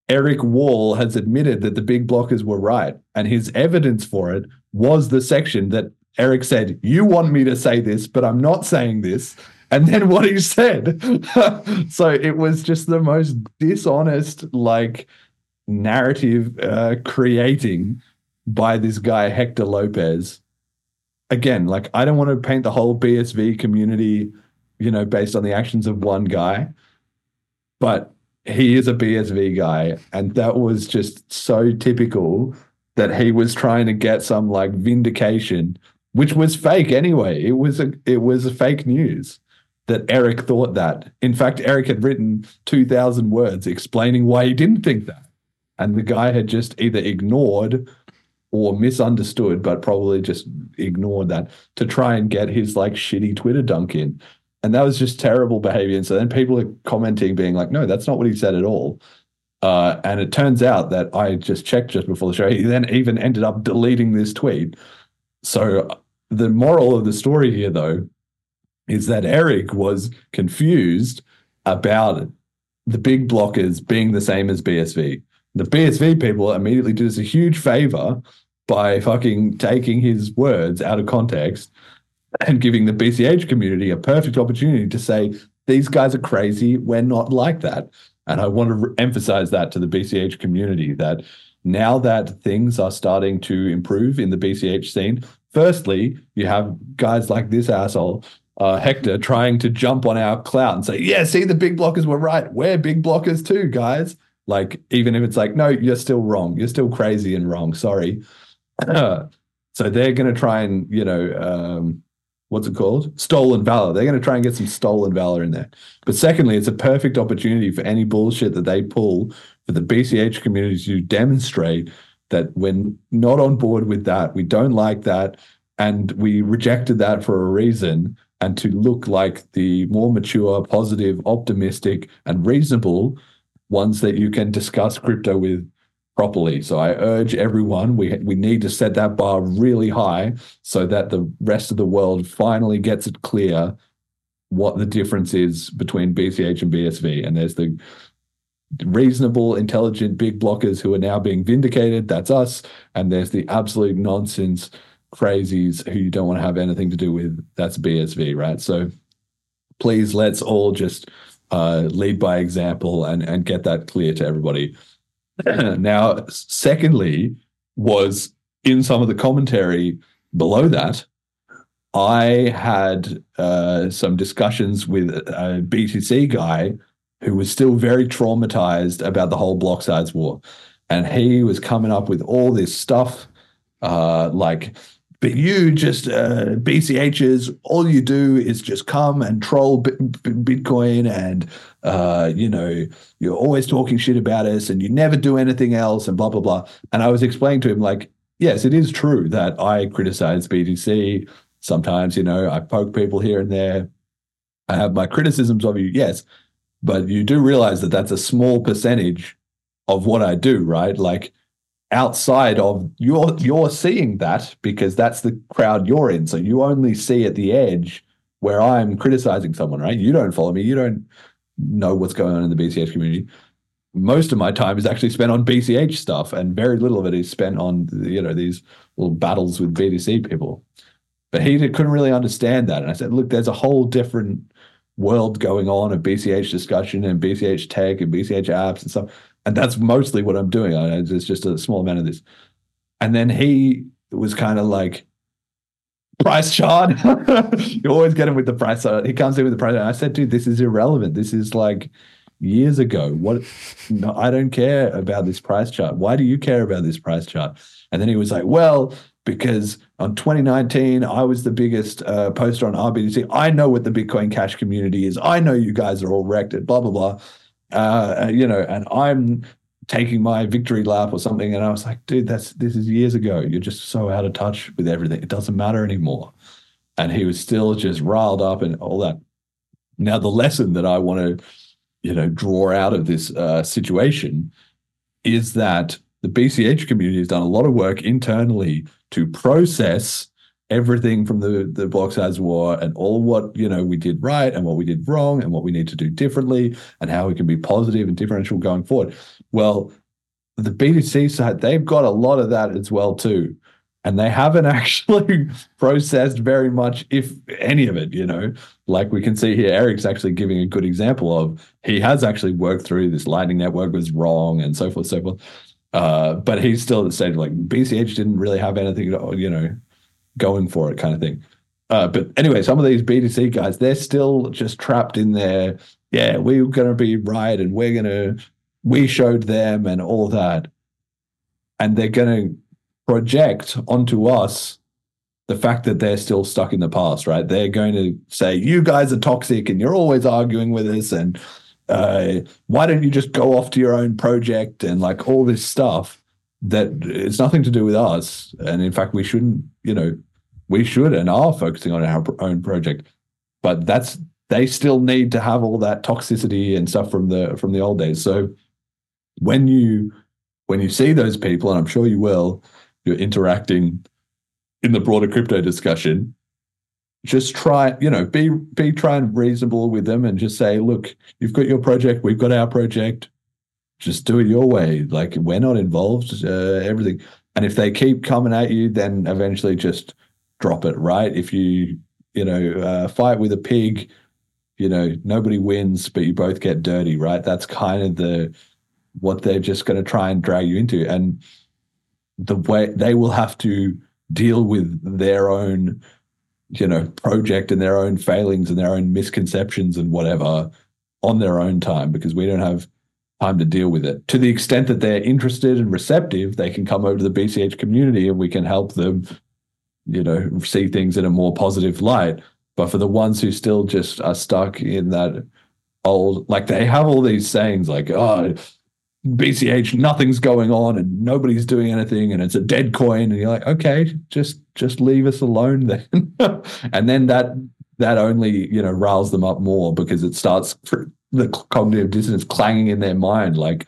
Eric Wall has admitted that the big blockers were right. And his evidence for it was the section that Eric said, You want me to say this, but I'm not saying this. And then [LAUGHS] what he said. [LAUGHS] so it was just the most dishonest, like, narrative uh, creating by this guy, Hector Lopez. Again, like, I don't want to paint the whole BSV community, you know, based on the actions of one guy. But he is a BSV guy, and that was just so typical that he was trying to get some like vindication, which was fake anyway. It was a it was a fake news that Eric thought that. In fact, Eric had written two thousand words explaining why he didn't think that. and the guy had just either ignored or misunderstood, but probably just ignored that to try and get his like shitty Twitter dunk in. And that was just terrible behavior. And so then people are commenting, being like, no, that's not what he said at all. Uh, and it turns out that I just checked just before the show. He then even ended up deleting this tweet. So the moral of the story here, though, is that Eric was confused about the big blockers being the same as BSV. The BSV people immediately did us a huge favor by fucking taking his words out of context and giving the BCH community a perfect opportunity to say, these guys are crazy. We're not like that. And I want to emphasize that to the BCH community that now that things are starting to improve in the BCH scene, firstly, you have guys like this asshole, uh, Hector, trying to jump on our clout and say, yeah, see, the big blockers were right. We're big blockers too, guys. Like, even if it's like, no, you're still wrong. You're still crazy and wrong. Sorry. [CLEARS THROAT] so they're going to try and, you know, um, what's it called? Stolen valor. They're going to try and get some stolen valor in there. But secondly, it's a perfect opportunity for any bullshit that they pull for the BCH community to demonstrate that we're not on board with that. We don't like that. And we rejected that for a reason. And to look like the more mature, positive, optimistic, and reasonable ones that you can discuss crypto with properly. So I urge everyone we we need to set that bar really high so that the rest of the world finally gets it clear what the difference is between BCH and BSV. And there's the reasonable, intelligent big blockers who are now being vindicated. That's us. And there's the absolute nonsense crazies who you don't want to have anything to do with. That's BSV, right? So please let's all just uh, lead by example and and get that clear to everybody. [LAUGHS] now, secondly, was in some of the commentary below that, I had uh, some discussions with a BTC guy who was still very traumatized about the whole block size war. And he was coming up with all this stuff uh, like, but you just uh, BCHs, all you do is just come and troll B- B- Bitcoin, and uh, you know you're always talking shit about us, and you never do anything else, and blah blah blah. And I was explaining to him like, yes, it is true that I criticize BTC sometimes. You know, I poke people here and there. I have my criticisms of you, yes, but you do realize that that's a small percentage of what I do, right? Like outside of you're you're seeing that because that's the crowd you're in. So you only see at the edge where I'm criticizing someone, right? You don't follow me. You don't know what's going on in the BCH community. Most of my time is actually spent on BCH stuff, and very little of it is spent on you know these little battles with BTC people. But he couldn't really understand that, and I said, "Look, there's a whole different world going on of BCH discussion and BCH tech and BCH apps and stuff. And that's mostly what I'm doing. I, it's just a small amount of this. And then he was kind of like, price chart. [LAUGHS] you always get him with the price chart. He comes in with the price. I said, dude, this is irrelevant. This is like years ago. What? No, I don't care about this price chart. Why do you care about this price chart? And then he was like, well, because on 2019, I was the biggest uh, poster on RBTC. I know what the Bitcoin Cash community is. I know you guys are all wrecked at blah, blah, blah. Uh, you know, and I'm taking my victory lap or something. And I was like, dude, that's this is years ago. You're just so out of touch with everything. It doesn't matter anymore. And he was still just riled up and all that. Now, the lesson that I want to, you know, draw out of this uh, situation is that the BCH community has done a lot of work internally to process everything from the the block size war and all what you know we did right and what we did wrong and what we need to do differently and how we can be positive and differential going forward. Well, the BTC side they've got a lot of that as well too, and they haven't [LAUGHS] actually processed very much, if any of it. You know, like we can see here, Eric's actually giving a good example of he has actually worked through this Lightning Network was wrong and so forth, so forth. Uh, but he's still at the stage like BCH didn't really have anything, you know, going for it kind of thing. Uh, but anyway, some of these BTC guys, they're still just trapped in there. Yeah, we're going to be right and we're going to, we showed them and all that. And they're going to project onto us the fact that they're still stuck in the past, right? They're going to say, you guys are toxic and you're always arguing with us and uh, why don't you just go off to your own project and like all this stuff that it's nothing to do with us. And in fact, we shouldn't, you know, we should and are focusing on our own project. But that's they still need to have all that toxicity and stuff from the from the old days. So when you when you see those people, and I'm sure you will, you're interacting in the broader crypto discussion, just try, you know, be be try and reasonable with them and just say, look, you've got your project, we've got our project. Just do it your way. Like we're not involved. Uh, everything. And if they keep coming at you, then eventually just drop it. Right? If you you know uh, fight with a pig, you know nobody wins, but you both get dirty. Right? That's kind of the what they're just going to try and drag you into, and the way they will have to deal with their own you know project and their own failings and their own misconceptions and whatever on their own time because we don't have time to deal with it to the extent that they're interested and receptive they can come over to the bch community and we can help them you know see things in a more positive light but for the ones who still just are stuck in that old like they have all these sayings like oh BCH, nothing's going on and nobody's doing anything and it's a dead coin. And you're like, okay, just just leave us alone [LAUGHS] then. and then that that only, you know, riles them up more because it starts the cognitive dissonance clanging in their mind. Like,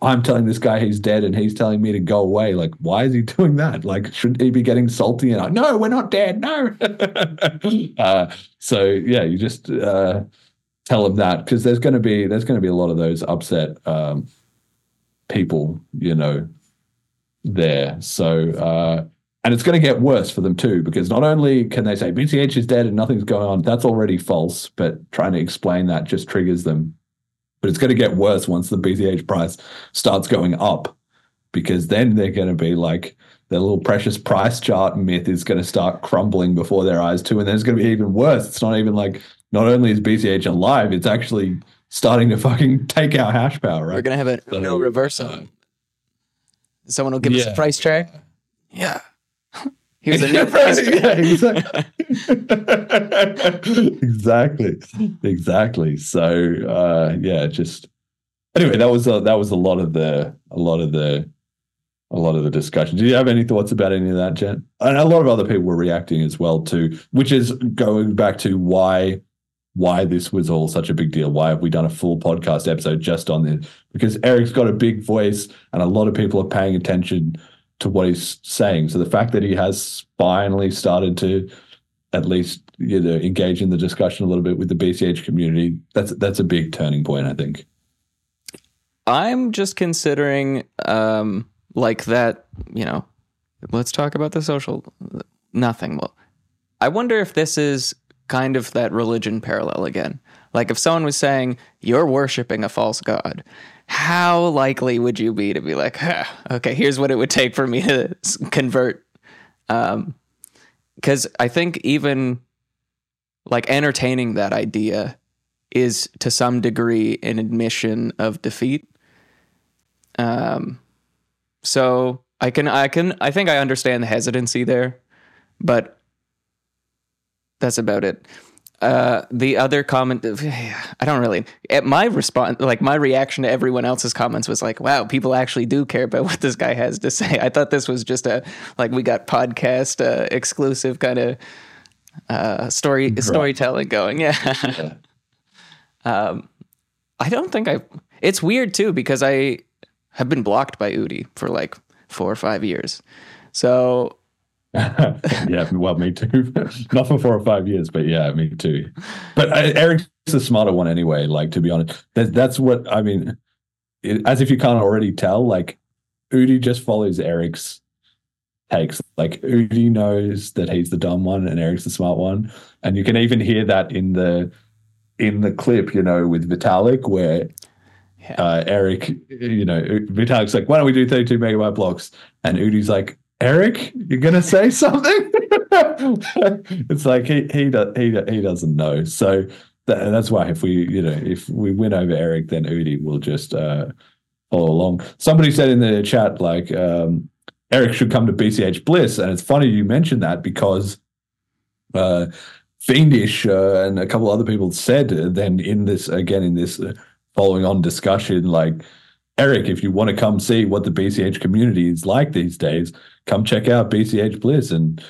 I'm telling this guy he's dead and he's telling me to go away. Like, why is he [LAUGHS] doing that? Like, shouldn't he be getting salty and like, no, we're not dead. No. [LAUGHS] uh, so yeah, you just uh tell them that because there's going to be there's going to be a lot of those upset um, people, you know, there. So uh, and it's going to get worse for them too because not only can they say BCH is dead and nothing's going on, that's already false. But trying to explain that just triggers them. But it's going to get worse once the BCH price starts going up because then they're going to be like the little precious price chart myth is going to start crumbling before their eyes too and then it's going to be even worse it's not even like not only is BCH alive, it's actually starting to fucking [LAUGHS] take our hash power, right? We're gonna have a So, no reversal. uh, Someone will give us a price check. Yeah. Here's a new check. [LAUGHS] yeah, exactly. [LAUGHS] exactly. Exactly. So uh yeah, just anyway, that was a, that was a lot of the a lot of the a lot of the discussion. Do you have any thoughts about any of that, Jett? And a lot of other people were reacting as well too, which is going back to why why this was all such a big deal. Why have we done a full podcast episode just on this? Because Eric's got a big voice and a lot of people are paying attention to what he's saying. So the fact that he has finally started to at least you know engage in the discussion a little bit with the BCH community, that's that's a big turning point, I think. I'm just considering um like that, you know, let's talk about the social nothing. Well, I wonder if this is kind of that religion parallel again. Like if someone was saying you're worshiping a false god, how likely would you be to be like, huh, okay, here's what it would take for me to convert? Um, because I think even like entertaining that idea is to some degree an admission of defeat. Um, so I can, I can, I think I understand the hesitancy there, but that's about it. Uh, the other comment, [SIGHS] I don't really. At my response, like my reaction to everyone else's comments was like, "Wow, people actually do care about [LAUGHS] what this guy has to say." I thought this was just a like we got podcast uh, exclusive kind of uh, story storytelling going. [LAUGHS] Yeah. um, I don't think I. It's weird too because I have been blocked by Udi for like four or five years, so [LAUGHS] yeah, well, me too. [LAUGHS] Not for four or five years, but yeah, me too. But uh, Eric's the smarter one anyway. Like to be honest, that, that's what I mean. It, as if you can't already tell, like Udi just follows Eric's takes. Like Udi knows that he's the dumb one and Eric's the smart one, and you can even hear that in the in the clip, you know, with Vitalik, where uh, Eric, you know, Vitalik's like, "Why don't we do thirty-two megabyte blocks?" And Udi's like, Eric, you're gonna say something? [LAUGHS] it's like he he he he doesn't know. So that, that's why if we you know if we win over Eric, then Udi will just uh, follow along. Somebody said in the chat like um, Eric should come to BCH Bliss, and it's funny you mentioned that because uh, fiendish uh, and a couple other people said uh, then in this again in this uh, following on discussion like eric if you want to come see what the bch community is like these days come check out bch bliss and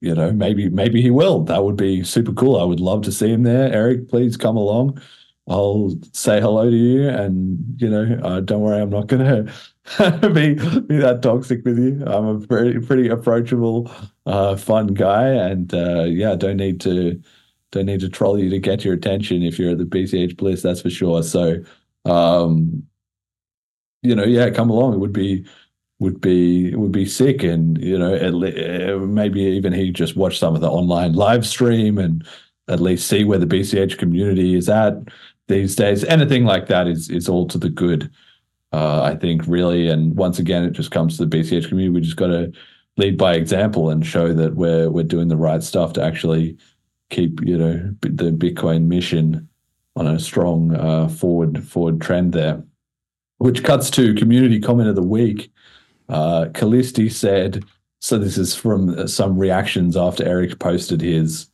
you know maybe maybe he will. That would be super cool. I would love to see him there. Eric please come along. I'll say hello to you and you know uh, don't worry i'm not gonna [LAUGHS] be be that toxic with you. I'm a pretty pretty approachable uh, fun guy and uh, yeah don't need to don't need to troll you to get your attention if you're at the bch bliss that's for sure. So um you know yeah come along. It would be would be would be sick and you know le- uh, maybe even he just watch some of the online live stream and at least see where the bch community is at these days. Anything like that is is all to the good uh, i think really. And once again it just comes to the bch community. We just got to lead by example and show that we're we're doing the right stuff to actually keep you know the bitcoin mission on a strong uh, forward forward trend there. Which cuts to community comment of the week uh, Kallisti said, so this is from some reactions after Eric posted his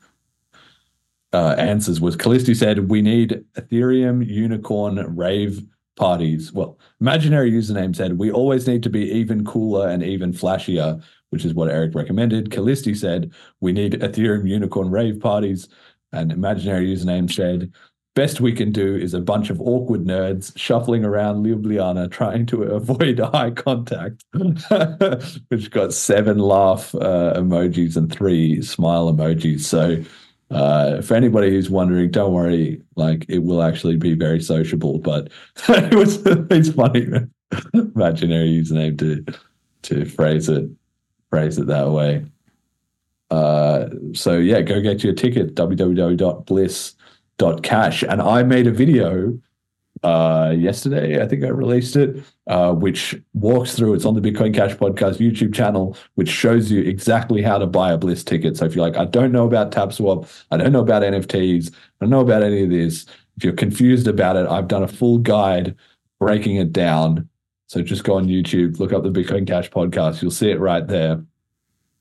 uh, answers was Kallisti said, we need Ethereum unicorn rave parties. Well, imaginary username said, we always need to be even cooler and even flashier, which is what Eric recommended. Kallisti said, we need Ethereum unicorn rave parties. And imaginary username said, best we can do is a bunch of awkward nerds shuffling around Ljubljana trying to avoid [LAUGHS] eye contact, [LAUGHS] which got seven laugh uh, emojis and three smile emojis. So, uh, for anybody who's wondering, don't worry, like it will actually be very sociable, but [LAUGHS] it was it's funny. Imaginary username to to phrase it phrase it that way. Uh, so yeah, go get your ticket www.bliss dot cash. And i made a video uh yesterday i think i released it uh which walks through it's on the bitcoin cash podcast youtube channel which shows you exactly how to buy a bliss ticket. So if you're like i don't know about tapswap i don't know about nfts i don't know about any of this if you're confused about it i've done a full guide breaking it down. So just go on youtube look up the bitcoin cash podcast you'll see it right there.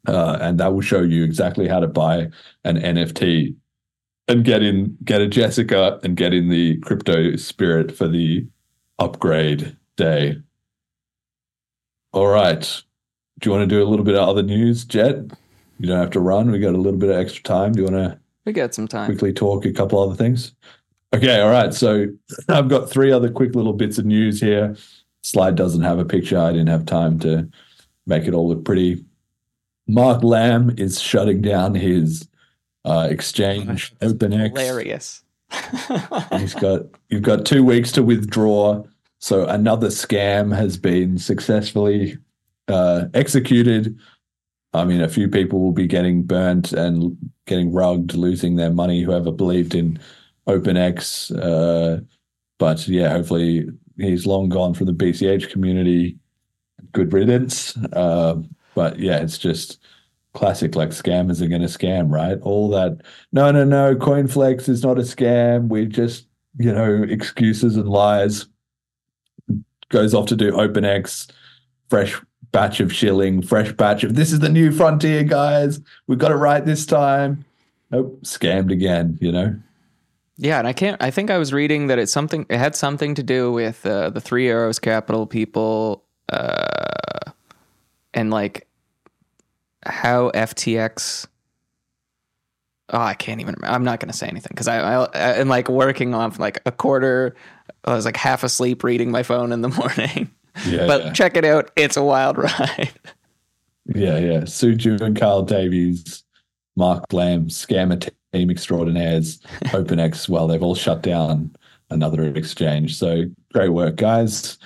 Uh, and that will show you exactly how to buy an nft and get in get a Jessica and get in the crypto spirit for the upgrade day. All right. Do you want to do a little bit of other news, Jett? You don't have to run. We got a little bit of extra time. Do you want to We got some time. quickly talk a couple other things? Okay, all right. So [CLEARS THROAT] I've got three other quick little bits of news here. Slide doesn't have a picture. I didn't have time to make it all look pretty. Mark Lamb is shutting down his uh, exchange [LAUGHS] OPNX. Hilarious. He's [LAUGHS] got you've got two weeks to withdraw. So another scam has been successfully uh, executed. I mean, a few people will be getting burnt and getting rugged, losing their money. Whoever believed in OPNX, uh, but yeah, hopefully he's long gone from the BCH community. Good riddance. Uh, but yeah, it's just classic like scammers are going to scam, right? All that. No, no, no. CoinFlex is not a scam. We just, you know, excuses and lies. Goes off to do OPNX, fresh batch of shilling, fresh batch of this is the new frontier, guys. We've got it right this time. Nope, scammed again. You know. Yeah, and I can't. I think I was reading that it's something. It had something to do with uh, the Three Arrows Capital people, uh, and like how FTX. Oh, I can't even. I'm not going to say anything because I, I and like working on like a quarter. I was like half asleep reading my phone in the morning. Yeah, but yeah. check it out. It's a wild [LAUGHS] ride. Yeah, yeah. Su Zhu and Kyle Davies, Mark Lamb, scammer team extraordinaires, [LAUGHS] OPNX. Well, they've all shut down another exchange. So great work, guys.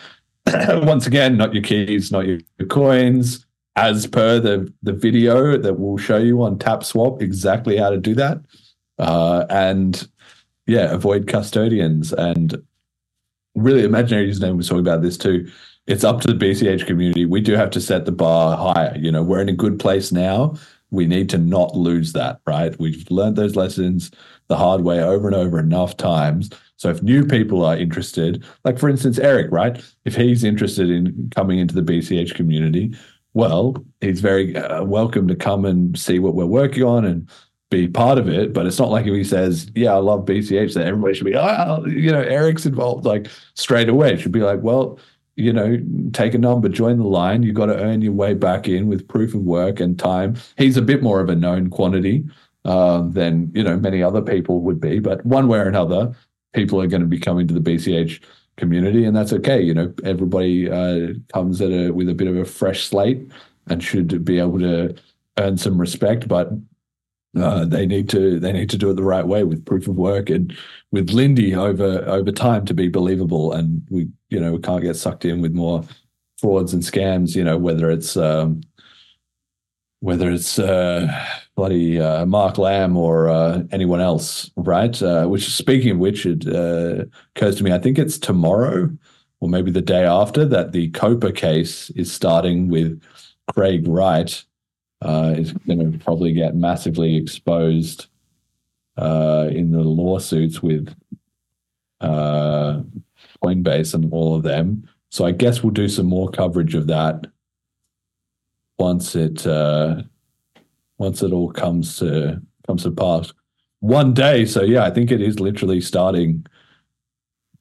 [CLEARS THROAT] Once again, not your keys, not your coins. As per the the video that we'll show you on TapSwap, exactly how to do that. Uh, and yeah, avoid custodians. And really imaginary username was talking about this too. It's up to the bch community. We do have to set the bar higher. You know we're in a good place now. We need to not lose that right? We've learned those lessons the hard way over and over enough times. So if new people are interested like for instance eric right? If he's interested in coming into the bch community well he's very uh, welcome to come and see what we're working on and be part of it. But it's not like if he says, "Yeah, I love BCH," that everybody should be, "Oh, you know, Eric's involved." Like straight away, it should be like, "Well, you know, take a number, join the line. You've got to earn your way back in with proof of work and time." He's a bit more of a known quantity um, than you know many other people would be, but one way or another, people are going to be coming to the BCH community, and that's okay. You know, everybody uh, comes at a with a bit of a fresh slate and should be able to earn some respect, but uh, they need to they need to do it the right way with proof of work and with Lindy over over time to be believable. And we you know we can't get sucked in with more frauds and scams. You know whether it's um, whether it's uh, bloody uh, Mark Lamb or uh, anyone else, right? Uh, which speaking of which, it uh, occurs to me I think it's tomorrow or maybe the day after that the Copa case is starting with Craig Wright uh, is going to probably get massively exposed uh, in the lawsuits with Coinbase and all of them. So I guess we'll do some more coverage of that once it once it all comes to comes to pass. One day, so yeah, I think it is literally starting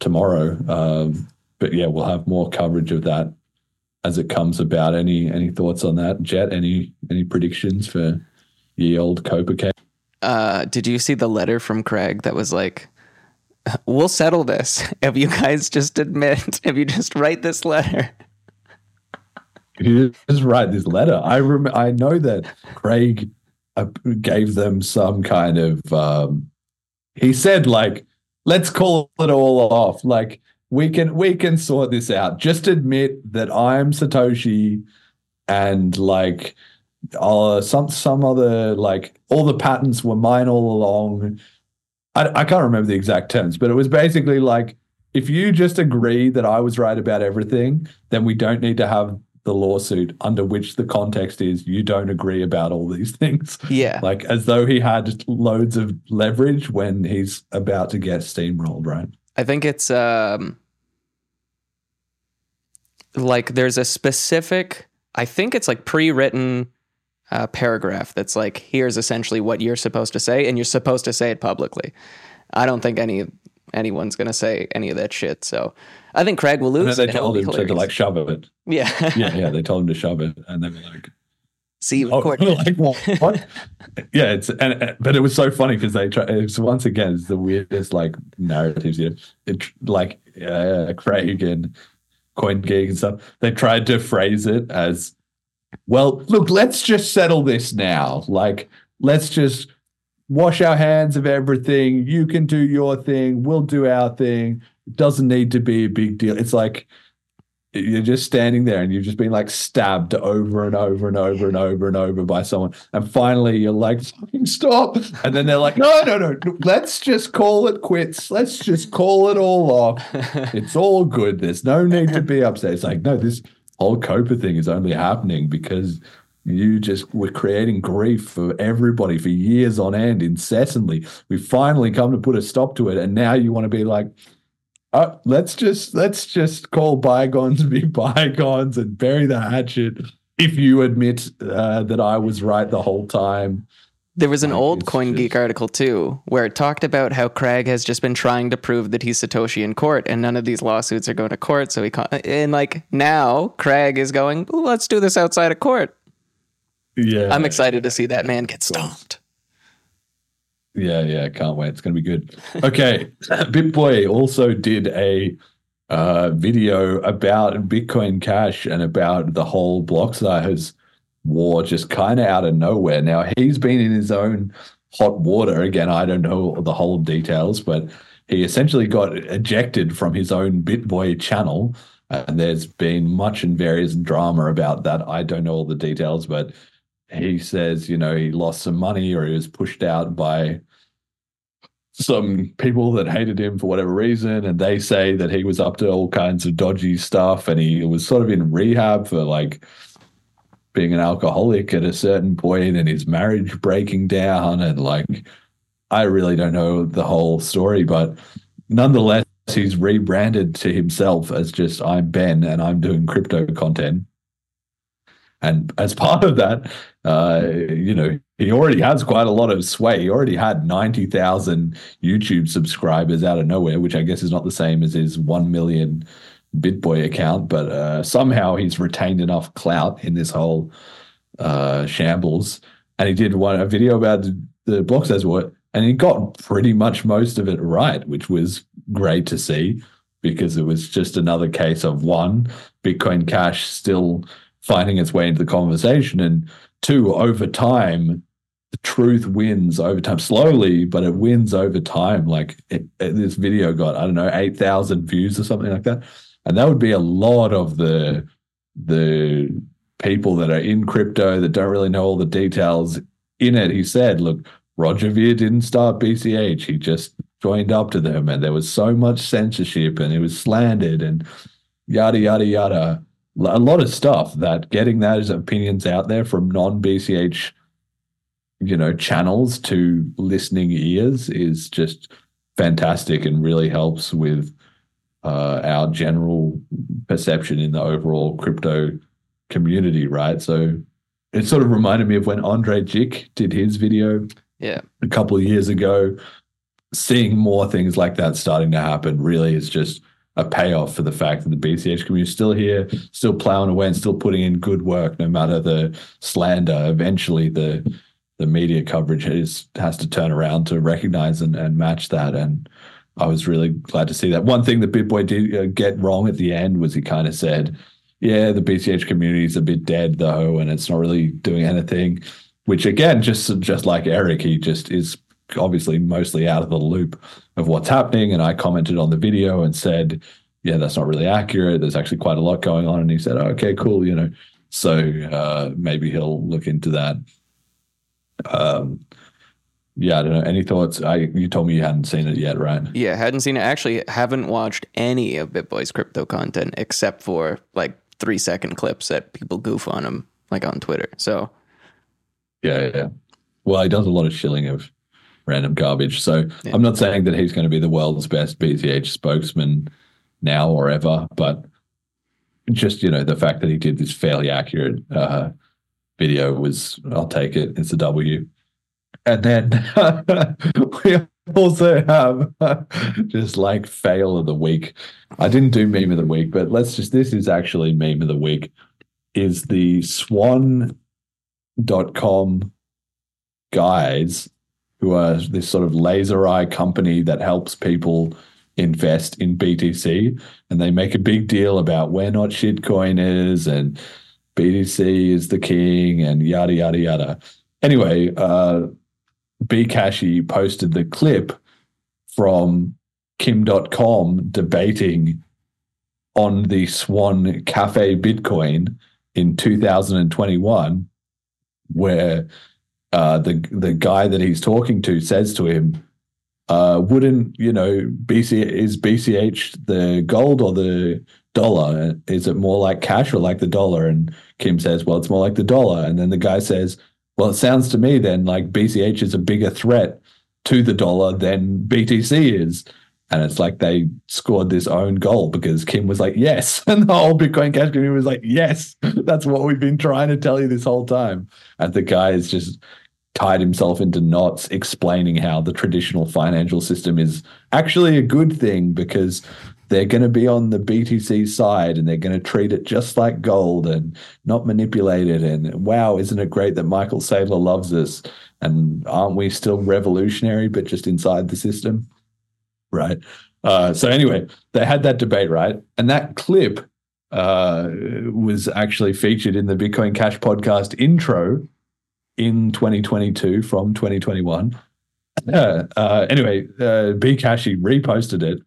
tomorrow. Um, but yeah, we'll have more coverage of that as it comes about. Any any thoughts on that, Jett? Any any predictions for ye old Copa case? Uh, did you see the letter from Craig that was like, "We'll settle this [LAUGHS] if you guys just admit, [LAUGHS] if you just write this letter." He just write this letter. I rem- I know that Craig uh, gave them some kind of. Um, he said like, "Let's call it all off." Like we can we can sort this out. Just admit that I'm Satoshi, and like, uh, some some other like all the patents were mine all along. I I can't remember the exact terms, but it was basically like if you just agree that I was right about everything, then we don't need to have the lawsuit under which the context is you don't agree about all these things. Yeah. Like as though he had loads of leverage when he's about to get steamrolled, right? I think it's um like there's a specific I think it's like pre-written uh, paragraph that's like here's essentially what you're supposed to say and you're supposed to say it publicly. I don't think any anyone's going to say any of that shit. So I think Craig will lose. they told him to, hilarious. like shove it. yeah. [LAUGHS] Yeah, yeah, they told him to shove it, and they were like, See you in Oh, court. [LAUGHS] like what? what? yeah, it's and but it was so funny because they try. It's once again it's the weirdest like narratives. You know, it, like uh, Craig and CoinGeek and stuff. They tried to phrase it as, well, look, let's just settle this now. Like, let's just wash our hands of everything. You can do your thing. We'll do our thing. Doesn't need to be a big deal. It's like you're just standing there and you've just been like stabbed over and over and over and over and over by someone. And finally you're like, fucking stop. And then they're like, no, no, no, let's just call it quits. Let's just call it all off. [LAUGHS] It's all good. There's no need to be upset. It's like, no, this whole Copa thing is only happening because you just were creating grief for everybody for years on end, incessantly. We finally come to put a stop to it. And now you want to be like, uh, let's just let's just call bygones be [LAUGHS] bygones and bury the hatchet. If you admit uh, that I was right the whole time, There was an Like, old CoinGeek just- article too, where it talked about how Craig has just been trying to prove that he's Satoshi in court, and none of these lawsuits are going to court. So he can't. And like now, Craig is going. Let's do this outside of court. yeah, I'm excited to see that man get stomped. Yeah, yeah, can't wait. It's going to be good. Okay, [LAUGHS] BitBoy also did a uh, video about Bitcoin Cash and about the whole block size war just kind of out of nowhere. Now, he's been in his own hot water. Again, I don't know the whole details, but he essentially got ejected from his own BitBoy channel. And there's been much and various drama about that. I don't know all the details, but he says, you know, he lost some money or he was pushed out by some people that hated him for whatever reason. And they say that he was up to all kinds of dodgy stuff and he was sort of in rehab for like being an alcoholic at a certain point and his marriage breaking down. And like, I really don't know the whole story, but nonetheless, he's rebranded to himself as just I'm Ben and I'm doing crypto content. And as part of that, uh, you know, he already has quite a lot of sway. He already had 90,000 YouTube subscribers out of nowhere, which I guess is not the same as his 1 million BitBoy account, but uh, somehow he's retained enough clout in this whole uh, shambles. And he did one a video about the, the block size war, and he got pretty much most of it right, which was great to see because it was just another case of one, Bitcoin Cash still finding its way into the conversation, and two, over time, the truth wins over time, slowly, but it wins over time. Like it, it, this video got, I don't know, 8,000 views or something like that. And that would be a lot of the, the people that are in crypto that don't really know all the details in it. He said, look, Roger Ver didn't start BCH. He just joined up to them and there was so much censorship and it was slandered and yada, yada, yada a lot of stuff that getting those opinions out there from non BCH, you know, channels to listening ears is just fantastic and really helps with uh, our general perception in the overall crypto community, right? So it sort of reminded me of when Andrei Jikh did his video yeah a couple of years ago. Seeing more things like that starting to happen really is just a payoff for the fact that the BCH community is still here, still plowing away and still putting in good work, no matter the slander. Eventually, the the media coverage is has to turn around to recognize and, and match that. And I was really glad to see that. One thing that BitBoy did uh, get wrong at the end was he kind of said, "Yeah, the BCH community is a bit dead though, and it's not really doing anything." Which again, just just like Eric, he just is obviously mostly out of the loop of what's happening. And I commented on the video and said, yeah, that's not really accurate. There's actually quite a lot going on. And he said, oh, okay, cool. You know, so uh, maybe he'll look into that. Um, yeah, I don't know. Any thoughts? I you told me you hadn't seen it yet, right? Yeah, hadn't seen it. Actually, haven't watched any of BitBoy's crypto content except for like three second clips that people goof on him, like on Twitter. So, yeah, yeah. Well, he does a lot of shilling of random garbage. So yeah. I'm not saying that he's going to be the world's best BCH spokesman now or ever, but just you know the fact that he did this fairly accurate uh, video was I'll take it. It's a W. And then [LAUGHS] we also have [LAUGHS] just like fail of the week. I didn't do meme of the week, but let's just this is actually meme of the week. Is the swan.com guys who are this sort of laser eye company that helps people invest in BTC. And they make a big deal about we're not shitcoiners and BTC is the king and yada, yada, yada. Anyway, uh, Bcashi posted the clip from Kim Dotcom debating on the Swan Cafe Bitcoin in 2021, where uh, the the guy that he's talking to says to him, uh, "Wouldn't you know BC is BCH the gold or the dollar? Is it more like cash or like the dollar?" And Kim says, "Well, it's more like the dollar." And then the guy says, "Well, it sounds to me then like BCH is a bigger threat to the dollar than BTC is." And it's like they scored this own goal because Kim was like, yes. [LAUGHS] And the whole Bitcoin Cash community was like, yes, [LAUGHS] that's what we've been trying to tell you this whole time. And the guy is just tied himself into knots explaining how the traditional financial system is actually a good thing because they're going to be on the BTC side and they're going to treat it just like gold and not manipulate it. And wow, isn't it great that Michael Saylor loves us? And aren't we still revolutionary, but just inside the system? right? Uh, so anyway, they had that debate, right? And that clip uh, was actually featured in the Bitcoin Cash podcast intro in 2022 from 2021. Uh, uh, anyway, uh, Bcashi reposted it.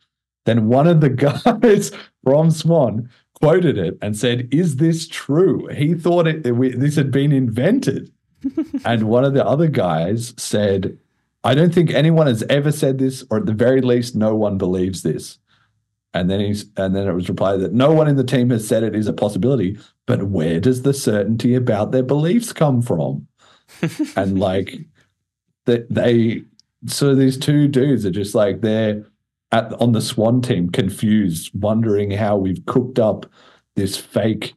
Then one of the [LAUGHS] guys from Swan quoted it and said, "Is this true?" He thought it, it this had been invented, [LAUGHS] and one of the other guys said, I don't think anyone has ever said this, or at the very least, no one believes this. And then he's and then it was replied that no one in the team has said it is a possibility, but where does the certainty about their beliefs come from? And like that they so these two dudes are just like they're at on the Swan team confused, wondering how we've cooked up this fake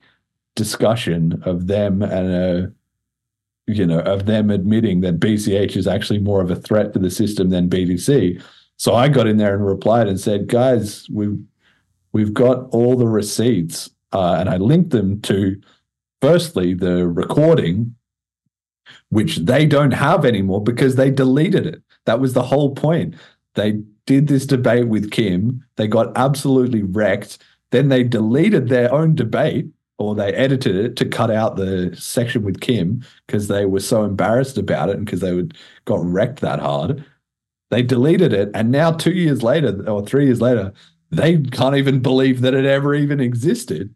discussion of them and a you know of them admitting that BCH is actually more of a threat to the system than BTC. So I got in there and replied and said, guys, we've we've got all the receipts, uh, and I linked them to firstly the recording, which they don't have anymore because they deleted it. That was the whole point. They did this debate with Kim. They got absolutely wrecked. Then they deleted their own debate or they edited it to cut out the section with Kim because they were so embarrassed about it and because they would got wrecked that hard. They deleted it, and now two years later or three years later, they can't even believe that it ever even existed.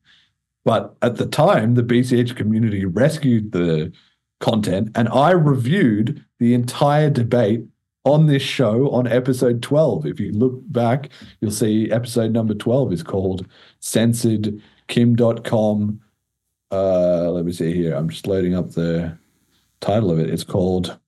But at the time, the BCH community rescued the content, and I reviewed the entire debate on this show on episode 12. If you look back, you'll see episode number 12 is called Censored Kim.com. Uh, let me see here. I'm just loading up the title of it. It's called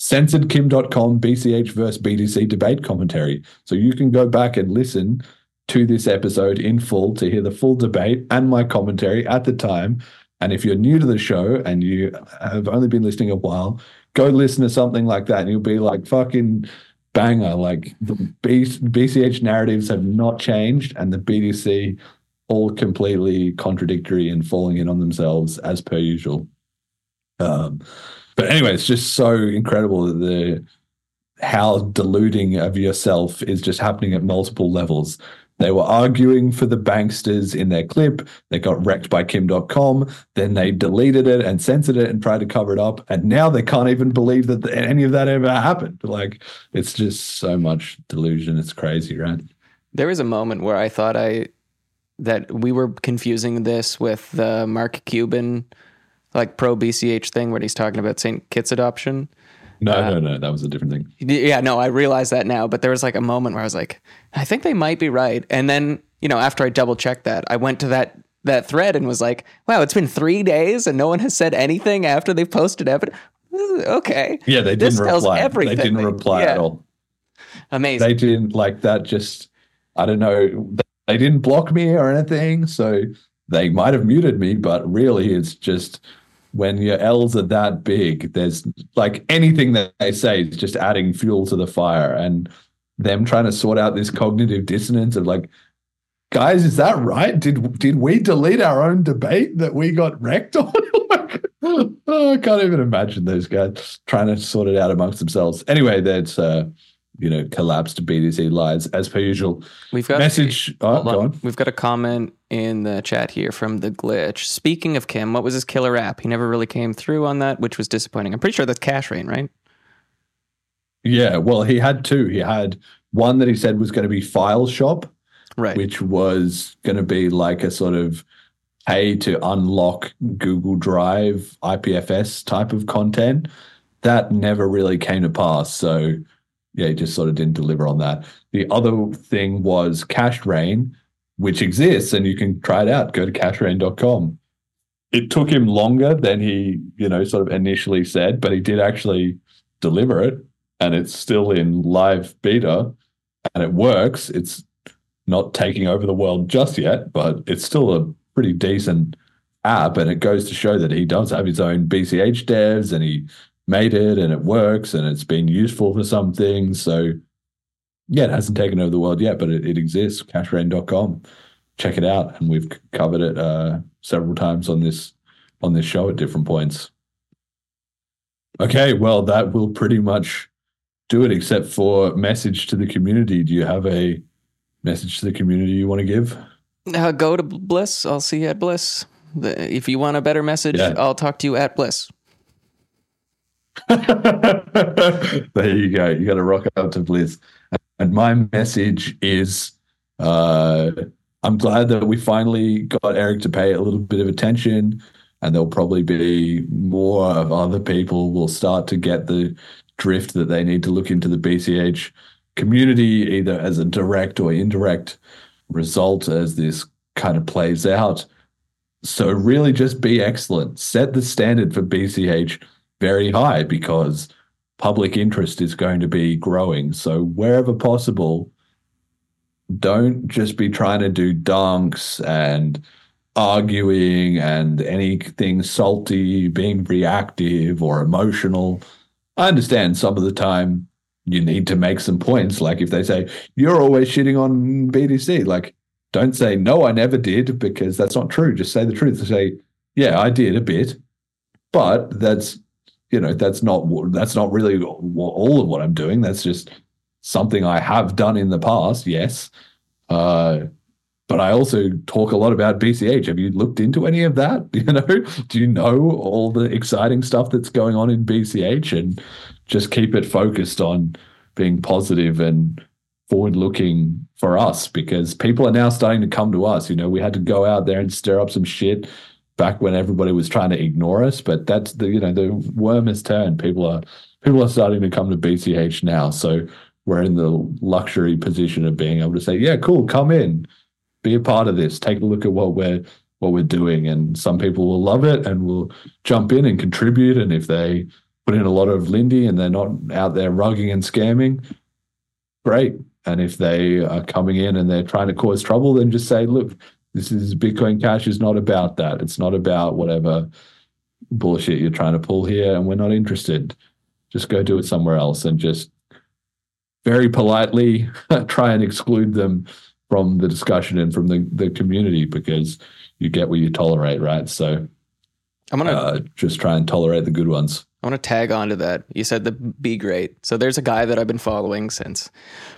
censoredkim.com BCH versus BTC debate commentary. So you can go back and listen to this episode in full to hear the full debate and my commentary at the time. And if you're new to the show and you have only been listening a while, go listen to something like that and you'll be like, fucking banger. Like the BCH narratives have not changed and the BTC all completely contradictory and falling in on themselves as per usual. Um, but anyway, it's just so incredible that the how deluding of yourself is just happening at multiple levels. They were arguing for the banksters in their clip. They got wrecked by Kim Dotcom. Then they deleted it and censored it and tried to cover it up. And now they can't even believe that any of that ever happened. Like, it's just so much delusion. It's crazy, right? There was a moment where I thought I that we were confusing this with the Mark Cuban like pro BCH thing where he's talking about St. Kitts adoption. No, uh, no, no, that was a different thing. Yeah, no, I realized that now, but there was like a moment where I was like, I think they might be right. And then, you know, after I double checked that, I went to that that thread and was like, wow, it's been three days and no one has said anything after they've posted evidence. Okay. Yeah, they didn't reply. Everything. They didn't reply yeah. at all. Amazing. They didn't like that. Just I don't know they didn't block me or anything. So they might have muted me, but really it's just when your L's are that big, there's like anything that they say is just adding fuel to the fire and them trying to sort out this cognitive dissonance of like, guys, is that right? Did did we delete our own debate that we got wrecked on? [LAUGHS] like, oh, [LAUGHS] I can't even imagine those guys trying to sort it out amongst themselves. Anyway, that's uh you know, collapsed BTC lies as per usual. We've got message. Oh, go on. We've got a comment in the chat here from the glitch. Speaking of Kim, what was his killer app? He never really came through on that, which was disappointing. I'm pretty sure that's Cash Rain, right? Yeah. Well, he had two. He had one that he said was going to be File Shop, right? Which was going to be like a sort of pay to unlock Google Drive IPFS type of content. That never really came to pass. So yeah, he just sort of didn't deliver on that. The other thing was Cash Rain, which exists and you can try it out. Go to cashrain.com. It took him longer than he, you know, sort of initially said, but he did actually deliver it and it's still in live beta and it works. It's not taking over the world just yet, but it's still a pretty decent app and it goes to show that he does have his own BCH devs and he made it and it works and it's been useful for some things. So yeah, it hasn't taken over the world yet, but it, it exists. Cashrain.com. Check it out. And we've covered it uh, several times on this on this show at different points. Okay, well, that will pretty much do it, except for message to the community. Do you have a message to the community you want to give? Uh, go to Bliss. I'll see you at Bliss. If you want a better message, yeah. I'll talk to you at Bliss. [LAUGHS] there you go. You got to rock up to Bliss. And my message is uh, I'm glad that we finally got Eric to pay a little bit of attention, and there'll probably be more of other people will start to get the drift that they need to look into the BCH community, either as a direct or indirect result as this kind of plays out. So, really, just be excellent. Set the standard for BCH very high because public interest is going to be growing. So wherever possible, don't just be trying to do dunks and arguing and anything salty, being reactive or emotional. I understand some of the time you need to make some points. Like if they say, you're always shitting on BTC, like don't say, no, I never did, because that's not true. Just say the truth. Say, yeah, I did a bit, but that's, you know, that's not, that's not really all of what I'm doing. That's just something I have done in the past. Yes. Uh, but I also talk a lot about BCH. Have you looked into any of that? [LAUGHS] You know, do you know all the exciting stuff that's going on in BCH and just keep it focused on being positive and forward looking for us because people are now starting to come to us. You know, we had to go out there and stir up some shit back when everybody was trying to ignore us, but that's the you know the worm has turned. People are people are starting to come to BCH now. So we're in the luxury position of being able to say, yeah, cool, come in be a part of this. Take a look at what we're what we're doing, and some people will love it and will jump in and contribute. And if they put in a lot of Lindy and they're not out there rugging and scamming, great. And if they are coming in and they're trying to cause trouble, then just say, look, this is Bitcoin Cash is not about that. It's not about whatever bullshit you're trying to pull here, and we're not interested. Just go do it somewhere else and just very politely [LAUGHS] try and exclude them from the discussion and from the, the community because you get what you tolerate, right? So I'm gonna uh, just try and tolerate the good ones. I want to tag on to that. You said the be great. So there's a guy that I've been following since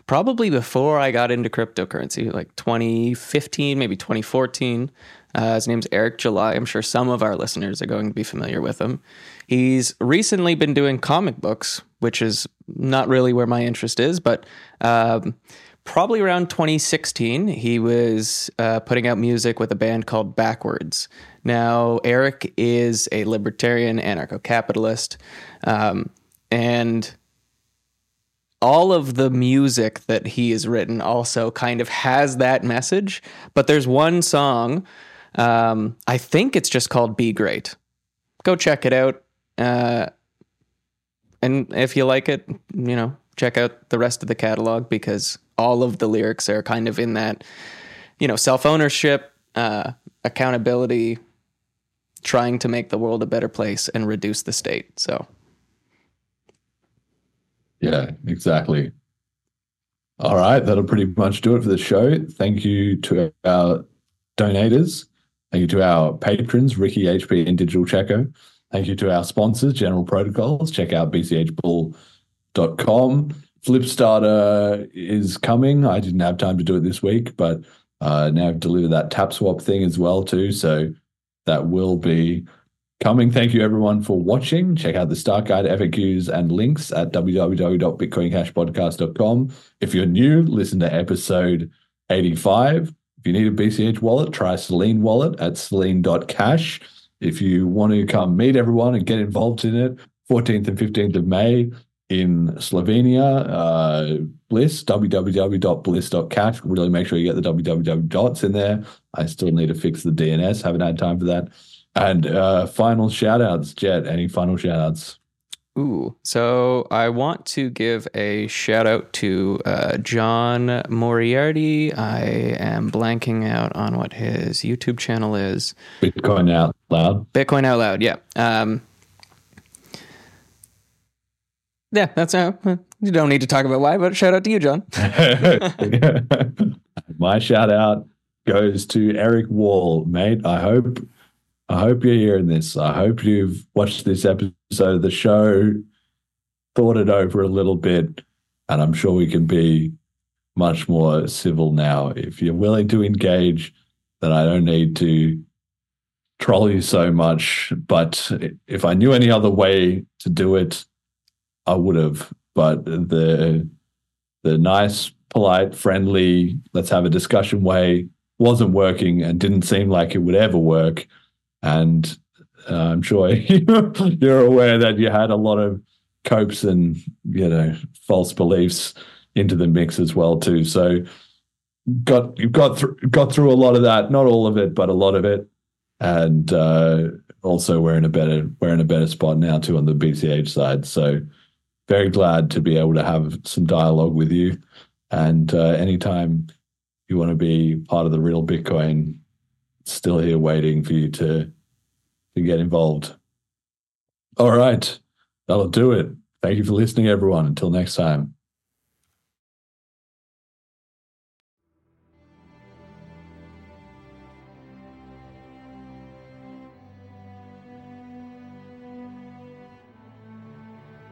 probably before I got into cryptocurrency, like 2015, maybe 2014. Uh, his name's Eric July. I'm sure some of our listeners are going to be familiar with him. He's recently been doing comic books, which is not really where my interest is, but um, probably around 2016, he was uh, putting out music with a band called Backwards. Now, Eric is a libertarian, anarcho capitalist, um, and all of the music that he has written also kind of has that message. But there's one song, um, I think it's just called Be Great. Go check it out. Uh, and if you like it, you know, check out the rest of the catalog because all of the lyrics are kind of in that, you know, self ownership, uh, accountability, trying to make the world a better place and reduce the state. So, yeah, exactly. All right, that'll pretty much do it for the show. Thank you to our donators. Thank you to our patrons, Ricky, HP, and Digital Checo. Thank you to our sponsors, General Protocols. Check out bchbull.com. Flipstarter is coming. I didn't have time to do it this week, but uh, now I've delivered that tap swap thing as well too. So that will be coming. Thank you everyone for watching. Check out the start guide, FAQs, and links at www.bitcoincashpodcast.com. If you're new, listen to episode 85. If you need a BCH wallet, try Selene wallet at selene.cash. If you want to come meet everyone and get involved in it, 14th and 15th of May, in Slovenia, uh, Bliss, www.bliss.cat. Really make sure you get the www dots in there. I still need to fix the DNS. Haven't had time for that. And uh, final shout outs, Jett. Any final shout outs? Ooh, so I want to give a shout out to uh, John Moriarty. I am blanking out on what his YouTube channel is. Bitcoin Out Loud. Bitcoin Out Loud, yeah. Um, yeah, that's how. You don't need to talk about why, but shout out to you, John. [LAUGHS] My shout out goes to Eric Wall, mate. I hope I hope you're hearing this. I hope you've watched this episode of the show, thought it over a little bit, and I'm sure we can be much more civil now. If you're willing to engage, then I don't need to troll you so much. But if I knew any other way to do it, I would have, but the the nice, polite, friendly, let's have a discussion way wasn't working and didn't seem like it would ever work. And uh, I'm sure [LAUGHS] you're aware that you had a lot of copes and you know false beliefs into the mix as well too. So got you've got through got through a lot of that, not all of it, but a lot of it, and uh, also we're in a better we're in a better spot now too on the BCH side. So very glad to be able to have some dialogue with you. And uh, anytime you want to be part of the real Bitcoin, still here waiting for you to to get involved. All right, that'll do it. Thank you for listening, everyone. Until next time.